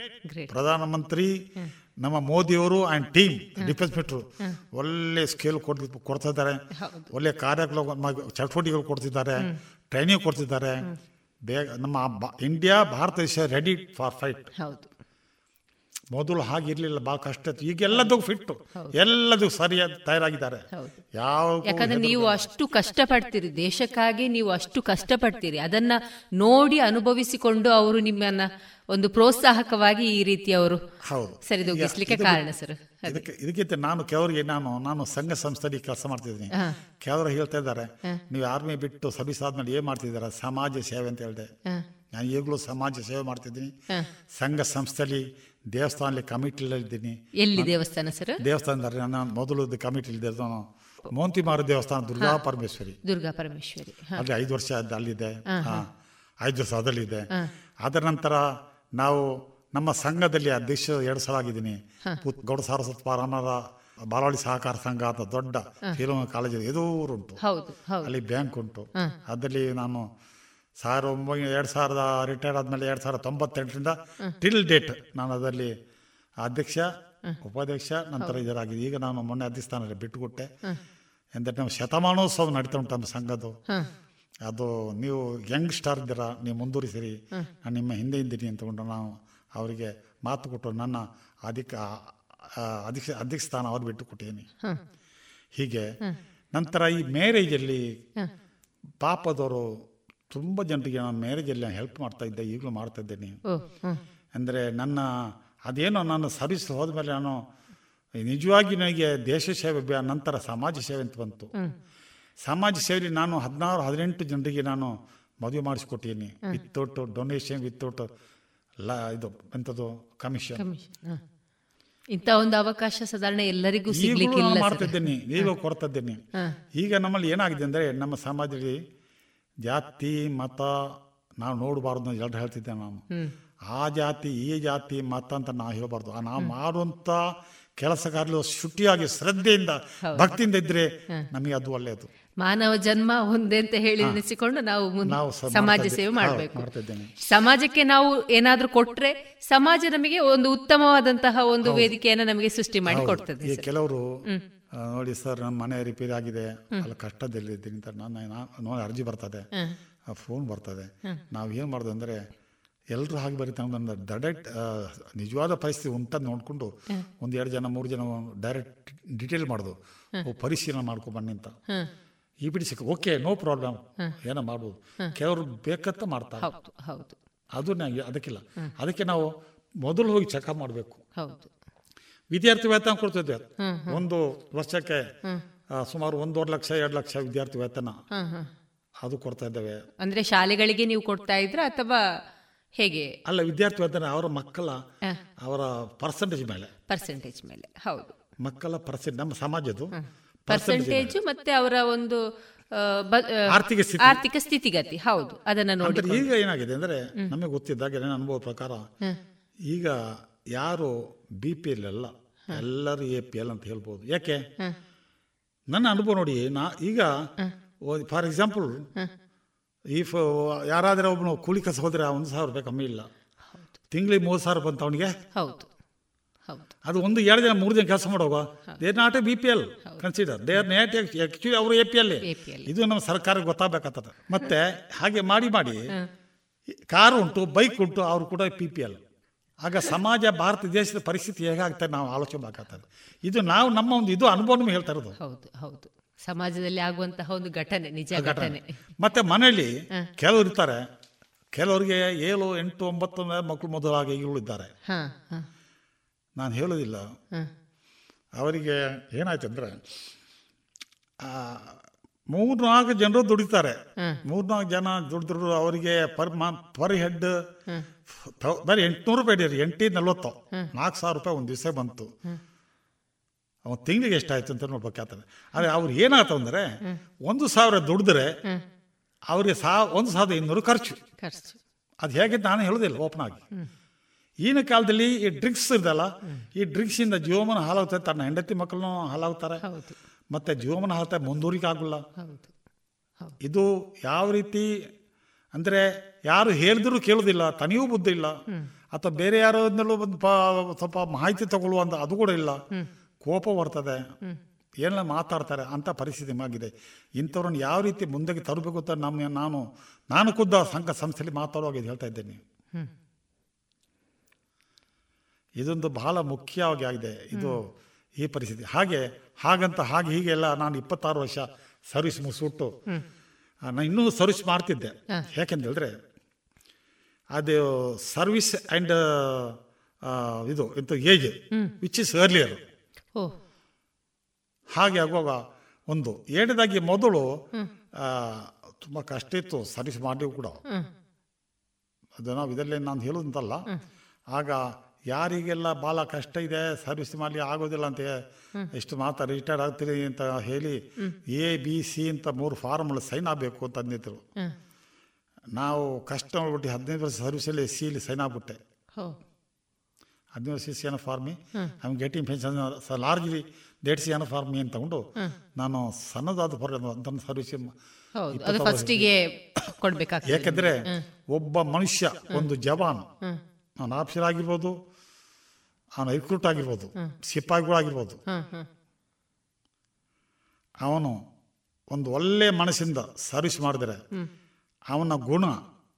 ಪ್ರಧಾನಮಂತ್ರಿ ನಮ್ಮ ಮೋದಿಯವರು ಆ್ಯಂಡ್ ಟೀಮ್ ಡಿಫೆನ್ಸ್ ಮಿನಿಸ್ಟ್ರು ಒಳ್ಳೆ ಸ್ಕೇಲ್ ಕೊಡ್ ಕೊಡ್ತಾ ಇದ್ದಾರೆ ಒಳ್ಳೆ ಕಾರ್ಯಕ್ರಮ ಚಟುವಟಿಕೆಗಳು ಕೊಡ್ತಿದ್ದಾರೆ. ಟ್ರೈನಿಂಗ್ ಕೊಡ್ತಿದ್ದಾರೆ. ಬೇಗ ನಮ್ಮ ಇಂಡಿಯಾ ಭಾರತ ದೇಶ ರೆಡಿ ಫಾರ್ ಫೈಟ್ ಹೌದು. ಮೊದಲು ಹಾಗಿರ್ಲಿಲ್ಲ ಭಾಳ ಕಷ್ಟ ಇತ್ತು ಈಗ ಎಲ್ಲದಕ್ಕೂ ಫಿಟ್ಟು ಎಲ್ಲದಕ್ಕೂ ಸರಿಯಾಗಿ ತಯಾರಾಗಿದ್ದಾರೆ. ಯಾವ ಯಾಕಂದ್ರೆ ನೀವು ಅಷ್ಟು ಕಷ್ಟಪಡ್ತೀರಿ ದೇಶಕ್ಕಾಗಿ ನೀವು ಅಷ್ಟು ಕಷ್ಟಪಡ್ತೀರಿ. ಅದನ್ನ ನೋಡಿ ಅನುಭವಿಸಿಕೊಂಡು ಅವರು ನಿಮ್ಮನ್ನ ಒಂದು ಪ್ರೋತ್ಸಾಹಕವಾಗಿ ಈ ರೀತಿ ಅವರು ಹೌದು. ಸರಿದೂಗಿಸ್ಲಿಕ್ಕೆ ಇದು- ಕಾರಣ ಸರ್. ಇದಕ್ಕೆ ಇದಕ್ಕಿಂತ ನಾನು ಕೆಲವರಿಗೆ ನಾನು ನಾನು ಸಂಘ ಸಂಸ್ಥೆಯಲ್ಲಿ ಕೆಲಸ ಮಾಡ್ತಿದ್ದೀನಿ. ಕೆಲವರು ಹೇಳ್ತಾ ಇದ್ದಾರೆ ನೀವು ಆರ್ಮಿ ಬಿಟ್ಟು ಸರ್ವಿಸ್ ಆದ್ಮೇಲೆ ಏನ್ ಮಾಡ್ತಿದ್ದೀರಾ? ಸಮಾಜ ಸೇವೆ ಅಂತ ಹೇಳಿದೆ. ನಾನು ಈಗಲೂ ಸಮಾಜ ಸೇವೆ ಮಾಡ್ತಿದ್ದೀನಿ. ಸಂಘ ಸಂಸ್ಥೆಯಲ್ಲಿ ದೇವಸ್ಥಾನದಲ್ಲಿ ಕಮಿಟಿಲಿದ್ದೀನಿ ಎಲ್ಲಿ ದೇವಸ್ಥಾನ ಸರ್? ದೇವಸ್ಥಾನದಲ್ಲಿ ನಾನು ಮೊದಲು ಕಮಿಟಿಲಿ ಮೋಂತಿ ಮೋಂತಿಮಾರು ದೇವಸ್ಥಾನ ದುರ್ಗಾ ಪರಮೇಶ್ವರಿ. ದುರ್ಗಾ ಪರಮೇಶ್ವರಿ. ಅಲ್ಲಿ ಐದು ವರ್ಷ ಅಲ್ಲಿದೆ ಐದು ವರ್ಷ ಅದಲ್ಲಿದೆ ಅದರ ನಂತರ ನಾವು ನಮ್ಮ ಸಂಘದಲ್ಲಿ ಅಧ್ಯಕ್ಷ ಎರಡು ಸಲ ಆಗಿದ್ದೀನಿ. ಗೌಡ ಸಾರಸ್ವತ್ ಪಾರಾಮರ ಬಾಲಾಳಿ ಸಹಕಾರ ಸಂಘ ಅಂತ ದೊಡ್ಡ ಫಿಲ್ಮ್ ಕಾಲೇಜ್ ಎದುರುಂಟು ಅಲ್ಲಿ ಬ್ಯಾಂಕ್ ಉಂಟು. ಅದರಲ್ಲಿ ನಾನು ಸಾವಿರ ಒಂಬೈನೂರ ಎರಡು ಸಾವಿರದ ರಿಟೈರ್ ಆದಮೇಲೆ ಎರಡು ಸಾವಿರದ ತೊಂಬತ್ತೆಂಟರಿಂದ ಟಿಲ್ ಡೇಟ್ ನಾನು ಅದರಲ್ಲಿ ಅಧ್ಯಕ್ಷ ಉಪಾಧ್ಯಕ್ಷ ನಂತರ ಇದರಾಗಿದೆ ಈಗ ನಾನು ಮೊನ್ನೆ ಅಧ್ಯಕ್ಷಸ್ಥಾನದಲ್ಲಿ ಬಿಟ್ಟುಕೊಟ್ಟೆ. ಎಂದರೆ ನಮ್ಮ ಶತಮಾನೋತ್ಸವ ನಡೀತಾ ಉಂಟು ನಮ್ಮ ಸಂಘದ್ದು. ಅದು ನೀವು ಯಂಗ್ ಸ್ಟಾರ್ ಇದ್ದೀರಾ ನೀವು ಮುಂದುವರಿಸಿರಿ ನಾನು ನಿಮ್ಮ ಹಿಂದೆ ಇದ್ದೀನಿ ಅಂತಕೊಂಡು ನಾವು ಅವರಿಗೆ ಮಾತು ಕೊಟ್ಟು ನನ್ನ ಅಧಿಕ ಅಧ್ಯಕ್ಷ ಅಧ್ಯಕ್ಷ ಸ್ಥಾನ ಅವ್ರು ಬಿಟ್ಟು ಕೊಟ್ಟಿದ್ದೀನಿ ಹೀಗೆ ನಂತರ ಈ ಮ್ಯಾರೇಜಲ್ಲಿ ಪಾಪದವರು ತುಂಬ ಜನರಿಗೆ ನಾನು ಮ್ಯಾರೇಜಲ್ಲಿ ಹೆಲ್ಪ್ ಮಾಡ್ತಾ ಇದ್ದೆ ಈಗಲೂ ಮಾಡ್ತಾ ಇದ್ದೇನೆ. ಅಂದರೆ ನನ್ನ ಅದೇನೋ ನಾನು ಸರ್ವಿಸ್ ಹೋದ್ಮೇಲೆ ನಾನು ನಿಜವಾಗಿ ನನಗೆ ದೇಶ ಸೇವೆ ನಂತರ ಸಮಾಜ ಸೇವೆ ಅಂತ ಬಂತು. ಸಮಾಜ ಸೇವೆಯಲ್ಲಿ ನಾನು ಹದಿನಾರು ಹದಿನೆಂಟು ಜನರಿಗೆ ನಾನು ಮದುವೆ ಮಾಡಿಸ್ಕೊಟ್ಟಿದ್ದೀನಿ. ವಿತೌಟ್ ಡೊನೇಷನ್ ವಿತೌಟ್ ಲ ಇದು ಎಂಥದ್ದು ಕಮಿಷನ್ ಇಂಥ ಒಂದು ಅವಕಾಶ ಸಾಧಾರಣ ಎಲ್ಲರಿಗೂ ಮಾಡ್ತಿದ್ದೀನಿ ಈಗ ಕೊಡ್ತಾ ಇದ್ದೀನಿ. ಈಗ ನಮ್ಮಲ್ಲಿ ಏನಾಗಿದೆ ಅಂದರೆ ನಮ್ಮ ಸಮಾಜದಲ್ಲಿ ಜಾತಿ ಮತ ನಾವು ನೋಡಬಾರ್ದು ಅಂತ ಎರಡು ಹೇಳ್ತಿದ್ದೆ ನಾನು. ಆ ಜಾತಿ ಈ ಜಾತಿ ಮತ ಅಂತ ನಾವು ಹೇಳಬಾರ್ದು. ಆ ನಾವು ಮಾಡುವಂಥ ಕೆಲಸ ಕಾರ್ಯ ಶುಟಿಯಾಗಿ ಶ್ರದ್ಧೆಯಿಂದ ಭಕ್ತಿಯಿಂದ ಇದ್ರೆ ನಮಗೆ ಅದು ಒಳ್ಳೆಯದು ಮಾನವ ಜನ್ಮ ಒಂದೇ ಅಂತ ಹೇಳಿ ನೆನೆಸಿಕೊಂಡು ನಾವು ಸಮಾಜ ಸೇವೆ. ಮಾಡಬೇಕು. ಸಮಾಜಕ್ಕೆ ನಾವು ಏನಾದರೂ ಕೊಟ್ರೆ ಸಮಾಜ ನಮಗೆ ಒಂದು ಉತ್ತಮವಾದಂತಹ ಒಂದು ವೇದಿಕೆಯನ್ನು ನಮಗೆ ಸೃಷ್ಟಿ ಮಾಡಿ ಕೊಡ್ತದೆ ಕೆಲವರು ನೋಡಿ ಸರ್ ನಮ್ಮ ಮನೆ ರಿಪೇರಿ ಆಗಿದೆ. ಅಲ್ಲಿ ಕಷ್ಟದಲ್ಲಿದ್ದೀನಿ ಅಂತ ನಾನು ನೋಡಿ ಅರ್ಜಿ ಬರ್ತದೆ. ಫೋನ್ ಬರ್ತದೆ. ನಾವು ಏನು ಮಾಡೋದು ಅಂದರೆ ಎಲ್ಲರೂ ಹಾಗೆ ಬರೀತಾರೆ ನನ್ನ ಡೈರೆಕ್ಟ್ ನಿಜವಾದ ಪರಿಸ್ಥಿತಿ ಉಂಟಂತ ನೋಡಿಕೊಂಡು ಒಂದು ಎರಡು ಜನ ಮೂರು ಜನ ಡೈರೆಕ್ಟ್ ಡಿಟೇಲ್ ಮಾಡೋದು. ಪರಿಶೀಲನೆ ಮಾಡ್ಕೊ ಬನ್ನಿ ಅಂತ. ಈ ಬಿಡಿ ಸಿಕ್ಕ ಓಕೆ ನೋ ಪ್ರಾಬ್ಲಮ್ ಏನೋ ಮಾಡ್ಬೋದು. ಕೆಲವರು ಬೇಕಂತ ಮಾಡ್ತಾರೆ. ಅದು ಅದಕ್ಕಿಲ್ಲ. ಅದಕ್ಕೆ ನಾವು ಮೊದಲು ಹೋಗಿ ಚೆಕಪ್ ಮಾಡಬೇಕು. ಹೌದು. ವಿದ್ಯಾರ್ಥಿ ವೇತನ ಕೊಡ್ತಿದ್ದೆ ಒಂದು ವರ್ಷಕ್ಕೆ ಸುಮಾರು ಒಂದೂವರೆ ಲಕ್ಷ ಎರಡು ಲಕ್ಷ ವಿದ್ಯಾರ್ಥಿ ವೇತನ. ಅದು ಕೊಡ್ತಾ ಇದ್ದೇವೆ. ಅಂದ್ರೆ ಶಾಲೆಗಳಿಗೆ ನೀವು ಕೊಡ್ತಾ ಇದ್ರ ಅಥವಾ ಹೇಗೆ? ಅಲ್ಲ ವಿದ್ಯಾರ್ಥಿ ವೇತನ ಅವರ ಮಕ್ಕಳ ಅವರ ಪರ್ಸೆಂಟೇಜ್ ಮೇಲೆ. ಪರ್ಸೆಂಟೇಜ್ ಮೇಲೆ ಹೌದು. ಮಕ್ಕಳ ಪರ್ಸೆಂಟ್ ನಮ್ಮ ಸಮಾಜದ್ದು ಪರ್ಸೆಂಟೇಜ್ ಮತ್ತೆ ಅವರ ಒಂದು ಆರ್ಥಿಕ ಸ್ಥಿತಿ. ಆರ್ಥಿಕ ಸ್ಥಿತಿಗತಿ ಹೌದು. ಅದನ್ನ ನೋಡಿ ಈಗ ಏನಾಗಿದೆ ಅಂದ್ರೆ ನಮಗೆ ಗೊತ್ತಿದ್ದಾಗ ನನ್ನ ಅನುಭವ ಪ್ರಕಾರ ಈಗ ಯಾರು ಬಿ ಪಿ ಎಲ್ ಅಲ್ಲ ಎಲ್ಲರೂ ಎ ಪಿ ಎಲ್ ಅಂತ ಹೇಳ್ಬೋದು. ಯಾಕೆ? ನನ್ನ ಅನುಭವ ನೋಡಿ ನಾ ಈಗ ಫಾರ್ ಎಕ್ಸಾಂಪಲ್ ಇಫ್ ಯಾರಾದ್ರೆ ಒಬ್ಬನು ಕೂಲಿ ಕಸ ಹೋದ್ರೆ ಒಂದು ಸಾವಿರ ರೂಪಾಯಿ ಕಮ್ಮಿ ಇಲ್ಲ. ತಿಂಗಳಿಗೆ ಮೂವತ್ತು ಸಾವಿರ ಅಂತ ಅವನಿಗೆ? ಹೌದು. ಹೌದು. ಅದು ಒಂದು ಎರಡು ಜನ ಮೂರು ದಿನ ಕೆಲಸ ಮಾಡುವಾಗ they're not a B P L consider they're not actually ಅವರು ಎ. ಪಿ ಎಲ್ ಇದು ನಮ್ಮ ಸರ್ಕಾರಕ್ಕೆ ಗೊತ್ತಾಗಬೇಕಾಗ್ತದೆ. ಮತ್ತೆ ಹಾಗೆ ಮಾಡಿ ಮಾಡಿ ಕಾರು ಉಂಟು ಬೈಕ್ ಉಂಟು ಅವರು ಕೂಡ ಪಿ ಪಿ ಎಲ್ ಆಗ ಸಮಾಜ ಭಾರತ ದೇಶದ ಪರಿಸ್ಥಿತಿ ಹೇಗಾಗ್ತದೆ ನಾವು ಆಲೋಚನೆ ಬೇಕಾಗ್ತದೆ ಇದು ನಾವು ನಮ್ಮ ಒಂದು ಇದು ಅನುಭವ ನಿಮ್ಗೆ ಹೇಳ್ತಾ ಇರೋದು. ಹೌದು ಹೌದು. ಸಮಾಜದಲ್ಲಿ ಆಗುವಂತಹ ಒಂದು ಘಟನೆ ನಿಜ ಘಟನೆ. ಮತ್ತೆ ಮನೆಯಲ್ಲಿ ಕೆಲವರು ಇರ್ತಾರೆ. ಕೆಲವರಿಗೆ ಏಳು ಎಂಟು ಒಂಬತ್ತು ಮಕ್ಕಳು ಮೊದಲಾಗಿ ಇದ್ದಾರೆ. ನಾನು ಹೇಳೋದಿಲ್ಲ. ಅವರಿಗೆ ಏನಾಯ್ತು ಮೂರು ನಾಲ್ಕು ಜನರು ದುಡಿತಾರೆ. ಮೂರ್ನಾಲ್ಕು ಜನ ದುಡಿದ್ರು ಅವರಿಗೆ ಪರ್ ಮಾ ಪರ್ ಹೆಡ್ ಬರೀ ಎಂಟುನೂರು ರೂಪಾಯಿ ರೀ ಎಂಟಿ ನಲ್ವತ್ತು. ನಾಲ್ಕು ಸಾವಿರ ರೂಪಾಯಿ ಒಂದು ದಿವಸ ಬಂತು. ಅವನು ತಿಂಗಳಿಗೆ ಎಷ್ಟಾಯ್ತು ಅಂತ ನೋಡ್ಬೇಕಾಗ್ತದೆ ಆದರೆ ಅವ್ರು ಏನಾಯ್ತು ಅಂದರೆ ಒಂದು ಸಾವಿರ ದುಡಿದ್ರೆ ಅವರಿಗೆ ಸಾ ಒಂದು ಸಾವಿರದ ಇನ್ನೂರು ಖರ್ಚು. ಖರ್ಚು. ಅದು ಹೇಗೆ ನಾನು ಹೇಳೋದಿಲ್ಲ ಓಪನ್ ಆಗಿ. ಈಗಿನ ಕಾಲದಲ್ಲಿ ಈ ಡ್ರಿಂಕ್ಸ್ ಇರ್ದಲ್ಲ ಈ ಡ್ರಿಂಕ್ಸಿಂದ ಜೀವಮಾನ ಹಾಳಾಗ್ತದೆ ತನ್ನ ಹೆಂಡತಿ ಮಕ್ಕಳನ್ನು ಹಾಳಾಗ್ತಾರೆ. ಮತ್ತೆ ಜೀವಮಾನ ಹಾಲ್ತಾರೆ ಮುಂದೂರಿಗೆ ಆಗೋಲ್ಲ. ಇದು ಯಾವ ರೀತಿ ಅಂದರೆ ಯಾರು ಹೇಳಿದ್ರು ಕೇಳೋದಿಲ್ಲ, ತನಿಯೂ ಬುದ್ಧಿ ಇಲ್ಲ. ಅಥವಾ ಬೇರೆ ಯಾರನ್ನೂ ಒಂದು ಸ್ವಲ್ಪ ಮಾಹಿತಿ ತಗೊಳ್ಳುವಂಥ ಅದು ಕೂಡ ಇಲ್ಲ. ಕೋಪ ಬರ್ತದೆ. ಏನೆಲ್ಲ ಮಾತಾಡ್ತಾರೆ ಅಂಥ ಪರಿಸ್ಥಿತಿ ಆಗಿದೆ ಇಂಥವ್ರನ್ನ ಯಾವ ರೀತಿ ಮುಂದಕ್ಕೆ ತರಬೇಕು ಅಂತ ನಮ್ಮ, ನಾನು ನಾನು ಖುದ್ದ ಸಂಘ ಸಂಸ್ಥೆಯಲ್ಲಿ ಮಾತಾಡುವಾಗ ಇದು ಹೇಳ್ತಾ ಇದ್ದೇನೆ. ಇದೊಂದು ಬಹಳ ಮುಖ್ಯವಾಗಿ ಆಗಿದೆ. ಇದು ಈ ಪರಿಸ್ಥಿತಿ. ಹಾಗೆ, ಹಾಗಂತ ಹಾಗೆ ಹೀಗೆಲ್ಲ ನಾನು ಇಪ್ಪತ್ತಾರು ವರ್ಷ ಸರ್ವಿಸ್ ಮುಗಿಸ್ಬಿಟ್ಟು ನಾನು ಇನ್ನೂ ಸರ್ವಿಸ್ ಮಾಡ್ತಿದ್ದೆ. ಯಾಕೆಂತ ಹೇಳಿದ್ರೆ ಅದು ಸರ್ವಿಸ್ ಆ್ಯಂಡ್ ಇದು ಇಂಥ ಏಜ್ ವಿಚ್ ಇಸ್ ಅರ್ಲಿಯರ್ ಹಾಗೆ ಆಗುವಾಗ ಒಂದು ಎರಡನೇದಾಗಿ ಮೊದಲು ತುಂಬ ಕಷ್ಟ ಇತ್ತು ಸರ್ವಿಸ್ ಮಾಡಿ ಕೂಡ. ಅದು ನಾವು ಇದರಲ್ಲಿ ನಾನು ಹೇಳೋದಂತಲ್ಲ ಆಗ ಯಾರಿಗೆಲ್ಲ ಭಾಳ ಕಷ್ಟ ಇದೆ ಸರ್ವಿಸ್ ಮಾಡಲಿ ಆಗೋದಿಲ್ಲ ಅಂತ ಎಷ್ಟು ಮಾತಾ ರಿಟೈರ್ಡ್ ಆಗ್ತೀರಿ ಅಂತ ಹೇಳಿ ಎ ಬಿ ಸಿ ಅಂತ ಮೂರು ಫಾರ್ಮ್ಗಳು ಸೈನ್ ಆಗಬೇಕು ಅಂತ ಅಂದಿದ್ರು. ನಾವು ಕಷ್ಟ ಮಾಡ್ಬಿಟ್ಟು ಹದಿನೈದು ವರ್ಷ ಸರ್ವಿಸಲ್ಲಿ ಸಿ ಇಲ್ಲಿ ಸೈನ್ ಆಗ್ಬಿಟ್ಟೆ. ಹದಿನೈದು ವರ್ಷ C N for me I getting pension largely date C N for me ಅಂತ ತಗೊಂಡು ನಾನು ಸಣ್ಣದಾದ ಅಂತ ಸರ್ವಿಸ್ ಕೊಡ್ಬೇಕಾಗ್ತದೆ. ಯಾಕೆಂದ್ರೆ ಒಬ್ಬ ಮನುಷ್ಯ ಒಂದು ಜವಾನ್. ನಾನು ಆಫೀಸರ್ ಆಗಿರ್ಬೋದು ಅವನ ರಿಕ್ರೂಟ್ ಆಗಿರ್ಬೋದು ಸಿಪಾಯಿಗಳಾಗಿರ್ಬೋದು. ಅವನು ಒಂದು ಒಳ್ಳೆ ಮನಸ್ಸಿಂದ ಸರ್ವಿಸ್ ಮಾಡಿದ್ರೆ ಅವನ ಗುಣ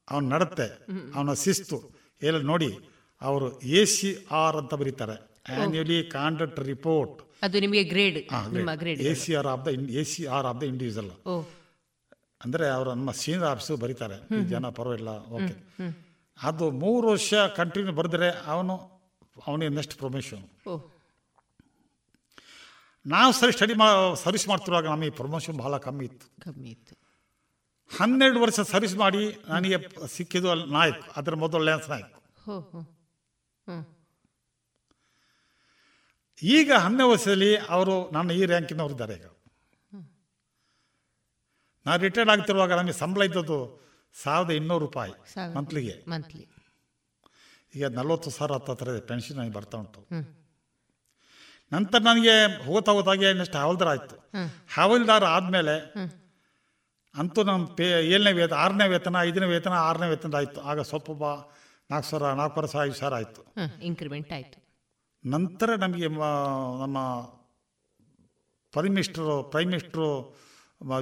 ಅವನ ನಡತೆ ಅವನ ಶಿಸ್ತು ಎಲ್ಲ ನೋಡಿ ಅವರು ಎ ಸಿ ಆರ್ ಅಂತ ಬರೀತಾರೆ. ಆನ್ಯುಲಿ ಕಾಂಡಕ್ಟ್ ರಿಪೋರ್ಟ್ ಅದು ನಿಮಗೆ grade A C R of the A C R of the individual ಅಂದರೆ ಅವರು ನಮ್ಮ ಸೀನಿಯರ್ ಆಫೀಸರ್ ಬರೀತಾರೆ. ಜನ ಪರವಾಗಿಲ್ಲ ಓಕೆ ಅದು ಮೂರು ವರ್ಷ ಕಂಟಿನ್ಯೂ ಬರೆದ್ರೆ ಅವನು ಅವನಿಗೆ ನೆಕ್ಸ್ಟ್ ಪ್ರಮೋಷನ್ ನಾವು ಸರಿ ಸ್ಟಡಿ ಮಾ ಸರ್ವಿಸ್ ಮಾಡ್ತಿರುವಾಗ ನಮಗೆ ಪ್ರಮೋಷನ್ ಬಹಳ ಕಮ್ಮಿ ಇತ್ತು. ಕಮ್ಮಿ ಇತ್ತು. ಹನ್ನೆರಡು ವರ್ಷ ಸರ್ವಿಸ್ ಮಾಡಿ ನನಗೆ ಸಿಕ್ಕಿದ್ದು ಅಲ್ಲಿ ನಾಯಕ್ ಅದರ ಮೊದಲು ಲ್ಯಾನ್ಸ್ ನಾಯಕ್. ಈಗ ಹನ್ನೆರಡು ವರ್ಷದಲ್ಲಿ ಅವರು ನನ್ನ ಈ ರ್ಯಾಂಕಿನವರು ಇದ್ದಾರೆ ಈಗ. ನಾನು ರಿಟೈರ್ಡ್ ಆಗ್ತಿರುವಾಗ ನಮಗೆ ಸಂಬಳ ಇದ್ದದ್ದು ಸಾವಿರದ ಇನ್ನೂರು ರೂಪಾಯಿ. ಮಂತ್ಲಿಗೆ ಮಂತ್ಲಿ ಈಗ ನಲ್ವತ್ತು ಸಾವಿರ ಹತ್ತತ್ರ ಇದೆ ಪೆನ್ಷನ್ ನನಗೆ ಬರ್ತಾ ಉಂಟು. ನಂತರ ನನಗೆ ಹೋಗ್ತಾ ಹೋದಾಗೆ ನೆಕ್ಸ್ಟ್ ಹವಲ್ದಾರ ಆಯಿತು. ಹವಲ್ದಾರ ಆದಮೇಲೆ ಅಂತೂ ನಮ್ಮ ಪೇ ಏಳನೇ ವೇತನ ಆರನೇ ವೇತನ ಐದನೇ ವೇತನ ಆರನೇ ವೇತನ ಆಯಿತು. ಆಗ ಸ್ವಲ್ಪ ಬಾ ನಾಲ್ಕು ಸಾವಿರ ನಾಲ್ಕು ಸಾವಿರ ಐದು ಸಾವಿರ ಆಯಿತು. ಇನ್ಕ್ರಿಮೆಂಟ್ ಆಯ್ತು. ನಂತರ ನಮಗೆ ನಮ್ಮ ಪ್ರೈಮ್ ಮಿನಿಸ್ಟರು ಪ್ರೈಮ್ ಮಿನಿಸ್ಟ್ರು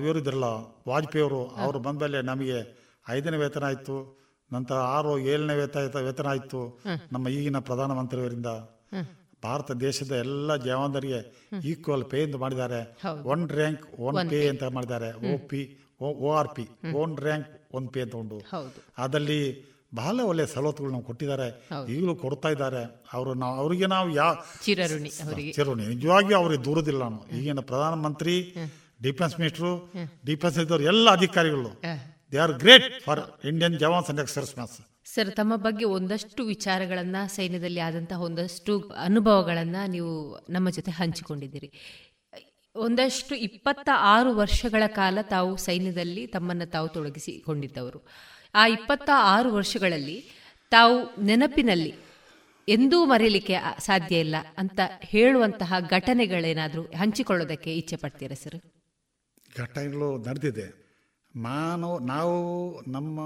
ಇವರು ಇದ್ರಲ್ಲ ವಾಜಪೇಯಿ ಅವರು ಅವರು ಬಂದಮೇಲೆ ನಮಗೆ ಐದನೇ ವೇತನ ಆಯಿತು. ನಂತರ ಆರು ಏಳನೇ ವೇತ ವೇತನ ಆಯಿತು. ನಮ್ಮ ಈಗಿನ ಪ್ರಧಾನಮಂತ್ರಿಯವರಿಂದ ಭಾರತ ದೇಶದ ಎಲ್ಲ ಜವಾನರಿಗೆ ಈಕ್ವಲ್ ಪೇ ಎಂದು ಮಾಡಿದ್ದಾರೆ. ಒನ್ ರ್ಯಾಂಕ್ ಒನ್ ಪೇ ಅಂತ ಮಾಡಿದ್ದಾರೆ. O P O R P one rank one pay ಅಂತ ಉಂಟು. ಅದರಲ್ಲಿ ಬಹಳ ಒಳ್ಳೆಯ ಸವಲತ್ತುಗಳು ನಾವು ಕೊಟ್ಟಿದ್ದಾರೆ. ಈಗಲೂ ಕೊಡ್ತಾ ಇದ್ದಾರೆ. ಅವರು ನಾವು ಅವರಿಗೆ ನಾವು ಯಾವ ಚಿರೋಣಿ ನಿಜವಾಗಿಯೂ ಅವ್ರಿಗೆ ದೂರದಿಲ್ಲ ನಾನು. ಈಗಿನ ಪ್ರಧಾನಮಂತ್ರಿ ಡಿಫೆನ್ಸ್ ಮಿನಿಸ್ಟ್ರು ಡಿಫೆನ್ಸ್ ಇದ್ದವರು ಎಲ್ಲ ಅಧಿಕಾರಿಗಳು they are great for Indian jawans and ex servicemen sir ತಮ್ಮ ಬಗ್ಗೆ ಒಂದಷ್ಟು ವಿಚಾರಗಳನ್ನ ಸೈನ್ಯದಲ್ಲಿ ಆದಂತಹ ಒಂದಷ್ಟು ಅನುಭವಗಳನ್ನ ನೀವು ನಮ್ಮ ಜೊತೆ ಹಂಚಿಕೊಂಡಿದ್ದೀರಿ. ಒಂದಷ್ಟು ಇಪ್ಪತ್ತ ಆರು ವರ್ಷಗಳ ಕಾಲ ತಾವು ಸೈನ್ಯದಲ್ಲಿ ತಮ್ಮನ್ನು ತಾವು ತೊಡಗಿಸಿಕೊಂಡಿದ್ದವರು. ಆ ಇಪ್ಪತ್ತ ಆರು ವರ್ಷಗಳಲ್ಲಿ ತಾವು ನೆನಪಿನಲ್ಲಿ ಎಂದೂ ಮರೀಲಿಕ್ಕೆ ಸಾಧ್ಯ ಇಲ್ಲ ಅಂತ ಹೇಳುವಂತಹ ಘಟನೆಗಳೇನಾದರೂ ಹಂಚಿಕೊಳ್ಳೋದಕ್ಕೆ ಇಚ್ಛೆ ಪಡ್ತೀರಾ ಸರ್ ಘಟನೆಗಳು ನಡೆದಿದೆ. ನಾನು ನಾವು ನಮ್ಮ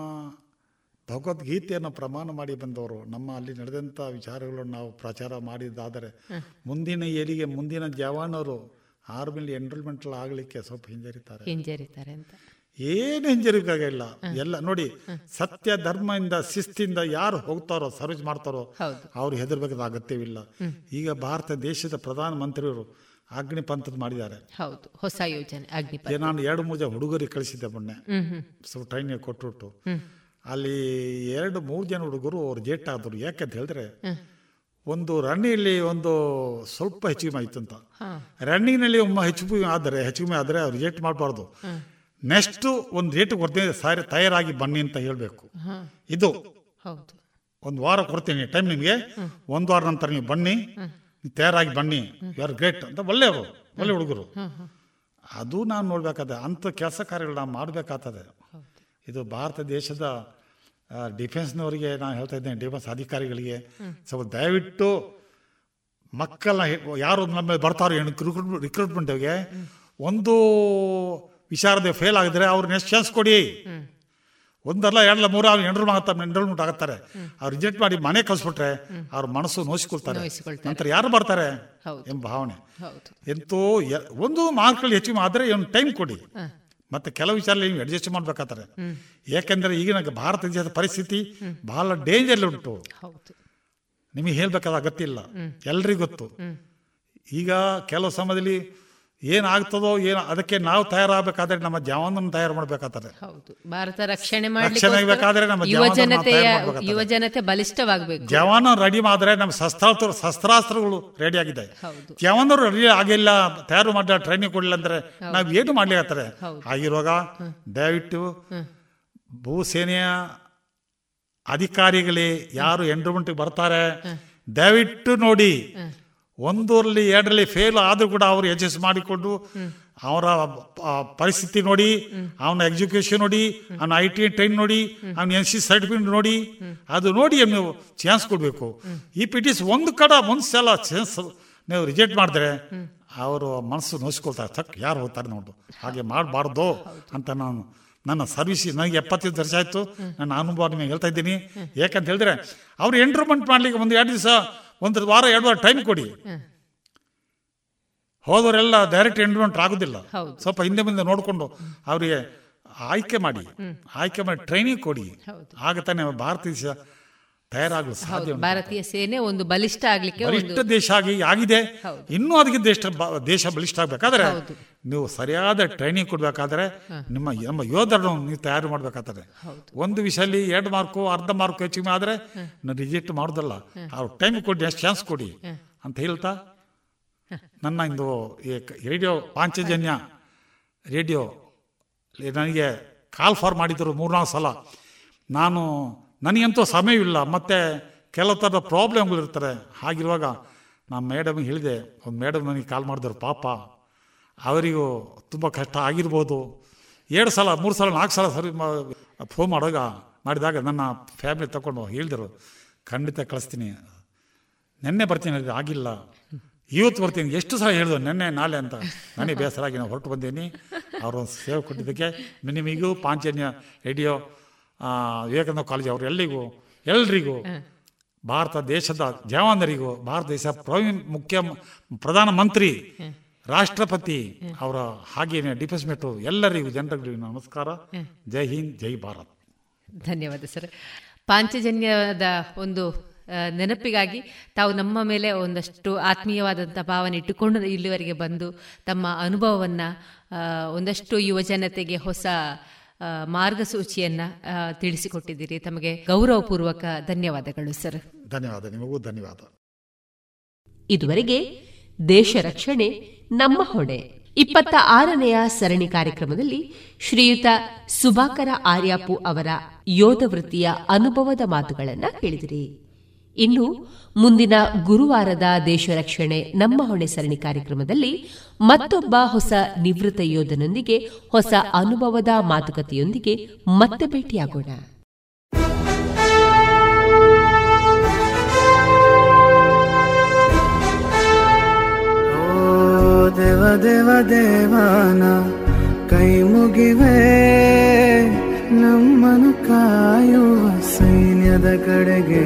ಭಗವದ್ಗೀತೆಯನ್ನು ಪ್ರಮಾಣ ಮಾಡಿ ಬಂದವರು ನಮ್ಮ ಅಲ್ಲಿ ನಡೆದಂಥ ವಿಚಾರಗಳನ್ನು ನಾವು ಪ್ರಚಾರ ಮಾಡಿದ್ದಾದರೆ ಮುಂದಿನ ಏಳಿಗೆ ಮುಂದಿನ ಜವಾನರು ಆರ್ಮಿಲಿ ಎನ್ರೋಲ್ಮೆಂಟ್ ಆಗಲಿಕ್ಕೆ ಸ್ವಲ್ಪ ಹಿಂಜರಿತಾರೆ. ಹಿಂಜರಿತಾರೆ ಅಂತ. ಏನು ಹಿಂಜರಿಕಾಗಿಲ್ಲ ಎಲ್ಲ ನೋಡಿ ಸತ್ಯ ಧರ್ಮದಿಂದ ಶಿಸ್ತಿಂದ ಯಾರು ಹೋಗ್ತಾರೋ ಸರ್ವಿಸ್ ಮಾಡ್ತಾರೋ. ಅವ್ರು ಹೆದರ್ಬೇಕಾದ ಅಗತ್ಯವಿಲ್ಲ. ಈಗ ಭಾರತ ದೇಶದ ಪ್ರಧಾನ ಮಂತ್ರಿಯವರು ಅಗ್ನಿಪಂಥದ ಮಾಡಿದ್ದಾರೆ. ಹೌದು ಹೊಸ ಯೋಜನೆ ನಾನು ಎರಡು ಮೂರು ಜನ ಹುಡುಗರಿಗೆ ಕಳಿಸಿದ್ದೆ ಮೊನ್ನೆ. ಸ್ವಲ್ಪ ಟ್ರೈನಿಗೆ ಕೊಟ್ಬಿಟ್ಟು ಅಲ್ಲಿ ಎರಡು ಮೂರು ಜನ ಹುಡುಗರು ಅವ್ರು ಜೇಟ್ ಆದರು ಯಾಕಂತ ಹೇಳಿದ್ರೆ ಒಂದು ರನ್ನಿಂಗಲ್ಲಿ ಒಂದು ಸ್ವಲ್ಪ ಹೆಚ್ಚಿಗೆ ಆಯ್ತು ಅಂತ. ರನ್ನಿಂಗ್ನಲ್ಲಿ ಒಮ್ಮೆ ಹೆಚ್ಚು ಆದರೆ ಹೆಚ್ಚಿಗೆ ಆದರೆ ಅವ್ರು ಜೇಟ್ ಮಾಡಬಾರ್ದು. ನೆಕ್ಸ್ಟ್ ಒಂದು ರೇಟ್ ಕೊಡ್ತೀನಿ ಸಾರಿ ತಯಾರಾಗಿ ಬನ್ನಿ ಅಂತ ಹೇಳಬೇಕು. ಇದು ಹೌದು. ಒಂದು ವಾರ ಕೊಡ್ತೀನಿ ಟೈಮ್ ನಿಮಗೆ. ಒಂದು ವಾರ ನಂತರ ನೀವು ಬನ್ನಿ. ತಯಾರಾಗಿ ಬನ್ನಿ ಯು ಆರ್ ಗ್ರೇಟ್ ಅಂತ ಒಳ್ಳೆಯವರು ಒಳ್ಳೆ ಹುಡುಗರು. ಅದು ನಾನು ನೋಡ್ಬೇಕಾದ ಅಂಥ ಕೆಲಸ ಕಾರ್ಯಗಳು ನಾವು ಮಾಡಬೇಕಾಗ್ತದೆ. ಇದು ಭಾರತ ದೇಶದ ಡಿಫೆನ್ಸ್ನವರಿಗೆ ನಾನು ಹೇಳ್ತಾ ಇದ್ದೇನೆ ಡಿಫೆನ್ಸ್ ಅಧಿಕಾರಿಗಳಿಗೆ. ಸ್ವಲ್ಪ ದಯವಿಟ್ಟು ಮಕ್ಕಳನ್ನ ಯಾರು ನಮ್ಮ ಮೇಲೆ ಬರ್ತಾರೋ ರಿಕ್ರೂಟ್ಮೆಂಟ್ ರಿಕ್ರೂಟ್ಮೆಂಟ್ಗೆ ಒಂದು ವಿಚಾರದ ಫೇಲ್ ಆಗಿದ್ರೆ ಅವ್ರು ನೆಕ್ಸ್ಟ್ ಚಾನ್ಸ್ ಕೊಡಿ. ಒಂದಲ್ಲ ಎರಡಲ್ಲ ಮೂರು ಅವ್ರು ಎಂಡ್ರು ಮಾತಾಡ್ತಾರೆ ಎಂಡ್ರು ಆಗುತ್ತಾರೆ ಅವ್ರು ರಿಜೆಕ್ಟ್ ಮಾಡಿ ಮನೆ ಕಳಿಸ್ಬಿಟ್ರೆ ಅವ್ರ ಮನಸ್ಸು ನೋಯಿಸ್ಕೊಳ್ತಾರೆ. ನಂತರ ಯಾರು ಬರ್ತಾರೆ. ಎಂಬ ಭಾವನೆ. ಎಂತೋ ಒಂದು ಮಾರ್ಕ್ಗಳು ಹೆಚ್ಚು ಆದರೆ ಒಂದು ಟೈಮ್ ಕೊಡಿ. ಮತ್ತೆ ಕೆಲವು ವಿಚಾರದಲ್ಲಿ ನೀವು ಅಡ್ಜಸ್ಟ್ ಮಾಡ್ಬೇಕಾಗ್ತಾರೆ ಯಾಕೆಂದ್ರೆ ಈಗಿನ ಭಾರತ ದೇಶದ ಪರಿಸ್ಥಿತಿ ಬಹಳ ಡೇಂಜರ್ ಉಂಟು. ನಿಮಗೆ ಹೇಳ್ಬೇಕಾದ ಅಗತ್ಯ ಇಲ್ಲ. ಎಲ್ರಿಗೂ ಗೊತ್ತು. ಈಗ ಕೆಲವು ಸಮಯದಲ್ಲಿ ಏನಾಗ್ತದೋ ಏನು ಅದಕ್ಕೆ ನಾವು ತಯಾರಾಗಬೇಕಾದ್ರೆ ನಮ್ಮ ಜವಾನನ್ನು ತಯಾರು ಮಾಡಬೇಕಾಗ್ತದೆ. ಹೌದು. ಭಾರತ ರಕ್ಷಣೆ ನಮ್ಮ ಯುವ ಜನತೆ ಬಲಿಷ್ಠವಾಗಬೇಕು. ಜವಾನ ರೆಡಿ ಮಾಡಿದ್ರೆ ನಮ್ಮ ಶಸ್ತ್ರಾಸ್ತ್ರ ಶಸ್ತ್ರಾಸ್ತ್ರಗಳು ರೆಡಿ ಆಗಿದೆ. ಜವಾನರು ರೆಡಿ ಆಗಿಲ್ಲ ತಯಾರು ಮಾಡಿದ ಟ್ರೈನಿಂಗ್ ಕೊಡಲಿಲ್ಲ ಅಂದ್ರೆ ನಾವು ಏನು ಮಾಡ್ಲಿಕ್ಕೆ ಆಗಿರುವಾಗ ದಯವಿಟ್ಟು ಭೂಸೇನೆಯ ಅಧಿಕಾರಿಗಳೇ ಯಾರು ಎಂಡ್ರಮೆಂಟ್ಗೆ ಬರ್ತಾರೆ ದಯವಿಟ್ಟು ನೋಡಿ ಒಂದರಲ್ಲಿ ಎರಡರಲ್ಲಿ ಫೇಲ್ ಆದರೂ ಕೂಡ ಅವರು ಅಡ್ಜಸ್ಟ್ ಮಾಡಿಕೊಂಡು ಅವರ ಪರಿಸ್ಥಿತಿ ನೋಡಿ, ಅವನ ಎಜುಕೇಶನ್ ನೋಡಿ, ಅವನ ಐ ಟಿ ಟ್ರೈನ್ ನೋಡಿ, ಅವನ ಎನ್ ಸಿ ಸರ್ಟಿಫಿಕೇಟ್ ನೋಡಿ, ಅದು ನೋಡಿ ನೀವು ಚಾನ್ಸ್ ಕೊಡಬೇಕು. ಇಫ್ ಇಟ್ ಈಸ್ ಒಂದು ಕಡ ಒಂದು ಸಲ ಚಾನ್ಸ್ ನೀವು ರಿಜೆಕ್ಟ್ ಮಾಡಿದ್ರೆ, ಅವರು ಮನಸ್ಸು ನೋಸ್ಕೊಳ್ತಾರೆ ತಕ್ ಯಾರು ಹೋಗ್ತಾರೆ ನೋಡು. ಹಾಗೆ ಮಾಡಬಾರ್ದು ಅಂತ ನಾನು, ನನ್ನ ಸರ್ವಿಸ್ ನನಗೆ ಎಪ್ಪತ್ತೈದು ವರ್ಷ ಆಯಿತು. ನನ್ನ ಅನುಭವ ನಿಮಗೆ ಹೇಳ್ತಾ ಇದ್ದೀನಿ. ಯಾಕಂತ ಹೇಳಿದ್ರೆ, ಅವ್ರು ಎಂಟ್ರೂಮೆಂಟ್ ಮಾಡ್ಲಿಕ್ಕೆ ಒಂದು ಎರಡು ದಿವಸ ಒಂದು ವಾರ ಎರಡು ವಾರ ಟೈಮ್ ಕೊಡಿ. ಹೋದವರೆಲ್ಲ ಡೈರೆಕ್ಟ್ ಎಂಡ್ಮೆಂಟ್ ಆಗೋದಿಲ್ಲ. ಸ್ವಲ್ಪ ಹಿಂದೆ ಮುಂದೆ ನೋಡಿಕೊಂಡು ಅವರಿಗೆ ಆಯ್ಕೆ ಮಾಡಿ ಆಯ್ಕೆ ಮಾಡಿ ಟ್ರೈನಿಂಗ್ ಕೊಡಿ. ಆಗ ತಾನೇ ಭಾರತ ದೇಶ ತಯಾರಾಗಲು ಸಾಧ್ಯ ಭಾರತೀಯ ಸೇನೆ ಒಂದು ಬಲಿಷ್ಠ ಆಗ್ಲಿಕ್ಕೆ ಬಲಿಷ್ಠ ದೇಶ ಆಗಿ ಆಗಿದೆ. ಇನ್ನೂ ಅದಕ್ಕೆ ದೇಶ ದೇಶ ಬಲಿಷ್ಠ ಆಗಬೇಕಾದ್ರೆ ನೀವು ಸರಿಯಾದ ಟ್ರೈನಿಂಗ್ ಕೊಡಬೇಕಾದ್ರೆ ನಿಮ್ಮ ನಮ್ಮ ಯೋಧರನ್ನು ನೀವು ತಯಾರು ಮಾಡ್ಬೇಕಾದ್ರೆ ಒಂದು ವಿಷಯಲ್ಲಿ ಎರಡು ಮಾರ್ಕು ಅರ್ಧ ಮಾರ್ಕು ಹೆಚ್ಚಿಗೆ ಆದರೆ ನಾನು ರಿಜೆಕ್ಟ್ ಮಾಡೋದಲ್ಲ ಅವ್ರು ಟೈಮ್ ಕೊಡಿ ಎಷ್ಟು ಚಾನ್ಸ್ ಕೊಡಿ ಅಂತ ಹೇಳ್ತಾ ನನ್ನ ಇಂದು ರೇಡಿಯೋ ಪಾಂಚಜನ್ಯ ರೇಡಿಯೋ ನನಗೆ ಕಾಲ್ ಫಾರ್ ಮಾಡಿದ್ರು ಮೂರ್ನಾಲ್ಕು ಸಲ. ನಾನು ನನಗಂತೂ ಸಮಯವಿಲ್ಲ ಮತ್ತು ಕೆಲವು ಥರದ ಪ್ರಾಬ್ಲಮ್ಗಳು ಇರ್ತಾರೆ ಹಾಗಿರುವಾಗ ನಾನು ಮೇಡಮ್ಗೆ ಹೇಳಿದೆ, ಒಂದು ಮೇಡಮ್ ನನಗೆ ಕಾಲ್ ಮಾಡಿದ್ರು, ಪಾಪ, ಅವರಿಗೂ ತುಂಬ ಕಷ್ಟ ಆಗಿರ್ಬೋದು. ಎರಡು ಸಲ, ಮೂರು ಸಲ, ನಾಲ್ಕು ಸಲ ಸರಿ ಫೋನ್ ಮಾಡುವಾಗ, ಮಾಡಿದಾಗ ನನ್ನ ಫ್ಯಾಮಿಲಿ ತಗೊಂಡು ಹೇಳಿದರು, ಖಂಡಿತ ಕಳಿಸ್ತೀನಿ. ನೆನ್ನೆ ಬರ್ತೀನಿ ಅದು ಆಗಿಲ್ಲ. ಇವತ್ತು ಬರ್ತೀನಿ. ಎಷ್ಟು ಸಲ ಹೇಳಿದ್ರು? ನೆನ್ನೆ, ನಾಳೆ ಅಂತ. ನನಗೆ ಬೇಸರ ಆಗಿ ನಾನು ಹೊರಟು ಬಂದೀನಿ. ಅವರು ಒಂದು ಸೇವೆ ಕೊಟ್ಟಿದ್ದಕ್ಕೆ ನಿಮಗೂ ಪಾಂಚನ್ಯ ರೇಡಿಯೋ ವಿವೇಕಾನಂದ ಕಾಲೇಜ್ ಅವರು ಎಲ್ಲಿಗೂ? ಎಲ್ರಿಗೂ? ಭಾರತ ದೇಶದ ಜವಾನರಿಗೂ ಭಾರತ ದೇಶ ಪ್ರವಿ ಮುಖ್ಯ ಪ್ರಧಾನಮಂತ್ರಿ ರಾಷ್ಟ್ರಪತಿ ಅವರ ಹಾಗೇನೆ ಮೆಟ್ರು ಎಲ್ಲರಿಗೂ ಜನರಿಗೂ ನಮಸ್ಕಾರ. ಜೈ ಹಿಂದ್ ಜೈ ಭಾರತ್. ಧನ್ಯವಾದ ಸರ್. ಪಾಂಚಜನ್ಯದ ಒಂದು ನೆನಪಿಗಾಗಿ ತಾವು ನಮ್ಮ ಮೇಲೆ ಒಂದಷ್ಟು ಆತ್ಮೀಯವಾದಂಥ ಭಾವನೆ ಇಟ್ಟುಕೊಂಡು ಇಲ್ಲಿವರೆಗೆ ಬಂದು ತಮ್ಮ ಅನುಭವವನ್ನು ಒಂದಷ್ಟು ಯುವ ಜನತೆಗೆ ಹೊಸ ಮಾರ್ಗಸೂಚಿಯನ್ನ ತಿಳಿಸಿಕೊಟ್ಟಿದ್ದೀರಿ. ತಮಗೆ ಗೌರವಪೂರ್ವಕ ಧನ್ಯವಾದಗಳು ಸರ್. ಧನ್ಯವಾದ. ನಿಮಗೂ ಧನ್ಯವಾದ. ಇದುವರೆಗೆ ದೇಶ ರಕ್ಷಣೆ ನಮ್ಮ ಹೊಣೆ. ಇಪ್ಪತ್ತ ಆರನೆಯ ಸರಣಿ ಕಾರ್ಯಕ್ರಮದಲ್ಲಿ ಶ್ರೀಯುತ ಸುಭಾಕರ ಆರ್ಯಾಪು ಅವರ ಯೋಧ ವೃತ್ತಿಯ ಅನುಭವದ ಮಾತುಗಳನ್ನು ಕೇಳಿದಿರಿ. ಇನ್ನು ಮುಂದಿನ ಗುರುವಾರದ ದೇಶ ರಕ್ಷಣೆ ನಮ್ಮ ಹೊಣೆ ಸರಣಿ ಕಾರ್ಯಕ್ರಮದಲ್ಲಿ ಮತ್ತೊಬ್ಬ ಹೊಸ ನಿವೃತ್ತ ಯೋಧನೊಂದಿಗೆ, ಹೊಸ ಅನುಭವದ ಮಾತುಕತೆಯೊಂದಿಗೆ ಮತ್ತೆ ಭೇಟಿಯಾಗೋಣ. ದೇವ ದೇವ, ದೇವಾನ, ಕೈ ಮುಗಿವೆ ನಮ್ಮನು ಕಾಯುವ ಸೈನ್ಯದ ಕಡೆಗೆ.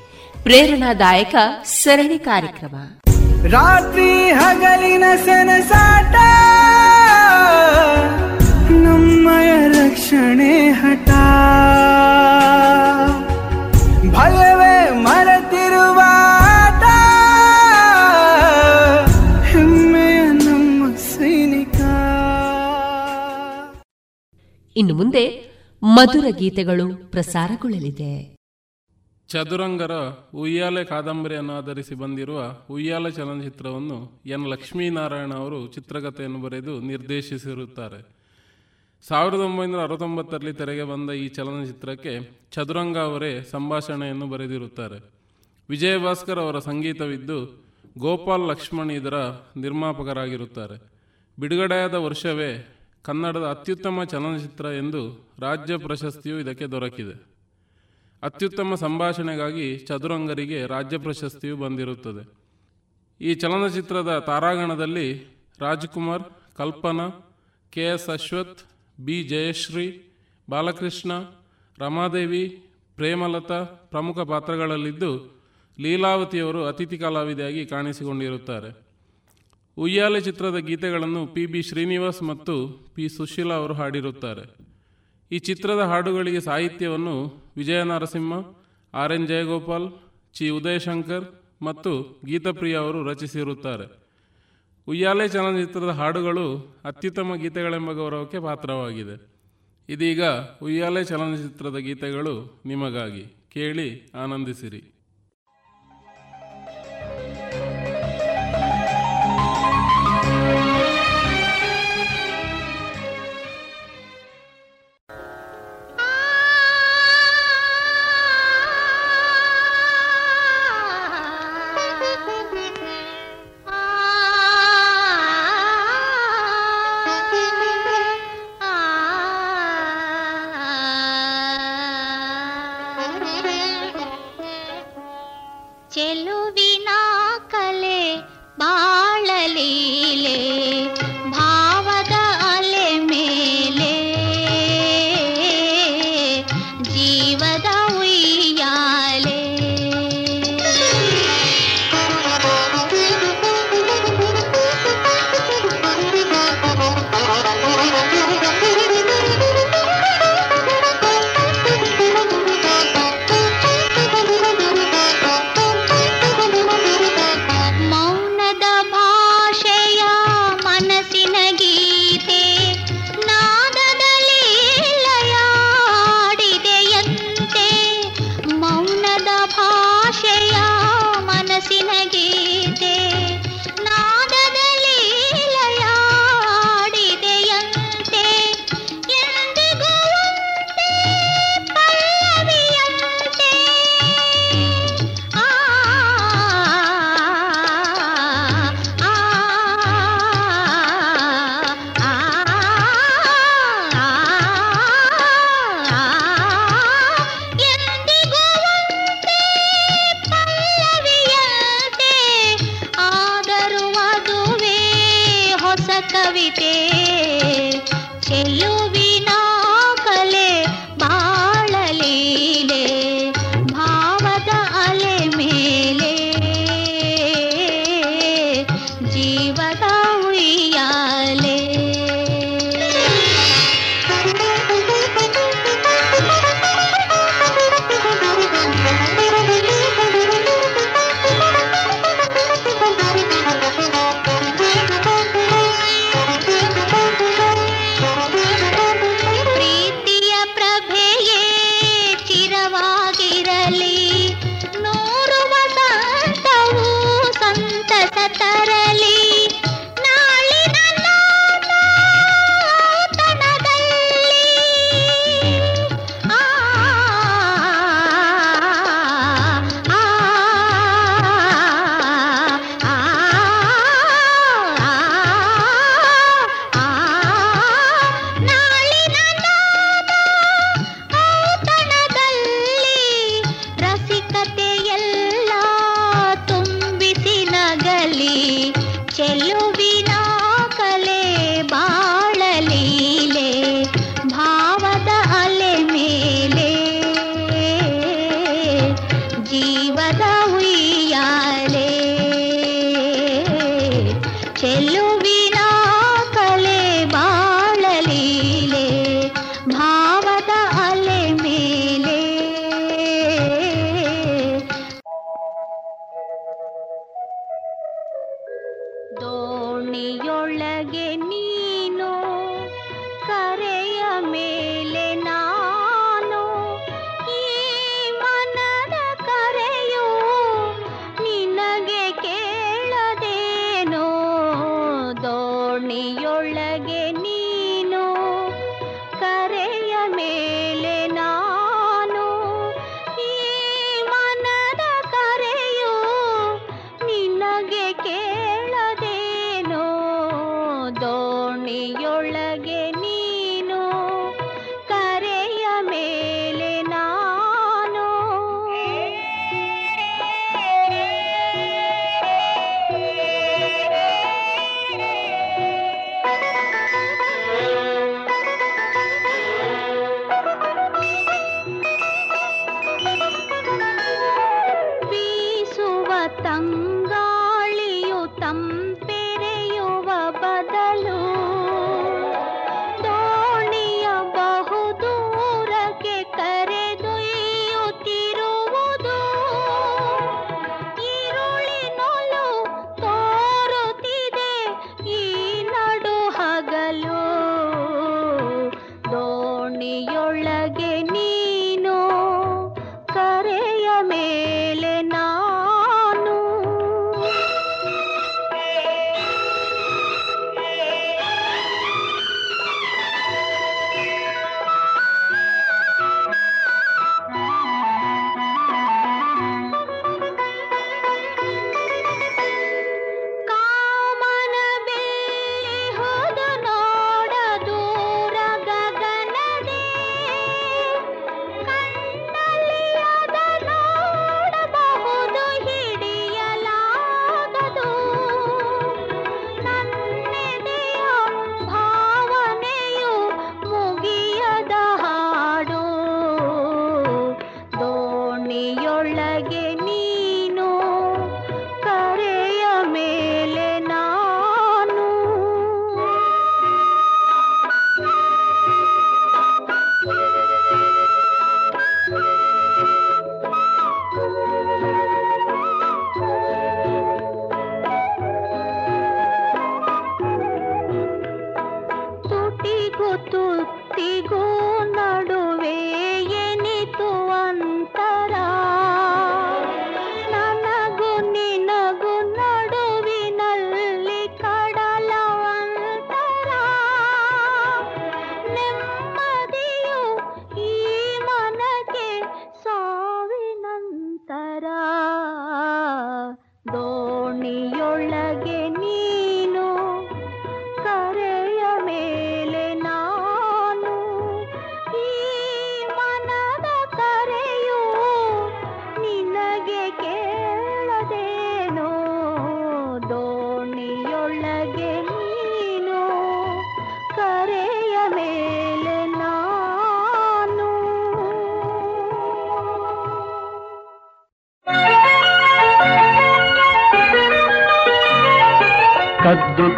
ಪ್ರೇರಣಾದಾಯಕ ಸರಣಿ ಕಾರ್ಯಕ್ರಮ. ರಾತ್ರಿ ಹಗಲಿನ ಸೆನಸಾಟ ನಮ್ಮಯ ರಕ್ಷಣೆ ಹಠ. ಭಯವೇ ಮರೆತಿರುವ ಹೆಮ್ಮೆಯ ನಮ್ಮ ಸೈನಿಕ. ಇನ್ನು ಮುಂದೆ ಮಧುರ ಗೀತೆಗಳು ಪ್ರಸಾರಗೊಳ್ಳಲಿದೆ. ಚದುರಂಗರ ಉಯ್ಯಾಲೆ ಕಾದಂಬರಿಯನ್ನು ಆಧರಿಸಿ ಬಂದಿರುವ ಉಯ್ಯಾಲೆ ಚಲನಚಿತ್ರವನ್ನು ಎನ್. ಲಕ್ಷ್ಮೀನಾರಾಯಣ ಅವರು ಚಿತ್ರಕಥೆಯನ್ನು ಬರೆದು ನಿರ್ದೇಶಿಸಿರುತ್ತಾರೆ. ಸಾವಿರದ ಒಂಬೈನೂರ ಅರವತ್ತೊಂಬತ್ತರಲ್ಲಿ ತೆರೆಗೆ ಬಂದ ಈ ಚಲನಚಿತ್ರಕ್ಕೆ ಚದುರಂಗ ಅವರೇ ಸಂಭಾಷಣೆಯನ್ನು ಬರೆದಿರುತ್ತಾರೆ. ವಿಜಯ ಭಾಸ್ಕರ್ ಅವರ ಸಂಗೀತವಿದ್ದು ಗೋಪಾಲ್ ಲಕ್ಷ್ಮಣ್ ಇದರ ನಿರ್ಮಾಪಕರಾಗಿರುತ್ತಾರೆ. ಬಿಡುಗಡೆಯಾದ ವರ್ಷವೇ ಕನ್ನಡದ ಅತ್ಯುತ್ತಮ ಚಲನಚಿತ್ರ ಎಂದು ರಾಜ್ಯ ಪ್ರಶಸ್ತಿಯು ಇದಕ್ಕೆ ದೊರಕಿದೆ. ಅತ್ಯುತ್ತಮ ಸಂಭಾಷಣೆಗಾಗಿ ಚದುರಂಗರಿಗೆ ರಾಜ್ಯ ಪ್ರಶಸ್ತಿಯು ಬಂದಿರುತ್ತದೆ. ಈ ಚಲನಚಿತ್ರದ ತಾರಾಗಣದಲ್ಲಿ Rajkumar, Kalpana K S Ashwath, B Jayashree, Balakrishna, Ramadevi, Premalatha ಪ್ರಮುಖ ಪಾತ್ರಗಳಲ್ಲಿದ್ದು ಲೀಲಾವತಿಯವರು ಅತಿಥಿ ಕಲಾವಿದೆಯಾಗಿ ಕಾಣಿಸಿಕೊಂಡಿರುತ್ತಾರೆ. ಉಯ್ಯಾಲೆ ಚಿತ್ರದ ಗೀತೆಗಳನ್ನು ಪಿ ಬಿ ಶ್ರೀನಿವಾಸ್ ಮತ್ತು ಪಿ ಸುಶೀಲಾ ಅವರು ಹಾಡಿರುತ್ತಾರೆ. ಈ ಚಿತ್ರದ ಹಾಡುಗಳಿಗೆ ಸಾಹಿತ್ಯವನ್ನು ವಿಜಯ ನರಸಿಂಹ ಆರ್ ಎನ್ ಜಯಗೋಪಾಲ್, ಚಿ ಉದಯಶಂಕರ್ ಮತ್ತು ಗೀತಪ್ರಿಯ ಅವರು ರಚಿಸಿರುತ್ತಾರೆ. ಉಯ್ಯಾಲೆ ಚಲನಚಿತ್ರದ ಹಾಡುಗಳು ಅತ್ಯುತ್ತಮ ಗೀತೆಗಳೆಂಬ ಗೌರವಕ್ಕೆ ಪಾತ್ರವಾಗಿದೆ. ಇದೀಗ ಉಯ್ಯಾಲೆ ಚಲನಚಿತ್ರದ ಗೀತೆಗಳು ನಿಮಗಾಗಿ. ಕೇಳಿ ಆನಂದಿಸಿರಿ.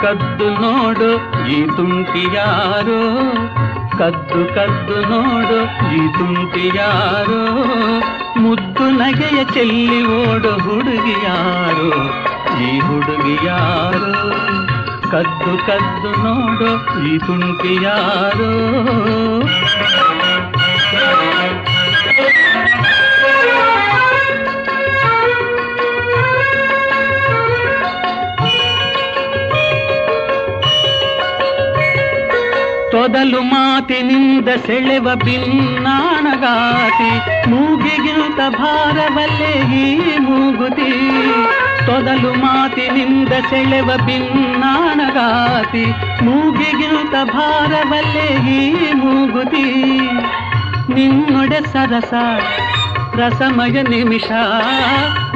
ಕದ್ದು ಕದ್ದು ನೋಡು ಈ ತುಂಟಿ ಯಾರೋ ಕದ್ದು ಕದ್ದು ನೋಡು ಈ ತುಂಟಿ ಯಾರೋ ಮುದ್ದು ನಗೆಯ ಚೆಲ್ಲಿ ಓಡು ಹುಡುಗಿ ಯಾರೋ ಈ ಹುಡುಗಿ ಯಾರೋ ಕದ್ದು ಕದ್ದು ನೋಡು ಈ ತುಂಟಿ ಯಾರೋ ತೊದಲು ಮಾತಿನಿಂದ ಸೆಳೆವ ಭಿನ್ನಾಣಗಾತಿ ಮೂಗಿಗಿಂತ ಭಾರವಲ್ಲೇ ಈ ಮೂಗುತಿ ತೊದಲು ಮಾತಿನಿಂದ ಸೆಳೆವ ಭಿನ್ನಾಣಗಾತಿ ಮೂಗಿಗಿಂತ ಭಾರವಲ್ಲೇ ಈ ಮೂಗುತಿ ನಿನ್ನೊಡೆ ಸರಸ ರಸಮಯ ನಿಮಿಷ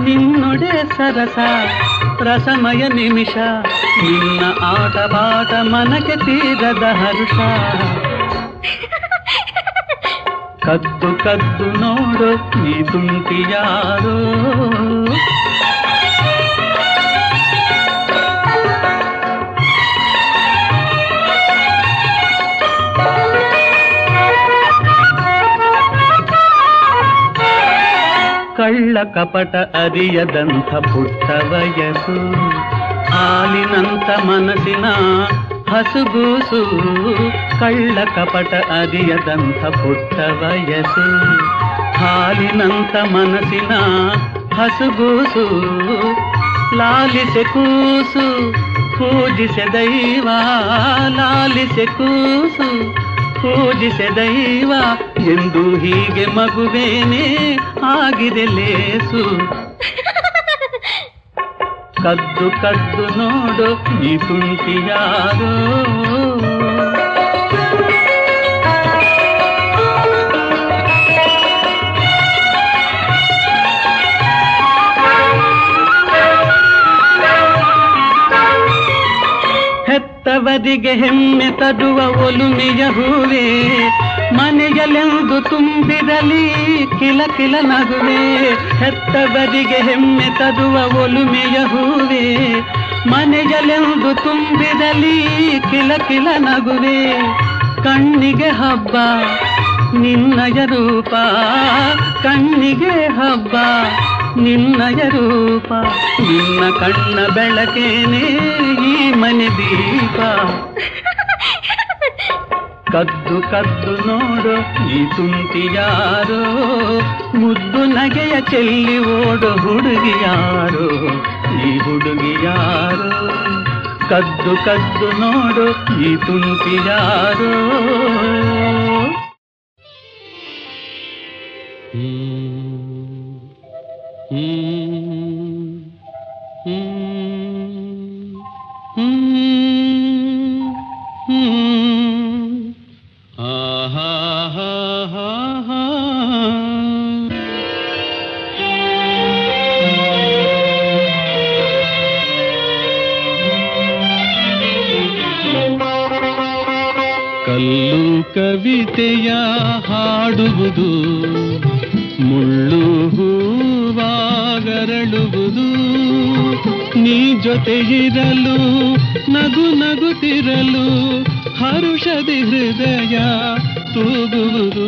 ನಿನ್ನೊಡೆ ಸರಸ ರಸಮಯ ನಿಮಿಷ ನಿನ್ನ ಆಟ ಪಾಠ ಮನಕ್ಕೆ ತೀರದ ಹರ್ಷ ಕದ್ದು ಕದ್ದು ನೋಡು ಈ ತುಂಟಿ ಯಾರೋ ಕಳ್ಳ ಕಪಟ ಅರಿಯದಂಥ ಪುಟ್ಟ ವಯಸ್ಸು ಹಾಲಿನಂತ ಮನಸ್ಸಿನ ಹಸುಗೂಸು ಕಳ್ಳ ಕಪಟ ಅರಿಯದಂಥ ಪುಟ್ಟ ವಯಸ್ಸು ಹಾಲಿನಂತ ಮನಸ್ಸಿನ ಹಸುಗೂಸು, ಲಾಲಿಸೆ ಕೂಸು, ಪೂಜಿಸೆ ದೈವ, ಲಾಲಿಸೆ ಕೂಸು, ಪೂಜಿಸೆ ದೈವ. ಎಂದು ಹೀಗೆ ಮಗುವೇನೆ, ಆಗಿದೆ ಲೇಸು. ಕದ್ದು ಕದ್ದು ನೋಡು ಈ ತುಂಟಿ ಯಾರೋ ಹೆತ್ತವರಿಗೆ ಹೆಮ್ಮೆ ತರುವ ಒಲುಮೆಯ ಹೂವೇ ಮನೆಯಲೆಂದು ತುಂಬಿರಲಿ, ಕಿಲ ಕಿಲ ನಗುವೆ, ಹೆತ್ತ ಬದಿಗೆ ಹೆಮ್ಮೆ ತದುವ ಒಲುಮೆಯ ಹೂವೆ. ಮನೆಯಲೆಂದು ತುಂಬಿರಲಿ, ಕಿಲ ಕಿಲ ನಗುವೆ. ಕಣ್ಣಿಗೆ ಹಬ್ಬ, ನಿನ್ನಯ ರೂಪ. ಕಣ್ಣಿಗೆ ಹಬ್ಬ, ನಿನ್ನಯ ರೂಪ. ನಿನ್ನ ಕಣ್ಣ ಬೆಳಕೇನೆ, ಈ ಮನೆ ದೀಪ. ಕದ್ದು ಕದ್ದು ನೋಡು, ಈ ತುಂಟಿ ಮುದ್ದು ನಗೆಯ ಚೆಲ್ಲಿ ಓಡು ಹುಡುಗಿ ಯಾರೋ? ಈ ಹುಡುಗಿ ಕದ್ದು ಕದ್ದು ನೋಡು, ಈ ತುಂಟಿ ಯಾರೋ? ಕಲ್ಲು ಕವಿತೆಯ ಹಾಡುವುದು, ಮುಳ್ಳು ಹೂವಾಗರಳುವುದು. ನೀ ಜೊತೆಗಿರಲು ನಗು ನಗುತ್ತಿರಲು, ಹರುಷದಿ ಹೃದಯ ತೂಗುವುದು.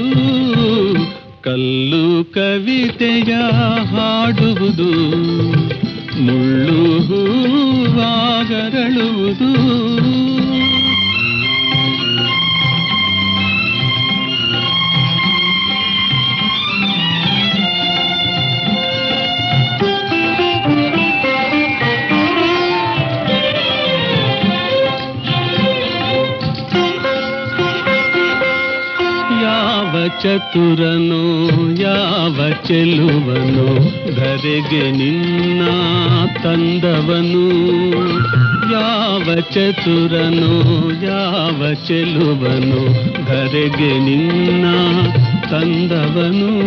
ಕಲ್ಲು ಕವಿತೆಯ ಹಾಡುವುದು, ಮುಳ್ಳು ಹೂವಾಗರಳುವುದು. ಚತುರನೋ, ಯಾವ ಚೆಲುವನು, ಧರೆಗೆ ನಿನ್ನ ತಂದವನು. ಯಾವ ಚತುರನು, ಯಾವ ಚೆಲುವನು, ಧರೆಗೆ ನಿನ್ನ ತಂದವನು.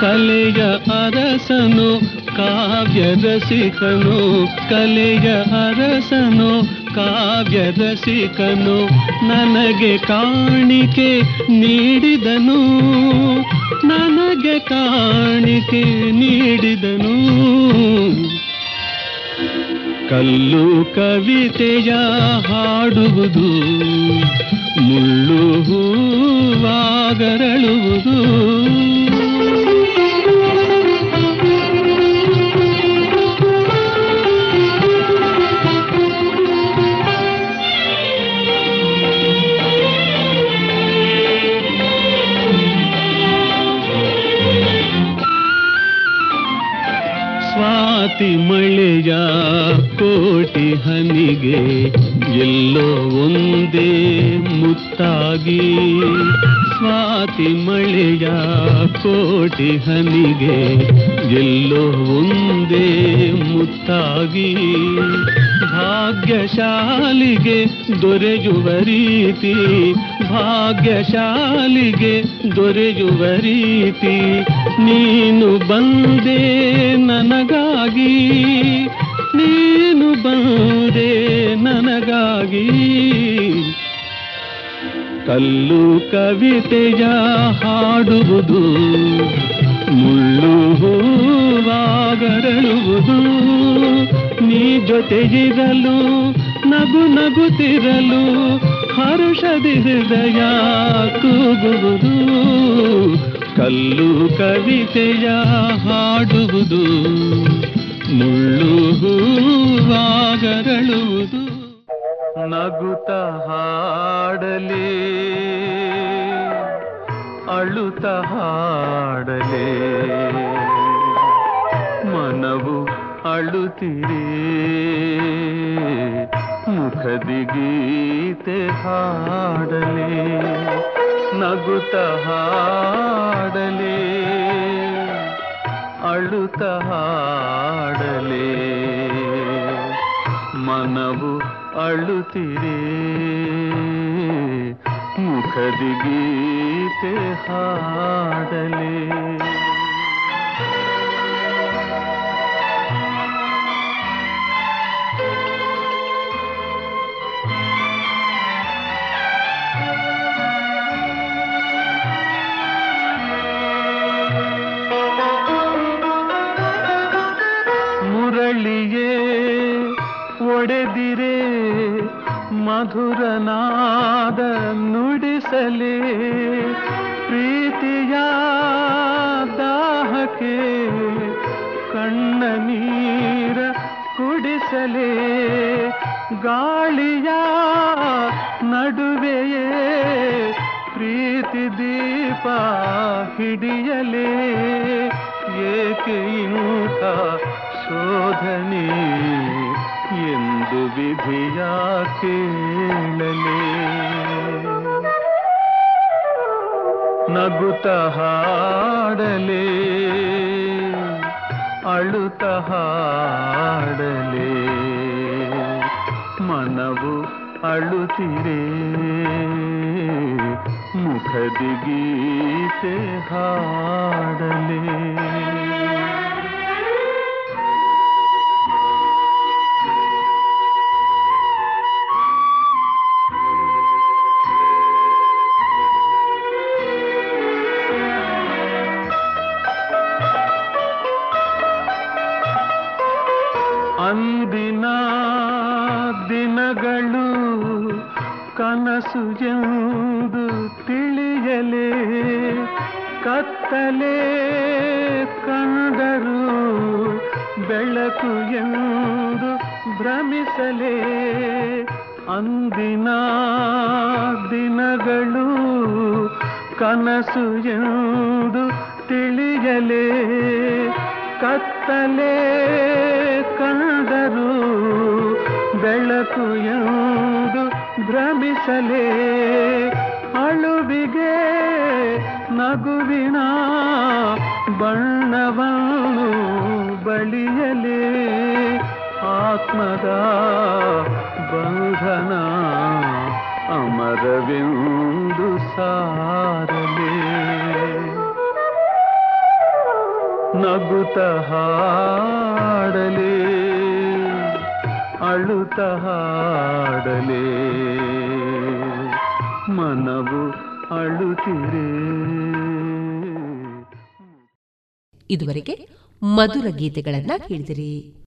ಕಲೆಯ ಅರಸನು ಕಾವ್ಯ ರಸಿಕನು ಕಲೆಯ ಅರಸನು ಕಾವ್ಯ ರಸಿಕನು ನನಗೆ ಕಾಣಿಕೆ ನೀಡಿದನು. ನನಗೆ ಕಾಣಿಕೆ ನೀಡಿದನು. ಕಲ್ಲು ಕವಿತೆಯ ಹಾಡುವುದು ಮುಳ್ಳು ಹೂವಾಗರಳುವುದು. ಸ್ವಾತಿ ಮಳೆಯ ಕೋಟಿ ಹನಿಗೆ ಎಲ್ಲೋ ಒಂದೇ ಮುತ್ತಾಗಿ. ಸ್ವಾತಿ ಮಳೆಯ ಕೋಟಿ ಹನಿಗೆ ಎಲ್ಲೋ ಒಂದೇ ಮುತ್ತಾಗಿ. ಭಾಗ್ಯಶಾಲಿಗೆ ದೊರೆಯುವ ರೀತಿ, ಭಾಗ್ಯಶಾಲಿಗೆ ದೊರೆಯುವ ರೀತಿ, ನೀನು ಬಂದೆ ನನಗಾಗಿ, ನೀನು ಬಂದೆ ನನಗಾಗಿ. ಕಲ್ಲು ಕವಿತೆಯ ಹಾಡುವುದು, ಮುಳ್ಳು ಹೂವಾಗರಳುವುದು. ನೀ ಜೊತೆಗಿರಲು, ನಗು ನಗುತ್ತಿರಲು, ಹರುಷದಿ ಹೃದಯ ಕೂಗುವುದು. ಕಲ್ಲು ಕವಿತೆಯ ಹಾಡುವುದು, ಮುಳ್ಳು ಹೂವಾಗರಳುವುದು. ನಗುತ್ತ ಹಾಡಲಿ ಅಳುತ ಹಾಡಲಿ. ಮನವು ಅಳುತ್ತಿರಿ ಮುಖದಿ ಗೀತೆ ಹಾಡಲಿ ನಗುತ ಹಾಡಲಿ. ಅಳುತ ಹಾಡಲಿ ಮನವು ಅಳುತ್ತಿರೆ ಮುಖದಿ ಗೀತೆ ಹಾಡಲಿ. ಒಡೆದಿರೆ ಮಧುರನಾದ ನುಡಿಸಲಿ ಪ್ರೀತಿಯ ದಾಹಕ್ಕೆ ಕಣ್ಣ ನೀರ ಕುಡಿಸಲಿ, ಗಾಳಿಯ ನಡುವೆಯೇ ಪ್ರೀತಿ ದೀಪ ಹಿಡಿಯಲೇ, ಏಕೆ ಇಂಥ ಶೋಧನೆ? ಎಂದು ವಿಧಿಯ ಕೇಳಲೆ. ನಗುತ ಹಾಡಲೆ ಅಳುತ ಹಾಡಲೆ. ಮನವು ಅಳುತ್ತಿರೆ ಮುಖದಿ ಗೀತೆ ಹಾಡಲೇ. ಅಂದಿನ ದಿನಗಳು ಕನಸು ಎಂದು ತಿಳಿಯಲೇ ಕತ್ತಲೆ ಕಂಡರು ಬೆಳಕು ಎಂದು ಭ್ರಮಿಸಲೇ ಅಂದಿನ ದಿನಗಳು ಕನಸು ಎಂದು ತಿಳಿಯಲೇ ಕತ್ತಲೆ ಕಂಡರು ಬೆಳಕು ಎಂದು ಭ್ರಮಿಸಲೇ ಅಳುವಿಗೆ ನಗುವಿನ ಬಣ್ಣವನ್ನು ಬಳಿಯಲೇ ಆತ್ಮದ ಬಂಧನ ಅಮರವೆಂದು ಸಾರಲೇ. ನಗುತ ಹಾಡಲೇ. ಅಳುತ್ತ ಹಾಡಲೇ. ಮನವು ಅಳುತ್ತಿರೇ. ಇದುವರೆಗೆ ಮಧುರ ಗೀತೆಗಳನ್ನ ಕೇಳಿದಿರಿ.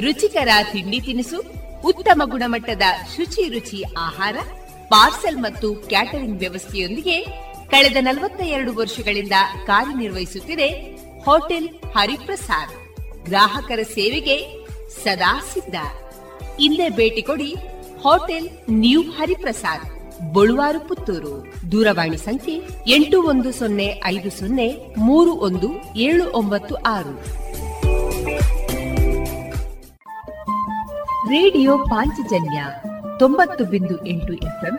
ರುಚಿಕರ ತಿಂಡಿ ತಿನಿಸು, ಉತ್ತಮ ಗುಣಮಟ್ಟದ ಶುಚಿ ರುಚಿ ಆಹಾರ, ಪಾರ್ಸೆಲ್ ಮತ್ತು ಕ್ಯಾಟರಿಂಗ್ ವ್ಯವಸ್ಥೆಯೊಂದಿಗೆ ಕಳೆದ ನಲವತ್ತ ಎರಡು ವರ್ಷಗಳಿಂದ ಕಾರ್ಯನಿರ್ವಹಿಸುತ್ತಿದೆ ಹೋಟೆಲ್ ಹರಿಪ್ರಸಾದ್. ಗ್ರಾಹಕರ ಸೇವೆಗೆ ಸದಾ ಸಿದ್ಧ. ಇಲ್ಲೇ ಭೇಟಿ ಕೊಡಿ ಹೋಟೆಲ್ ನ್ಯೂ ಹರಿಪ್ರಸಾದ್, ಬಳುವಾರು ಪುತ್ತೂರು. ದೂರವಾಣಿ ಸಂಖ್ಯೆ ಎಂಟು ಒಂದು ಸೊನ್ನೆ ಐದು ಸೊನ್ನೆ ಮೂರು ಒಂದು ಏಳು ಒಂಬತ್ತು ಆರು. ರೇಡಿಯೋ ಪಾಂಚಜನ್ಯ ತೊಂಬತ್ತು ಬಿಂದು ಎಂಟು ಎಫ್ಎಂ